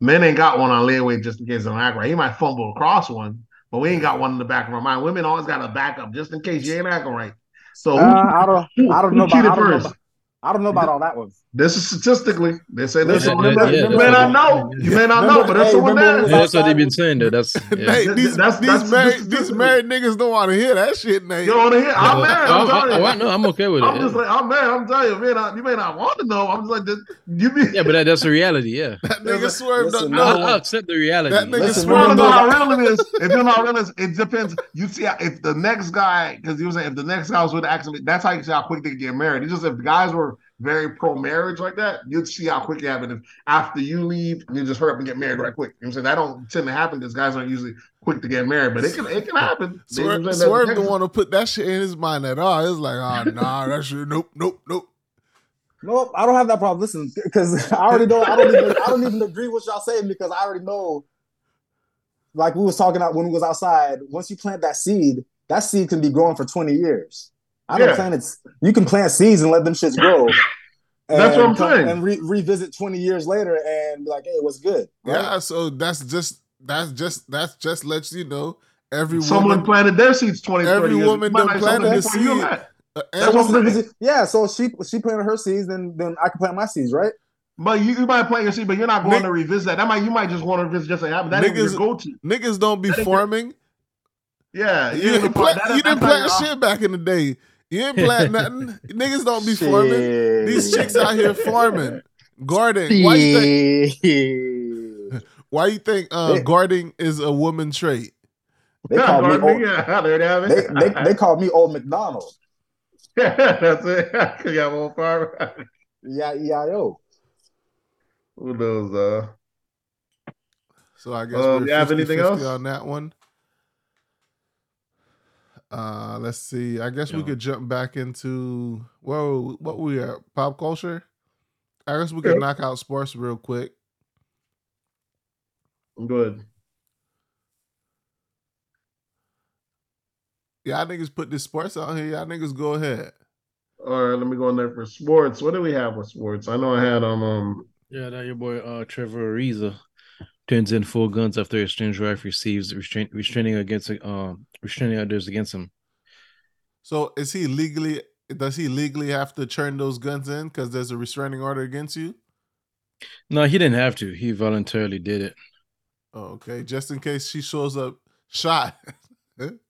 Men ain't got one on layaway just in case they don't act right. He might fumble across one, but we ain't got one in the back of our mind. Women always got a backup just in case you ain't acting right. So who, Uh, I don't. who- I don't know about. I don't know about, I don't know about all that one. This is statistically. They say this. Yeah, you yeah, may, yeah, you that's may not know. You may not know, but there's hey, someone remember there. that's what they've been saying. Though that's yeah. Nate, these, That's- these, that's- married, these married niggas don't want to hear that shit, Nate. You don't want to hear? I'm married. I'm Oh, telling oh, you. oh, I know, I'm okay with it. I'm yeah. just like, I'm man. I'm telling you, man. I, you may not want to know. I'm just like, this, you be. Yeah, but that, that's the reality. Yeah, that nigga swerved listen, up. no, I'll, No, I'll accept the reality. That nigga Listen, You want swerved know up. how real it is? If you're not real, it it depends. You see, if the next guy, because you were saying, if the next guy was with the accident, that's how you see how quick they get married. It's just if the guys were very pro marriage like that, you'd see how quick it happen. If after you leave, you just hurry up and get married right quick. You know what I'm saying? That don't tend to happen because guys aren't usually quick to get married, but it can it can happen. You know what I'm Swerve, saying? Swerve That's- don't want to put that shit in his mind at all. It's like, oh, nah, that shit, nope, nope, nope. Nope, I don't have that problem. Listen, because *laughs* I already know. I don't even. I don't even agree with y'all saying because I already know. Like we was talking about when we was outside. Once you plant that seed, that seed can be growing for twenty years. I don't Yeah. plant it. You can plant seeds and let them shits grow. *laughs* That's what I'm and come- saying. And re- revisit twenty years later and be like, "Hey, what's good?" Right? Yeah, so that's just that's just that's just lets you know every Someone woman. planted their seeds 20, Every 30 years. woman Might done planted something the seed. uh, That's what I'm saying. Yeah, so she she planted her seeds, then then I can plant my seeds, right? But you, you might plant your seed, but you're not going Nick- to revisit that. That might you might just want to revisit just like happen. That ain't Niggas- your go-to. niggas don't be farming. Yeah, You didn't plant, you didn't plant shit back in the day. You didn't plant *laughs* nothing. Niggas don't be farming. These chicks out here farming, gardening. Why you think? *laughs* Why you think uh, They- gardening is a woman trait? They call me old, Yeah, there they have they, they, *laughs* they call me old McDonald. That's it. Cause you have old farm. Yeah, EIO. Who knows? Uh, So I guess Um, we're you have anything 50 else? on that one. Uh, let's see. I guess we could jump back into whoa, what we at? Pop culture. I guess we could Yeah. knock out sports real quick. I'm good. Y'all niggas put this sports out here. Y'all niggas go ahead. All right, let me go in there for sports. What do we have with sports? I know I had um um Yeah, that your boy uh Trevor Ariza turns in four guns after a strange wife receives restraint restraining against um restraining orders against him. So is he legally? Does he legally have to turn those guns in because there's a restraining order against you? No, he didn't have to. He voluntarily did it. Oh, okay. Just in case she shows up shot. *laughs*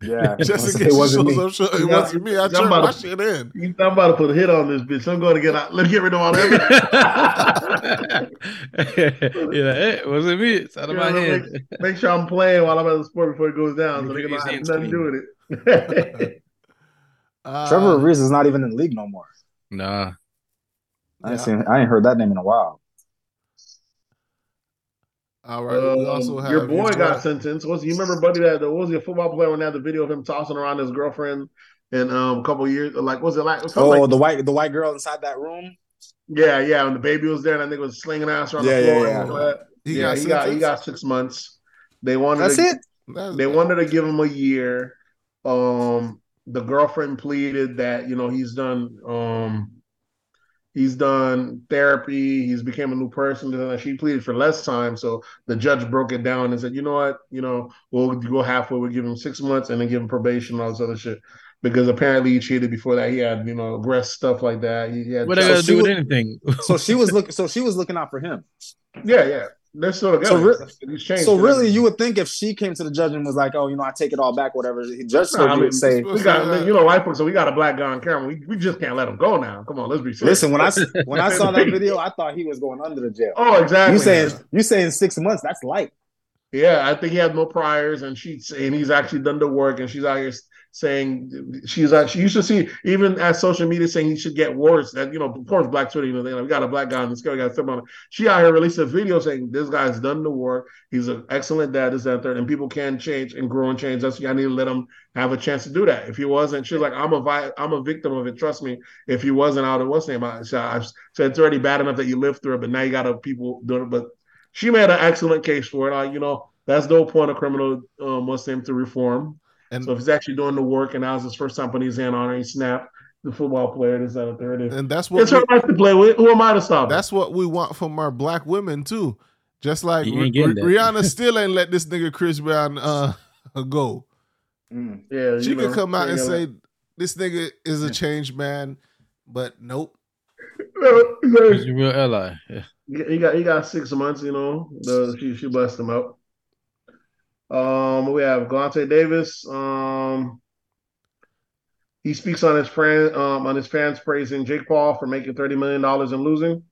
Yeah, *laughs* Just in it wasn't me. up, it Yeah, wasn't me. I I'm turned about my to- shit in. You- I'm about to put a hit on this bitch. I'm going to get out. Let's get rid of all that. *laughs* yeah, it wasn't me. It's out of You my know, head. make, make sure I'm playing while I'm at the sport before it goes down, so they sure can your have nothing to do with it. *laughs* Uh, Trevor Ariza is not even in the league no more. Nah. I ain't yeah. seen. I ain't heard that name in a while. All right. we Um, also have your boy your got sentenced. Was you remember, buddy? That what was he a football player when they had the video of him tossing around his girlfriend in um, a couple years? Like, was it like? It Oh, like the white the white girl inside that room. yeah, yeah. And the baby was there, and I think it was slinging ass around Yeah, the floor. yeah. and all that. He yeah, got he got he got six months. They wanted That's to, it. That's- They wanted to give him a year. Um, the girlfriend pleaded that you know he's done um he's done therapy, he's became a new person, and she pleaded for less time. So the judge broke it down and said, you know what, you know, we'll go halfway, we'll give him six months and then give him probation and all this other shit. Because apparently he cheated before that. He had, you know, arrest stuff like that. He had What I So gotta do with anything? So she was looking. So she was looking out for him. yeah, yeah. They're still together. So re- He's changed. So really, you would think if she came to the judge and was like, "Oh, you know, I take it all back, whatever," the judge No, I would mean, say, we got you know white so we got a black guy on camera. We, we just can't let him go now. Come on, let's be serious. "Listen, when I s- *laughs* when I saw that video, I thought he was going under the jail." oh, exactly. You saying you saying six months? That's light. Yeah, I think he had no priors, and she's and he's actually done the work, and she's out here saying she's actually you should see even at social media saying he should get worse. That you know, of course, Black Twitter, you know, they like, we got a black guy on this guy, got someone. on it. She out here released a video saying this guy's done the work. He's an excellent dad, this, that, third, and people can change and grow and change. That's I need to let him have a chance to do that. If he wasn't, she's like, I'm a vi- I'm a victim of it. Trust me. If he wasn't out of what's name, I, so I said it's already bad enough that you lived through it, but now you got people doing it. But she made an excellent case for it. Uh, you know, that's no point of criminal um, what's name to reform. And So if he's actually doing the work and that was his first time putting his hand on her, he snapped the football player, this, out there. third. and that's what It's we, her life to play with. Who am I to stop? her? that's what we want from our black women too. Just like You ain't Ri- getting that. Rihanna still ain't let this nigga Chris Brown uh *laughs* go. Mm. yeah, She you could know, come out and yeah, say this nigga is a changed man, but nope. He's a real ally. Yeah. he got he got six months. You know, the, she she blessed him out. Um, we have Galante Davis. Um, he speaks on his friend um on his fans praising Jake Paul for making thirty million dollars and losing.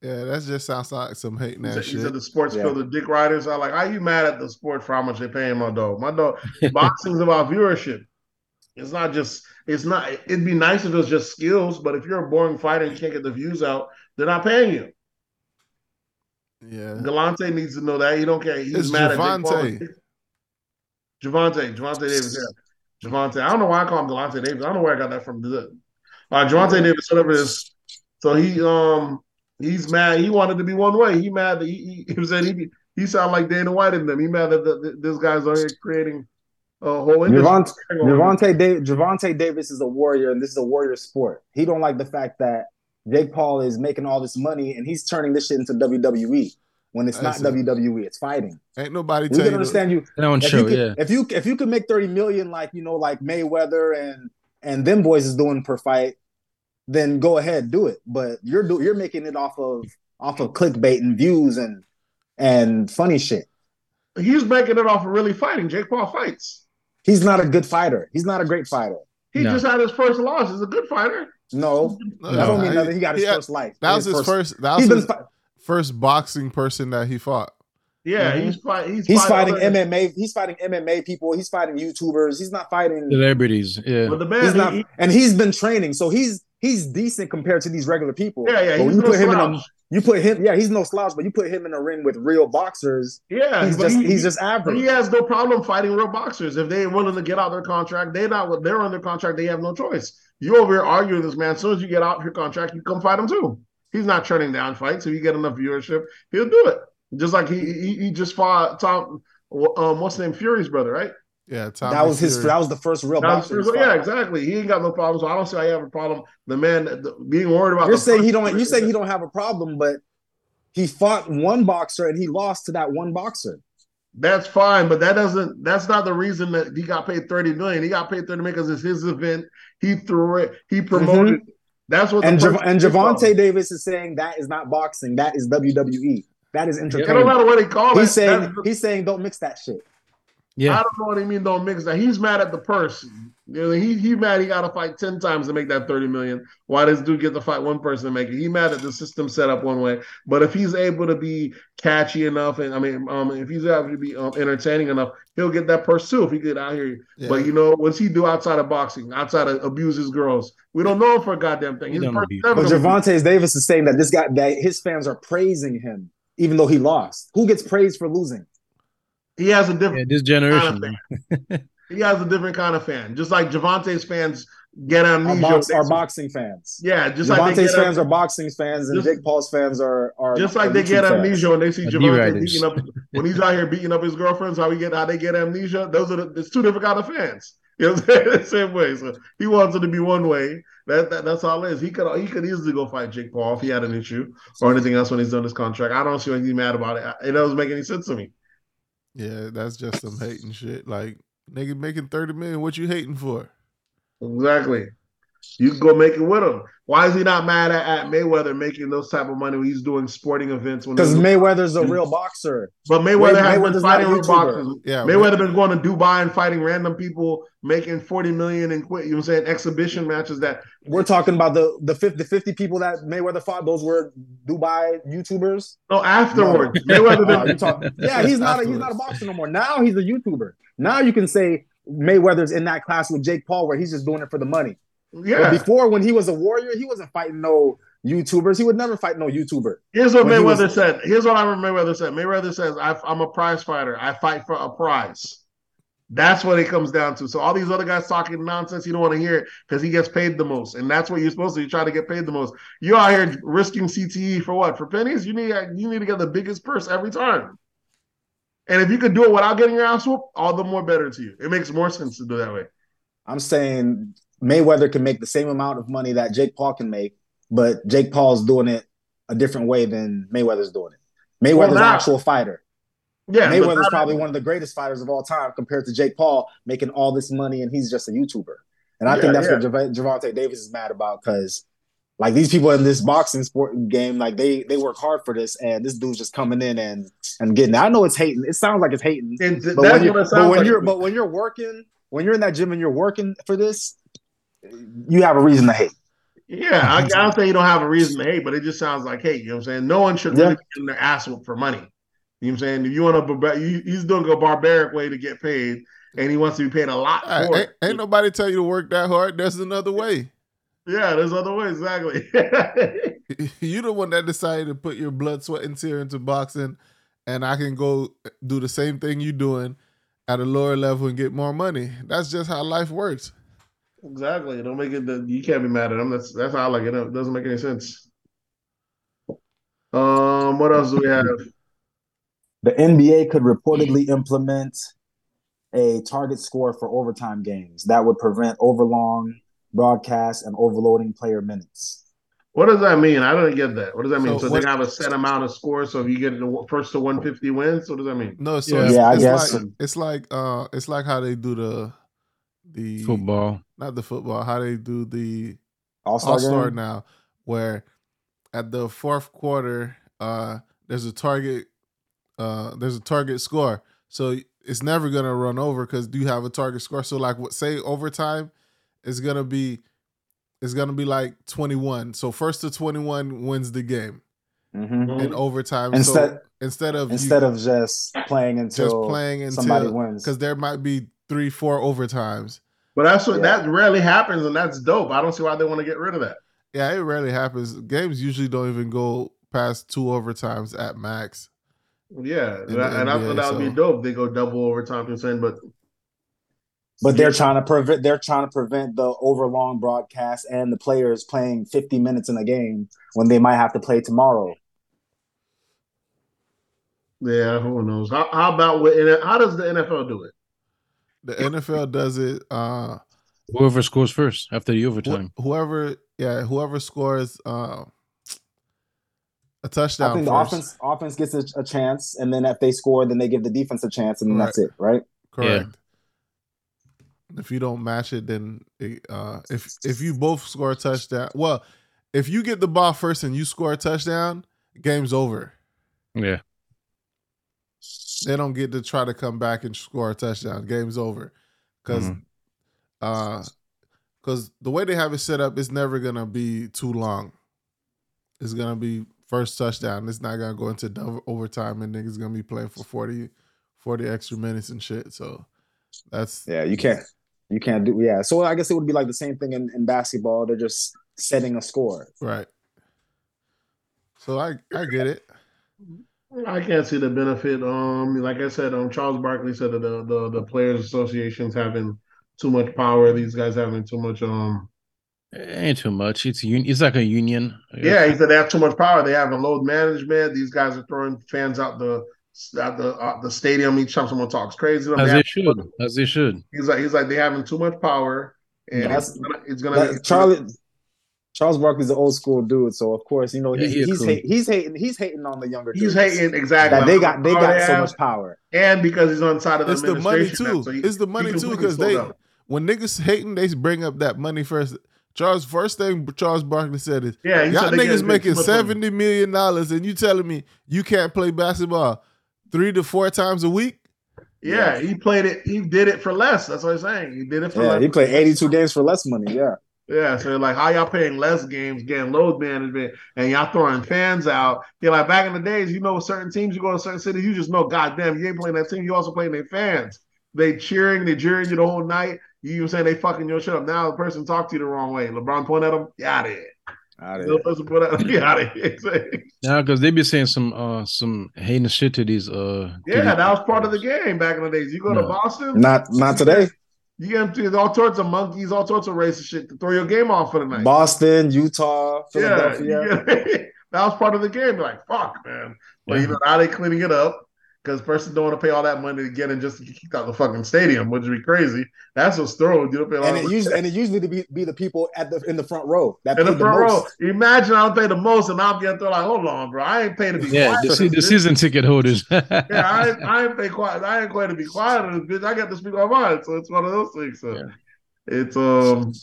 Yeah, that just sounds like some hating He ass said, he said the sports Yeah. field, the dick riders are like, "Are you mad at the sport for how much they paying my dog? My dog, *laughs* boxing's about viewership. It's not just, it's not, it'd be nice if it was just skills, but if you're a boring fighter and you can't get the views out, they're not paying you. yeah. Galante needs to know that. He don't care. He's It's mad at Gervonta. Paul. Gervonta, Gervonta Davis, yeah. Gervonta. I don't know why I call him Galante Davis. I don't know where I got that from. Uh, Gervonta Davis, whatever. So he um he's mad. He wanted to be one way. He mad that he he, he said he he sounded like Dana White in them. He mad that the, the, this guy's out here creating a whole industry. Gervonta, Gervonta, da- Gervonta Davis is a warrior, and this is a warrior sport. He don't like the fact that Jake Paul is making all this money and he's turning this shit into WWE when it's I not see. WWE, it's fighting. Ain't nobody We tell can you. understand you. That one If you, could, yeah. if you if you could make thirty million like you know like Mayweather and and them boys is doing per fight, then go ahead do it. But you're do, you're making it off of off of clickbait and views and and funny shit. He's making it off of really fighting. Jake Paul fights. He's not a good fighter. He's not a great fighter. He No. just had his first loss. He's a good fighter. No, No, that don't mean he- nothing. He got his he had- first life. That was his first. That was He's been his fi- first boxing person that he fought. Yeah, Mhm. he's fight. He's, he's fighting fighting MMA. He's fighting MMA people. He's fighting YouTubers. He's not fighting. Celebrities, yeah. But the man, He's not, he- and he's been training, so he's he's decent compared to these regular people. yeah, yeah, But when you put him in a, slouch. You put him, yeah, he's no slouch, but you put him in a ring with real boxers, Yeah, he's just he- he's just average. he has no problem fighting real boxers. If they're willing to get out their contract, they're not. They're under contract. They have no choice. You over here arguing this man. As soon as you get out your contract, you come fight him too. He's not turning down fights. If you get enough viewership, he'll do it. Just like he he, he just fought Tom. Um, what's his name? Fury's brother, right? Yeah, Tommy that was his. Fury. That was the first real That boxer. first- yeah, exactly. He ain't got no problem. So I don't see how you have a problem. The man the, being worried about. You're the saying he don't. You saying he don't have a problem, but he fought one boxer and he lost to that one boxer. That's fine, but that doesn't. That's not the reason that he got paid thirty million. He got paid thirty million because it's his event. He threw it. He promoted. it. That's what. Mm-hmm. And the Jav- and Gervonta Davis is saying that is not boxing. That is WWE. That is It don't matter what they call it. He's saying he's saying don't mix that shit. Yeah. I don't know what he mean. Don't mix that. He's mad at the purse. You know, he he mad. He got to fight ten times to make that thirty million. Why does dude get to fight one person to make it? He mad at the system set up one way. But if he's able to be catchy enough, and I mean, um, if he's able to be um, entertaining enough, he'll get that purse too. If he get out here, Yeah. but you know, what's he do outside of boxing? Outside of abuse his girls? We don't know him for a goddamn thing. His don't purse abuse. never But gonna Gervonta Davis is saying that this guy that his fans are praising him, even though he lost. Who gets praised for losing? He has a different. Yeah, this generation. Kind man. *laughs* He has a different kind of fan. Just like Gervonta's fans get Our, amnesia. box, our boxing fans. Yeah, just like they Gervonta's fans are boxing fans, and Just- Jake Paul's fans are are just like they YouTube get fans. amnesia when they see Gervonta beating up when he's out here beating up his girlfriends. How we get how they get amnesia? Those are the, it's two different kind of fans. *laughs* You know what I'm saying? The same way. So he wants it to be one way. That, that that's all it is. He could he could easily go fight Jake Paul if he had an issue or anything else when he's done his contract. I don't see anything mad about it. It doesn't make any sense to me. Yeah, that's just some hating shit. Like nigga making thirty million. What you hating for? Exactly. You can go make it with him. Why is he not mad at, at Mayweather making those type of money when he's doing sporting events? Because Mayweather's a real boxer. but Mayweather May- has Mayweather's been not a fighting with boxers. Yeah, Mayweather been going to Dubai and fighting random people, making forty million and quit. You know what I'm saying? Exhibition matches that We're talking about the the 50, the 50 people that Mayweather fought. Those were Dubai YouTubers. no afterwards. No. Mayweather *laughs* been you talk- *laughs* yeah, he's not a, he's not a boxer no more. Now he's a YouTuber. Now you can say Mayweather's in that class with Jake Paul, where he's just doing it for the money. But yeah. before, when he was a warrior, he wasn't fighting no YouTubers. He would never fight no YouTuber. Here's what when he Mayweather was- said. Here's what I remember Mayweather said. Mayweather says, I, "I'm a prize fighter. I fight for a prize." That's what it comes down to. So all these other guys talking nonsense, you don't want to hear it because he gets paid the most, and that's what you're supposed to. You try to get paid the most. You're out here risking CTE for what? For pennies? You need you need to get the biggest purse every time. And if you could do it without getting your ass whooped, all the more better to you. It makes more sense to do that way. I'm saying Mayweather can make the same amount of money that Jake Paul can make, but Jake Paul's doing it a different way than Mayweather's doing it. Mayweather's Well, an actual fighter. Yeah, Mayweather's probably one of the greatest fighters of all time compared to Jake Paul making all this money and he's just a YouTuber. And I Yeah, think that's yeah. what Jav- Gervonta Davis is mad about because like these people in this boxing sport game, like they they work hard for this, and this dude's just coming in and and getting. it. I know it's hating. It sounds like it's hating, th- but that's when you're but when like. you're but when you're working when you're in that gym and you're working for this, you have a reason to hate. Yeah, I, I don't say you don't have a reason to hate, but it just sounds like hate. You know what I'm saying? No one should Yeah. really be getting their ass whooped for money. You know what I'm saying? If you want to, barbar- you, he's doing a barbaric way to get paid, and he wants to be paid a lot Hey, for ain't, it. ain't nobody tell you to work that hard. There's another way. Yeah, there's other ways, exactly. *laughs* *laughs* you the one that decided to put your blood, sweat, and tear into boxing, and I can go do the same thing you doing at a lower level and get more money. That's just how life works. Exactly. Don't make it. that you can't be mad at him. That's that's how I like it. It doesn't make any sense. Um, what else do we have? The NBA could reportedly implement a target score for overtime games that would prevent overlong broadcast and overloading player minutes. What does that mean? I don't get that. What does that mean? So So, what- they have a set amount of scores. So if you get the first to 150 wins, what does that mean? No, so Yeah. it's, Yeah, I it's guess. like it's like uh it's like how they do the the Football. Not the football, how they do the All Star now, where at the fourth quarter, uh, there's a target, uh, there's a target score, so it's never gonna run over because you have a target score. So like, what say overtime is gonna be, is gonna be like 21. So first to 21 wins the game Mhm. in overtime. Instead- so instead of Instead you of just playing until just playing until somebody wins. because there might be three, four overtimes. But that's what Yeah. that rarely happens, and that's dope. I don't see why they want to get rid of that. Yeah, it rarely happens. Games usually don't even go past two overtimes at max. Yeah, In the and I thought that would be dope. They go double overtime. You know saying, but But they're trying to prevent they're trying to prevent the overlong broadcast and the players playing 50 minutes in a game when they might have to play tomorrow. yeah, who knows? How, how about with and how does the NFL do it? The NFL does it. Uh, Whoever scores first after the wh- overtime. whoever, yeah, whoever scores uh, a I touchdown I think the offense offense gets a, a chance, and then if they score, then they give the defense a chance, and then that's it, right? Correct. If you don't match it, then it, uh, if if you both score a touchdown, well, if you get the ball first and you score a touchdown, game's over. Yeah. They don't get to try to come back and score a touchdown. Game's over. Because Mhm. uh because the way they have it set up, it's never gonna be too long. It's gonna be first touchdown. It's not gonna go into double overtime and niggas gonna be playing for 40, 40 extra minutes and shit. So that's Yeah, you can't you can't do yeah. So I guess it would be like the same thing in, in basketball. They're just setting a score. right. So I I get it. I can't see the benefit. Um, like I said, um, Charles Barkley said that the the, the players' associations having too much power. These guys having too much. Um, It ain't too much. It's un- It's like a union. yeah, he said they have too much power. They have a load management. These guys are throwing fans out the out the out the stadium each time someone talks crazy. as They they have- should. As they should. He's like he's like they having too much power, and That's- it's gonna, it's gonna Like, Charlie Charles Barkley's an old school dude, so of course you know Yeah, he's he he's, cool. hate, he's hating he's hating on the younger. He's dudes. hating exactly. that they got they How got so have, much power. and because he's on the side of the It's the money administration now, too. so he- it's the money too because they sold out. when niggas hating, they bring up that money first. Charles, first thing Charles Barkley said is, Yeah, y'all niggas making too much money. seventy million dollars, and you telling me you can't play basketball three to four times a week? Yeah, he played it. He did it for less. That's what I'm saying. He did it for Yeah, less. he played 82 games for less money. Yeah. Yeah, so like, how y'all paying less games, getting load management, and y'all throwing fans out? Yeah, like back in the days, you know, certain teams, you go to certain cities, you just know, goddamn, you ain't playing that team. You also playing their fans. They cheering, they jeering you the whole night. You even saying they fucking your shit up. Now the person talked to you the wrong way. LeBron point at him, yeah, there. Out The person put out, yeah. Yeah, because they be saying some uh some hating shit to these uh. Yeah, these- that was part of the game back in the days. You go to Boston, Not not today. You get into all sorts of monkeys, all sorts of racist shit to throw your game off for the night. Boston, Utah, Philadelphia. get- *laughs* that was part of the game. Like, fuck, man. Well, you know, now they cleaning it up because person don't want to pay all that money to get in just to get kicked out the fucking stadium, which would be crazy. That's what's thrown. You don't a lot and it usually and it usually to be, be the people at the in the front row that in pay the the front row. Imagine I don't pay the most, and I'm getting thrown like, hold on, bro. I ain't paying to be Yeah, quiet. the, the this bitch. season ticket holders. Yeah, *laughs* I ain't, I ain't pay quiet. I ain't quite to be quiet on this bitch. I got to speak my mind, so it's one of those things. So Yeah. it's um,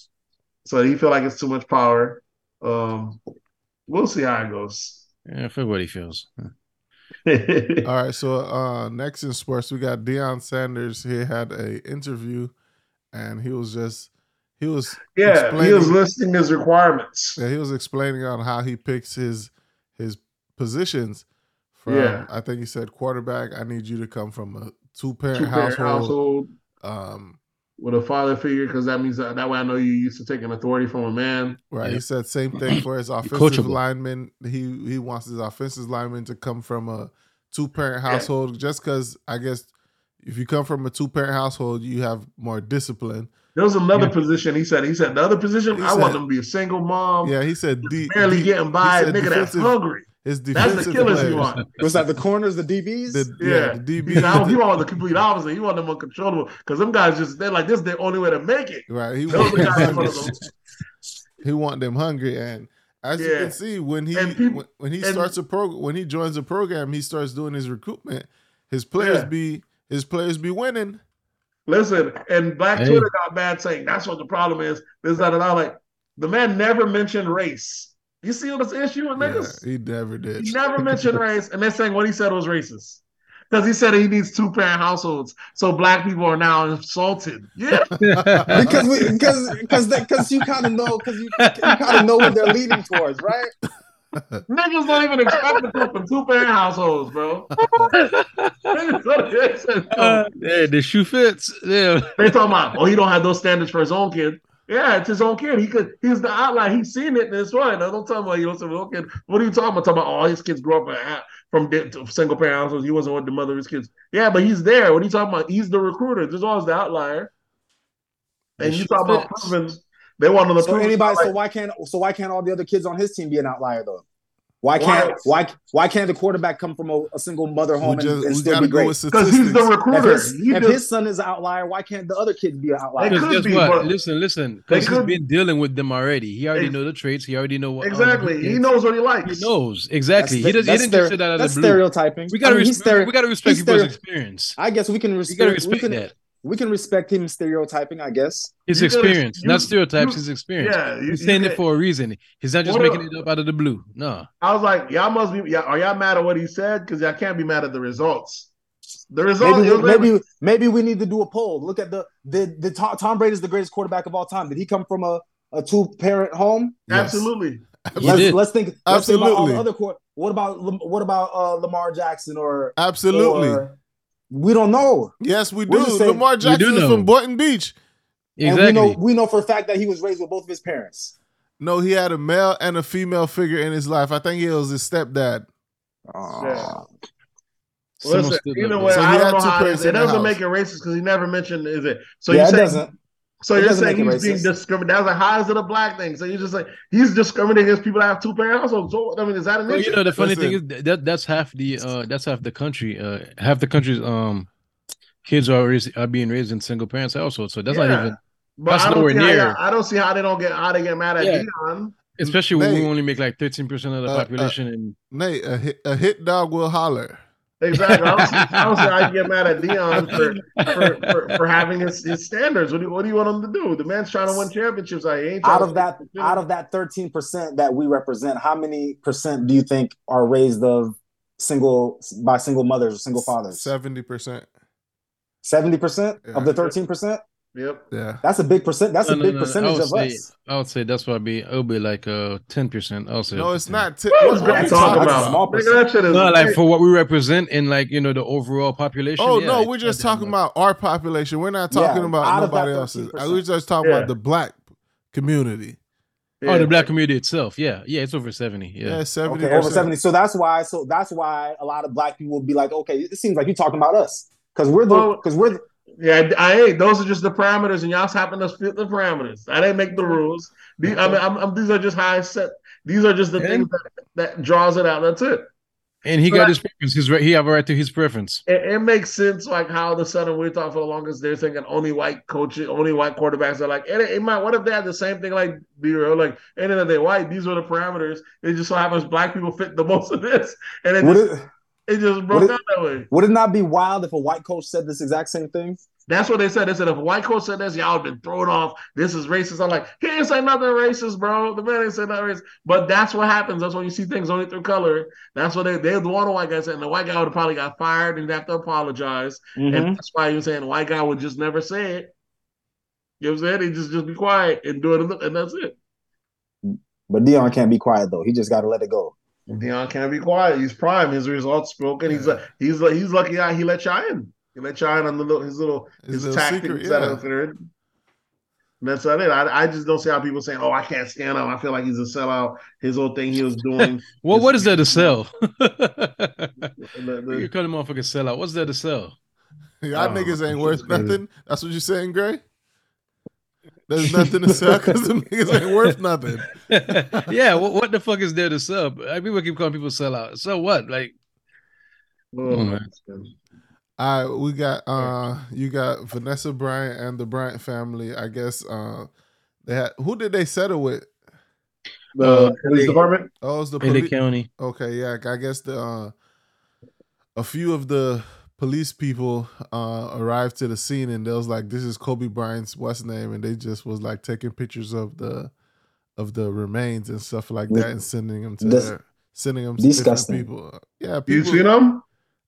so he feel like it's too much power. Um, we'll see how it goes. yeah, for what he feels. *laughs* All right, so uh next in sports, we got Deion Sanders. He had a interview, and he was just he was Yeah, he was listing his requirements. Yeah, he was explaining on how he picks his his positions. From Yeah. I think he said quarterback. I need you to come from a two parent Two-parent household. household Um, with a father figure, because that means that, that way I know you used to taking authority from a man. right. He said same thing for his *clears throat* offensive coachable. lineman. He he wants his offensive lineman to come from a two parent household. Just because I guess if you come from a two parent household, you have more discipline. There was another Yeah. position. He said. He said the other position. He I want said- them to be a single mom. Yeah, he said D, barely D- getting by. he said Nigga, that's hungry. His That's defensive the killers players. you want. Was that the corners, the DBs? The, Yeah, yeah, the He DB. said, I he want the complete opposite. He want them uncontrollable because them guys just they're like this. is the only way to make it. Right. He Those want, are them guys hungry. he want them hungry. And as you can see, when he people- when, when he and- starts a program, when he joins a program, he starts doing his recruitment. His players Yeah. be his players be winning. Listen, and Black Hey. Twitter got bad saying that's what the problem is. This, that, and that. Like the man never mentioned race. You see what this issue with Yeah, he never did. He never mentioned race, and they're saying what he said was racist. Because he said he needs two parent households, so black people are now insulted. Yeah, *laughs* because we because because because you kind of know because you, you kind of know what they're leaning towards, right? niggas don't even expect to come from two parent households, bro. Niggas don't expect- Uh, yeah, the shoe fits. Yeah. they talking about, oh, he don't have those standards for his own kid. Yeah, it's his own kid. He could. He's the outlier. He's seen it, and it's fine. Now, don't tell me you say his own kid. What are you talking about? Talking about, oh, his kids grew up from single parent households. He wasn't with the mother of his kids. Yeah, but he's there. What are you talking about? He's the recruiter. There's always the outlier. And you talk about proving. They want to So prove. anybody, so why can't so why can't all the other kids on his team be an outlier though? Why Why? can't why why can't the quarterback come from a, a single mother home and, just, and we still be go great? with because he's the statistics. If, recruiter. his, He if just- his son is an outlier, why can't the other kids be an outlier? Because could guess be, what? listen, listen. Because he's been dealing with them already. He already Ex- know the traits. He already know what. exactly. He knows what he likes. He knows exactly. That's- he does. He didn't just stere- say that out of the blue. stereotyping. We gotta I mean, respect. stere- we gotta respect people's stere- experience. I guess we can We gotta respect. We can that. We can respect him stereotyping. I guess. His You experience, you- not stereotypes. you- his experience. Yeah, you, He's you saying it for a reason. He's not just making a- it up out of the blue. No. I was like, y'all must be. Yeah, are y'all mad at what he said? Because y'all can't be mad at the results. The result. Maybe, it maybe, maybe we need to do a poll. Look at the did the Tom, Tom Brady is the greatest quarterback of all time. Did he come from a, a two parent home? Yes. absolutely. He let's, let's think. Let's think about all the Absolutely. other court. What about what about uh, Lamar Jackson or Absolutely. or- we don't know. yes, we We're do. saying- Lamar do Jackson is from Boynton Beach. And we Exactly. know we know for a fact that he was raised with both of his parents. No, he had a male and a female figure in his life. I think he was his stepdad. Yeah. Someone Listen, either way, So I he don't had know two how it parents. It doesn't house. make it racist because he never mentioned is it. So yeah, you're it doesn't. So it you're saying make it he's being racist. discriminated. That's like how is it a black thing? So you just like he's discriminating against people that have two parent households. So I mean, is that an Well, issue? you know the funny Listen. thing is that- that that's half the uh that's half the country. Uh half the country's um kids are raised, are being raised in single parents households. So that's not even but that's I nowhere see how near. y'all- I don't see how they don't get how they get mad at Yeah. Deion. especially when we only make like thirteen percent of the Uh, uh, population and Nate, a hit, a hit dog will holler. Exactly. I don't, see, I don't see get mad at Deion for for, for, for having his, his standards. What do you what do you want him to do? The man's trying to win championships. I ain't Out of that, out of that thirteen percent that we represent, how many percent do you think are raised of single by single mothers or single fathers? Seventy percent. Seventy percent of the thirteen percent. Yep. Yeah. That's a big percent. That's No, a big no, no. Percentage of say, us. I would say that's why be it'll be like uh ten percent. I'll say No, it's 10. not. T- What what was what are Greg you talking talking That's a about? small Nigga, percent. that No, like for what we represent in like you know the overall population. Oh yeah, no, we're just talking about our population. We're not talking Yeah, about out nobody else's. We're just talking Yeah. about the black community. Oh, the black community itself. Yeah, yeah, it's over seventy. Yeah, Yeah, seventy Okay, over seventy. So that's why. So that's why a lot of black people will be like, okay, it seems like you're talking about us because we're the Well- because we're the, Yeah, I ain't. Those are just the parameters, and y'all happen to fit the parameters. I didn't make the rules. These, I mean, I'm, I'm, these are just how I set. These are just the And- things that, that draws it out. That's it. and he So got that- his preference. His right. He have a right to his preference. it. It makes sense, like how the Southern we thought for the longest. They're thinking only white coaches, only white quarterbacks are like. And it, it might. What if they had the same thing like B real? Like, and then they white. These are the parameters. It just so happens black people fit the most of this, and it would just, it it just broke would it- out that way. would it not be wild if a white coach said this exact same thing? That's what they said. They said if a white coach said this, y'all have been thrown off. This is racist. I'm like, he ain't say nothing racist, bro. The man ain't say nothing racist. But that's what happens. That's when you see things only through color. That's what they they the one white guy said, and the white guy would have probably got fired and he'd have to apologize. Mhm. And that's why you're saying the white guy would just never say it. You know what I'm saying? He just just be quiet and do it, and that's it. But Deion can't be quiet though. He just got to let it go. Deion can't be quiet. He's prime. His results spoken. He's uh, he's he's lucky he let y'all in. He let y'all in on the little his little His his, little tactics secret, that yeah. And That's not it. I, I just don't see how people saying, "Oh, I can't stand him." I feel like he's a sellout. His whole thing he was doing. *laughs* Well, is- what is there to sell? *laughs* the- the- you call him motherfucker sellout. What's there to sell? *laughs* Y'all Oh, niggas ain't worth nothing. That's what you're saying, Gray. There's nothing to sell because the niggas ain't worth nothing. *laughs* yeah, what, what the fuck is there to sell? Like, People keep calling people sellout. So what? Like, oh, man. All right, we got uh you got Vanessa Bryant and the Bryant family. I guess uh they had who did they settle with? The Uh, police department. Oh, it's the police. County. Okay, yeah, I guess the uh, a few of the police people uh arrived to the scene and they was like, "This is Kobe Bryant's what's name," and they just was like taking pictures of the of the remains and stuff like that and sending them to Dis- their, sending them to disgusting. different people. Yeah, You seen them?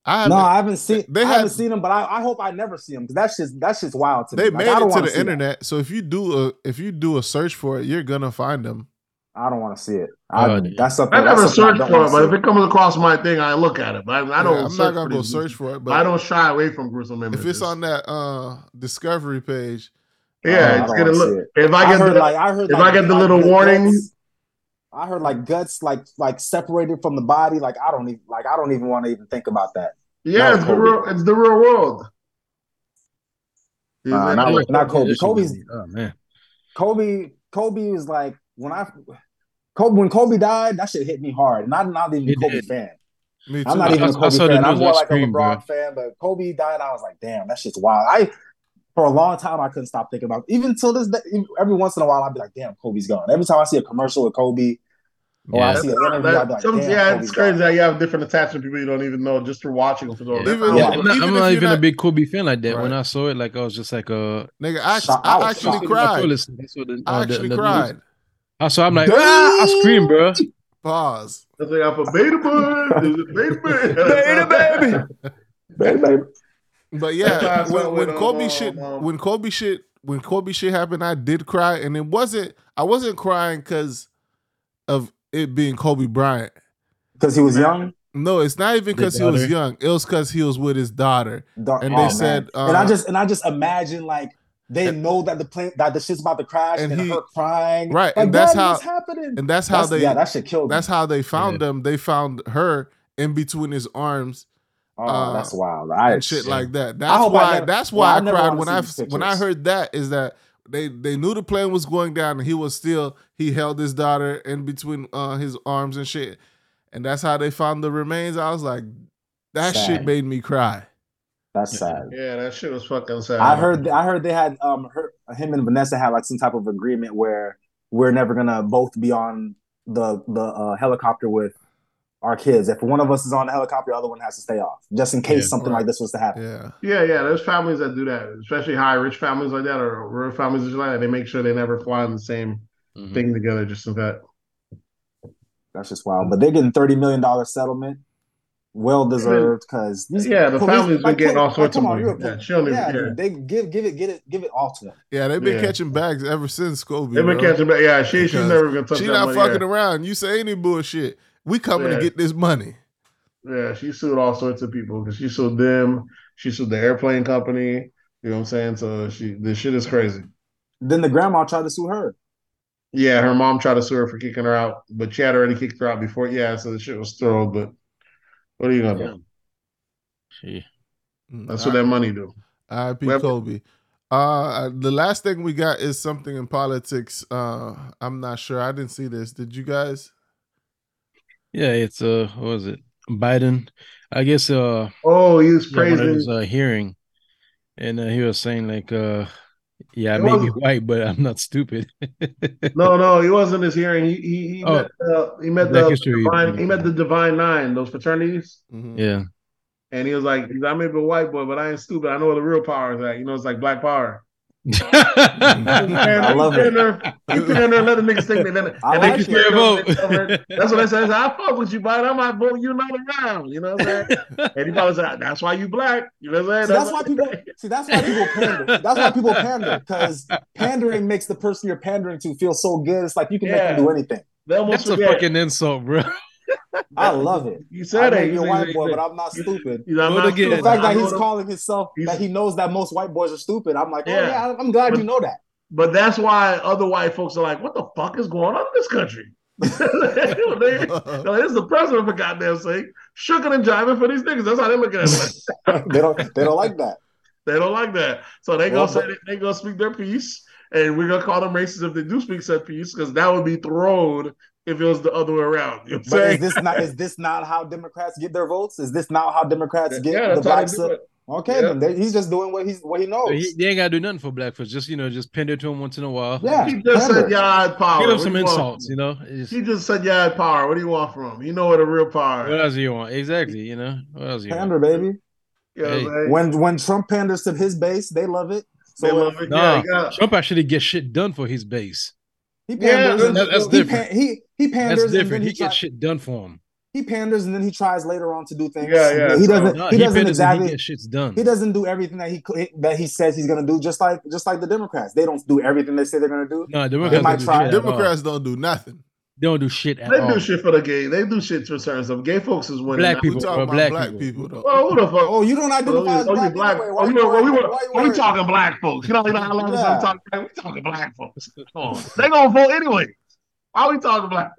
I No, I haven't seen. They I had- haven't seen them, but I, I hope I never see them because that's just that's just wild to they me. Like, made I don't it to the see that. internet, so if you do a if you do a search for it, you're gonna find them. I don't want to see it. I, Oh, that's something. I never that's something searched for it, but if it comes across my thing, I look at it. But I, I don't. Yeah, I'm not gonna go these- search for it, but I don't shy away from gruesome images. if it's on that uh discovery page, yeah, I it's don't gonna look. see If I I, get heard the, like I heard if like, I get the like little guts- warning- I heard like guts like like separated from the body. Like I don't even like I don't even want to even think about that. yeah, No, it's the real. It's the real world. Nah, not- not Kobe. Kobe's- Oh man. Kobe Kobe was like when I Kobe when Kobe died, that shit hit me hard, and I'm not even a Kobe did. fan. me too. I'm not I- even a Kobe saw the fan. I'm more I like a LeBron bro. fan. But Kobe died, I was like, damn, that shit's wild. I for a long time I couldn't stop thinking about. It. Even till this day, every once in a while I'd be like, damn, Kobe's gone. Every time I see a commercial with Kobe or I Yeah. see an interview, I'd be like, damn, yeah, Kobe's it's crazy gone. how you have different attachment people you don't even know just for watching them. For Yeah. Even- Yeah, Yeah, I'm not, even I'm not even not- a big Kobe fan like that. When I saw it, like I was just like, uh, Nigga, I, Shock- I, I actually cried. That's what the, I uh, actually cried. I so I'm like, ah, I scream, bro. Pause. That's like I'm a beta boy. Beta *laughs* baby. Beta baby. baby. But That's how I yeah, when, when Kobe um, shit, um, when Kobe shit, when Kobe shit happened, I did cry, and it wasn't. I wasn't crying because of it being Kobe Bryant. Because he was young. No, it's not even because he was young. It was because he was with his daughter, Dark- and oh, they man. said, uh, and I just and I just imagine like they and- know that the plane that the shit's about to crash and and, he- her crying. Right, Like, and that's how- happening. and that's how That's- they. yeah, that shit killed. that's me. how they found Yeah. them. They found her in between his arms Oh, uh, that's wild. I, and shit like that. That's hope I why. never- that's well, why I I, cried when I when I heard that. Is that they they knew the plane was going down, and he was still he held his daughter in between uh, his arms and shit, and that's how they found the remains. I was like, that Sad. shit made me cry. That's sad. Yeah, that shit was fucking sad. I heard I heard they had um her, him and Vanessa had like some type of agreement where we're never gonna both be on the the uh, helicopter with our kids. If one of us is on the helicopter, the other one has to stay off, just in case Yeah. something Right. like this was to happen. Yeah, Yeah, yeah. There's families that do that, especially high rich families like that, or rural families like that. They make sure they never fly in the same Mhm. thing together, just in that. That's just wild. But they're getting thirty million dollar settlement, well deserved because Yeah, the families been getting all sorts of money. Yeah, she don't yeah, they give give it get it give it all to them. yeah. They've been Yeah. catching bags ever since Kobe. They've been bro. catching bags. Yeah, she she's never gonna touch She that not money. fucking yeah. around. You say any bullshit. We coming Yeah. to get this money. Yeah, she sued all sorts of people because she sued them. She sued the airplane company. You know what I'm saying? So she this shit is crazy. Then the grandma tried to sue her. Yeah, her mom tried to sue her for kicking her out, but she had already kicked her out before. Yeah, so the shit was thrown. But what are you gonna do? She- Mm, That's what that money do. R.I.P. Well- Kobe. Uh, the last thing we got is something in politics. Uh, I'm not sure. I didn't see this. Did you guys? Yeah, it's uh, what was it? Biden. I guess uh, Oh, he was yeah, praising. his uh, hearing, and uh, he was saying like uh, yeah, I It may be white, but I'm not stupid. No, *laughs* no, he wasn't his hearing. He he, he Oh. met uh, he met the History divine, Week. he met the divine nine, those fraternities, Mhm. yeah, and he was like, "I may be a white boy, but I ain't stupid. I know where the real power is at. You know, it's like black power." I love you it. stand there, you stand there, and let the niggas think they then. I and they like just it. stand Fair over vote. That's what I say. I fuck with you, but I might vote you not around. You know what I'm saying? And he probably said, "That's why you black." You know what I'm See, saying? that's why people see that's why people pander. That's why people pander because pandering makes the person you're pandering to feel so good. It's like you can make them do anything. They almost That's a fucking insult, bro. I love it. You I said may it. be a white boy, but I'm not stupid. you know, I'm not. The stupid. fact that he's calling himself He's- that he knows that most white boys are stupid. I'm like, oh Yeah. yeah, I'm glad But- you know that. But that's why other white folks are like, "What the fuck is going on in this country?" they, *laughs* they're like, this is the president for goddamn sake, shooking and jiving for these niggas. That's how they look at it. *laughs* they don't they don't like that. *laughs* they don't like that, so they Well, gonna say but- they, they gonna speak their piece, and we're gonna call them racist if they do speak said piece, because that would be thrown if it was the other way around. You know what I'm But is this not is this not how Democrats get their votes? Is this not how Democrats get yeah, the that's how blacks? do to- it. Okay, Yeah. then they, he's just doing what he's what he knows. He, they ain't gotta do nothing for black folks. Just you know, just pander to him once in a while. Yeah. He just Pander. said, "Yeah, I had power." Give him some you insults, you know. It's- He just said, "Yeah, I had power." What do you want from him? You know what a real power. What else do you want? Exactly, you know. What else do you want? Pander, baby. You know what I'm Hey. saying? When when Trump panders to his base, they love it. So They love it. Nah, Yeah, you Trump actually gets shit done for his base. he Yeah, panders. and that- that's he, different. pan- he he panders That's and then different. he, He try, gets shit done for him. he panders and then he tries later on to do things. Yeah, yeah, He doesn't. No, he he, doesn't exactly. he gets shit's done. He doesn't do everything that he that he says he's gonna do. Just like just like the Democrats, they don't do everything they say they're gonna do. No, Democrats might don't do try. shit. Democrats don't do nothing. They don't do shit at They all. do shit for the gay. They do shit for certain stuff. Gay folks is winning. Black now. People, talking bro, about black black, people. people. though. Well, who the fuck? Oh, you don't Oh, identify you, as oh, black, you black. anyway. Oh, Why you, you oh, worried? we, Why were, you oh, we talking black folks. You know, you know how long Yeah. I'm talking. We talking black folks. Come on. They gonna vote anyway. Why we talking about.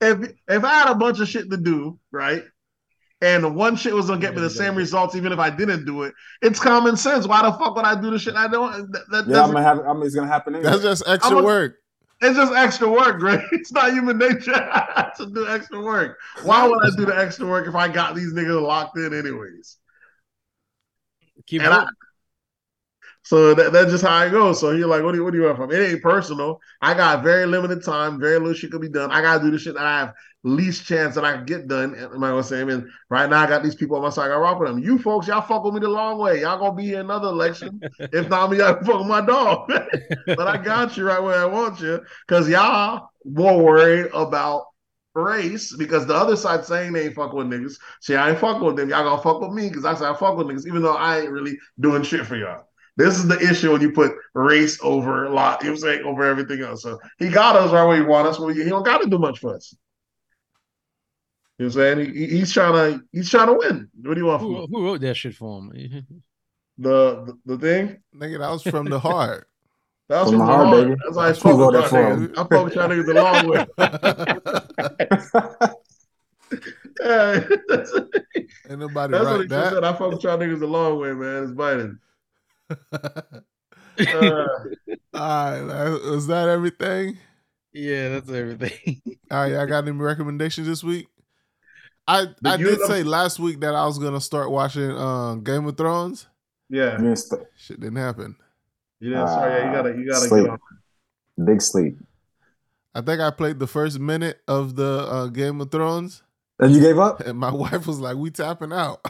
If if I had a bunch of shit to do, right, and the one shit was gonna get me the same results, even if I didn't do it, it's common sense. Why the fuck would I do the shit I don't? That, that Yeah, I'm gonna have. I mean, it's gonna happen anyway. That's just extra I'm a- work. It's just extra work, Greg. *laughs* It's not human nature *laughs* to do extra work. Why would I do the extra work if I got these niggas locked in anyways? Keep And I, voting. So that, that's just how it goes. So you're like, what do you what do you want from? It ain't personal. I got very limited time, very little shit could be done. I gotta do the shit that I have least chance that I can get done. Am I gonna say? I mean, right now I got these people on my side. I gotta rock with them. You folks, y'all fuck with me the long way. Y'all gonna be here another election. *laughs* if not me, y'all fuck with my dog. *laughs* but I got you right where I want you because y'all more worried about race because the other side saying they ain't fuck with niggas. See, I ain't fuck with them. Y'all gonna fuck with me because I say I fuck with niggas, even though I ain't really doing shit for y'all. This is the issue when you put race over a lot, you know what I'm saying, over everything else. So he got us right where he want us, but he don't gotta do much for us. You know what I'm saying? He, he's trying to he's trying to win. What do you want from Who, who wrote that shit for him? The, the the thing? Nigga, that was from the heart. *laughs* That was From from the the heart, heart. baby. That's why I Who fuck wrote that y'all for him? niggas. I fuck with y'all niggas the long way. *laughs* *laughs* Yeah, that's, Ain't nobody that's what write he just said. that. I fuck with y'all niggas the long way, man. It's Biden. *laughs* Uh, All right, was that everything? yeah, that's everything. *laughs* All right, y'all got any recommendations this week? I The I did say last week that I was gonna start watching um, Game of Thrones. yeah. You. Shit didn't happen. You know, sorry, yeah, you gotta you gotta Sleep. get on. Big sleep. I think I played the first minute of the uh, Game of Thrones, And you gave up? and my *laughs* wife was like, "We tapping out."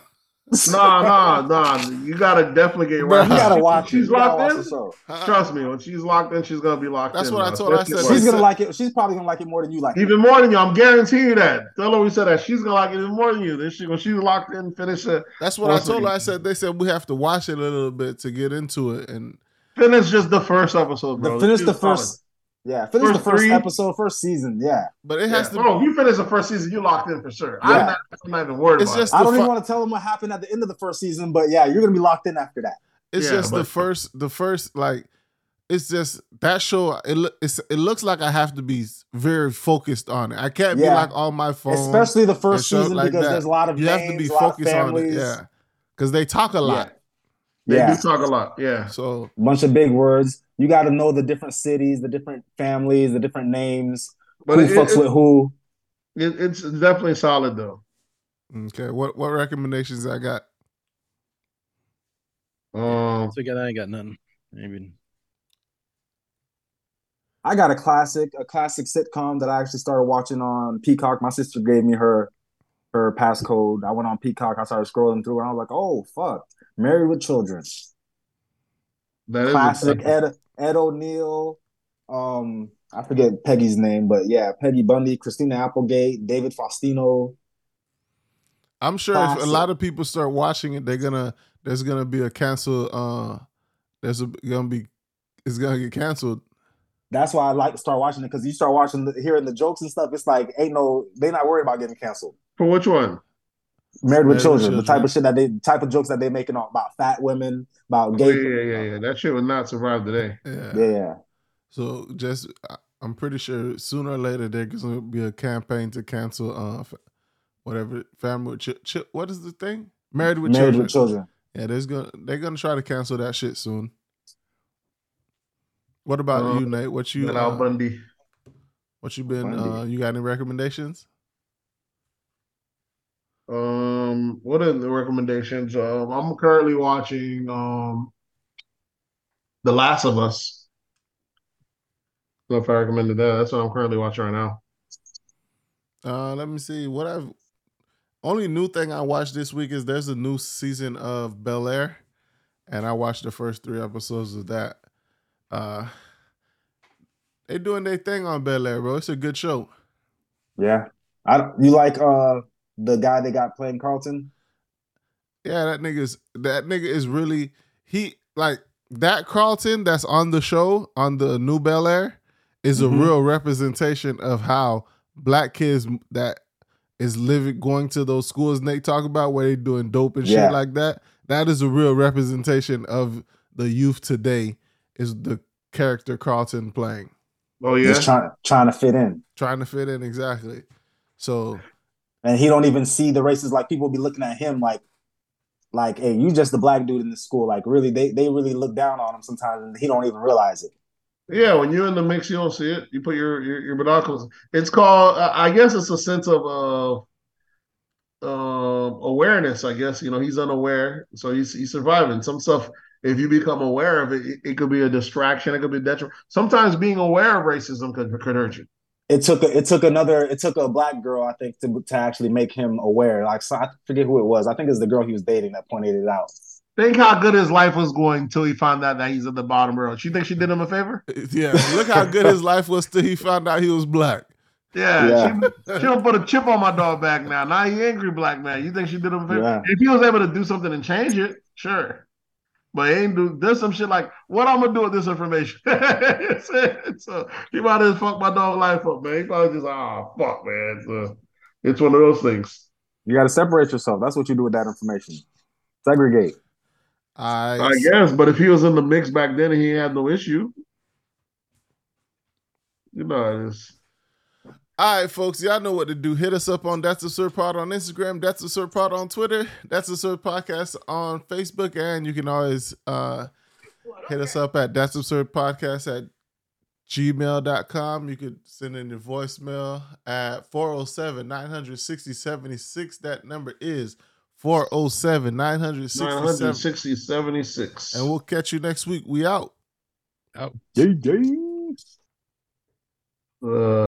Nah, nah, nah. You gotta definitely get Bro, right. You gotta watch. She's You locked in. the. Trust me, when she's locked in, she's gonna be locked That's in. That's what I told her. I said, She's Listen. gonna like it. She's probably gonna like it more than you like it. even more than you. I'm guaranteeing you that. Tell her we said that she's gonna like it even more than you. Then she when she's locked in, finish it. That's what I Awesome. told her. I said they said we have to watch it a little bit to get into it, and Finish just the first episode, The finish She's the solid. First. Yeah, finish First the first three. episode, first season. Yeah. but it Yeah. has to. Oh, you finish the first season, you locked in for sure. I'm, not, I'm not even worried It's about just- it. I don't the even fu- want to tell them what happened at the end of the first season, but yeah, you're gonna be locked in after that. It's Yeah, just the first, the first like, it's just that show. It loo- it's, it looks like I have to be very focused on it. I can't be like on my phone. Especially the first season like because that. there's a lot of you names, have to be a lot of focused on it. Yeah, because they talk a lot. They Yeah. do talk a lot. Yeah. So bunch of big words. You got to know the different cities, the different families, the different names. But who it, fucks it- with who? it- it's definitely solid though. okay, what what recommendations I got? Um, so again, I ain't got nothing. Maybe I got a classic, a classic sitcom that I actually started watching on Peacock. My sister gave me her her passcode. I went on Peacock. I started scrolling through, and I was like, "Oh fuck, Married with Children." that is Classic Ed Ed O'Neill. Um, I forget Peggy's name, but yeah, Peggy Bundy, Christina Applegate, David Faustino. I'm sure if a lot of people start watching it, they're gonna there's gonna be a cancel. Uh, there's a, gonna be it's gonna get canceled. That's why I like to start watching it because you start watching, the, hearing the jokes and stuff. It's like ain't no, they not worried about getting canceled. for which one? Married with Married with children, the type of shit that they, the type of jokes that they making on about fat women, about Oh, gay. yeah, yeah, yeah, yeah. That shit would not survive today. Yeah. yeah, yeah. So just I- I'm pretty sure sooner or later there's gonna be a campaign to cancel uh whatever family with chi- chi- what is the thing married with Married children. with children. Yeah, there's gonna they're gonna try to cancel that shit soon. What about Uh, you, Nate? What you Al uh, Bundy. what you been? Bundy. Uh, you got any recommendations? Um, what are the recommendations? Um, I'm currently watching um, The Last of Us. So if I recommended that, that's what I'm currently watching right now. Uh, let me see what I've. Only new thing I watched this week is there's a new season of Bel Air, and I watched the first three episodes of that. Uh, they doing their thing on Bel Air, bro. It's a good show. Yeah, I you like uh the guy they got playing Carlton. Yeah, that nigga's that nigga is really he like that Carlton that's on the show on the new Bel Air is Mhm. a real representation of how black kids that is living going to those schools Nate talk about where they doing dope and Yeah. shit like that. That is a real representation of the youth today. Is the character Carlton playing Oh yeah, Just trying trying to fit in, trying to fit in exactly? So and he don't even see the races. Like people be looking at him like, like, hey, you just the black dude in the school. Like really, they they really look down on him sometimes, and he don't even realize it. yeah. When you're in the mix, you don't see it. You put your your, your binoculars. It's called. I guess it's a sense of uh, um awareness. I guess you know he's unaware, so he's he's surviving. Some stuff. If you become aware of it, it, it could be a distraction. It could be detriment. Sometimes being aware of racism could could hurt you. It took a, it took another it took a black girl I think to to actually make him aware. Like so I forget who it was. I think it's the girl he was dating that pointed it out. Think how good his life was going until he found out that he's at the bottom row. She think she did him a favor? *laughs* yeah, look how good his life was till he found out he was black. Yeah, Yeah. she she don't put a chip on my dog back now. Now he angry black man. You think she did him a favor? Yeah. If he was able to do something and change it, sure. But he ain't do there's some shit like what I'm gonna do with this information. *laughs* so he might have fucked my dog life up, man. He probably just ah fuck, man. It's, uh, it's one of those things. You got to separate yourself. That's what you do with that information. Segregate. I, I guess, but if he was in the mix back then and he had no issue, you know, it's All right, folks, y'all know what to do. Hit us up on That's Absurd Pod on Instagram, That's Absurd Pod on Twitter, That's Absurd Podcast on Facebook, and you can always uh, hit us up at That's Absurd Podcast at gmail.com. You could send in your voicemail at 407 960 76. That number is 407 960 960, 76. And we'll catch you next week. We out. Out. Yay, yay. Uh,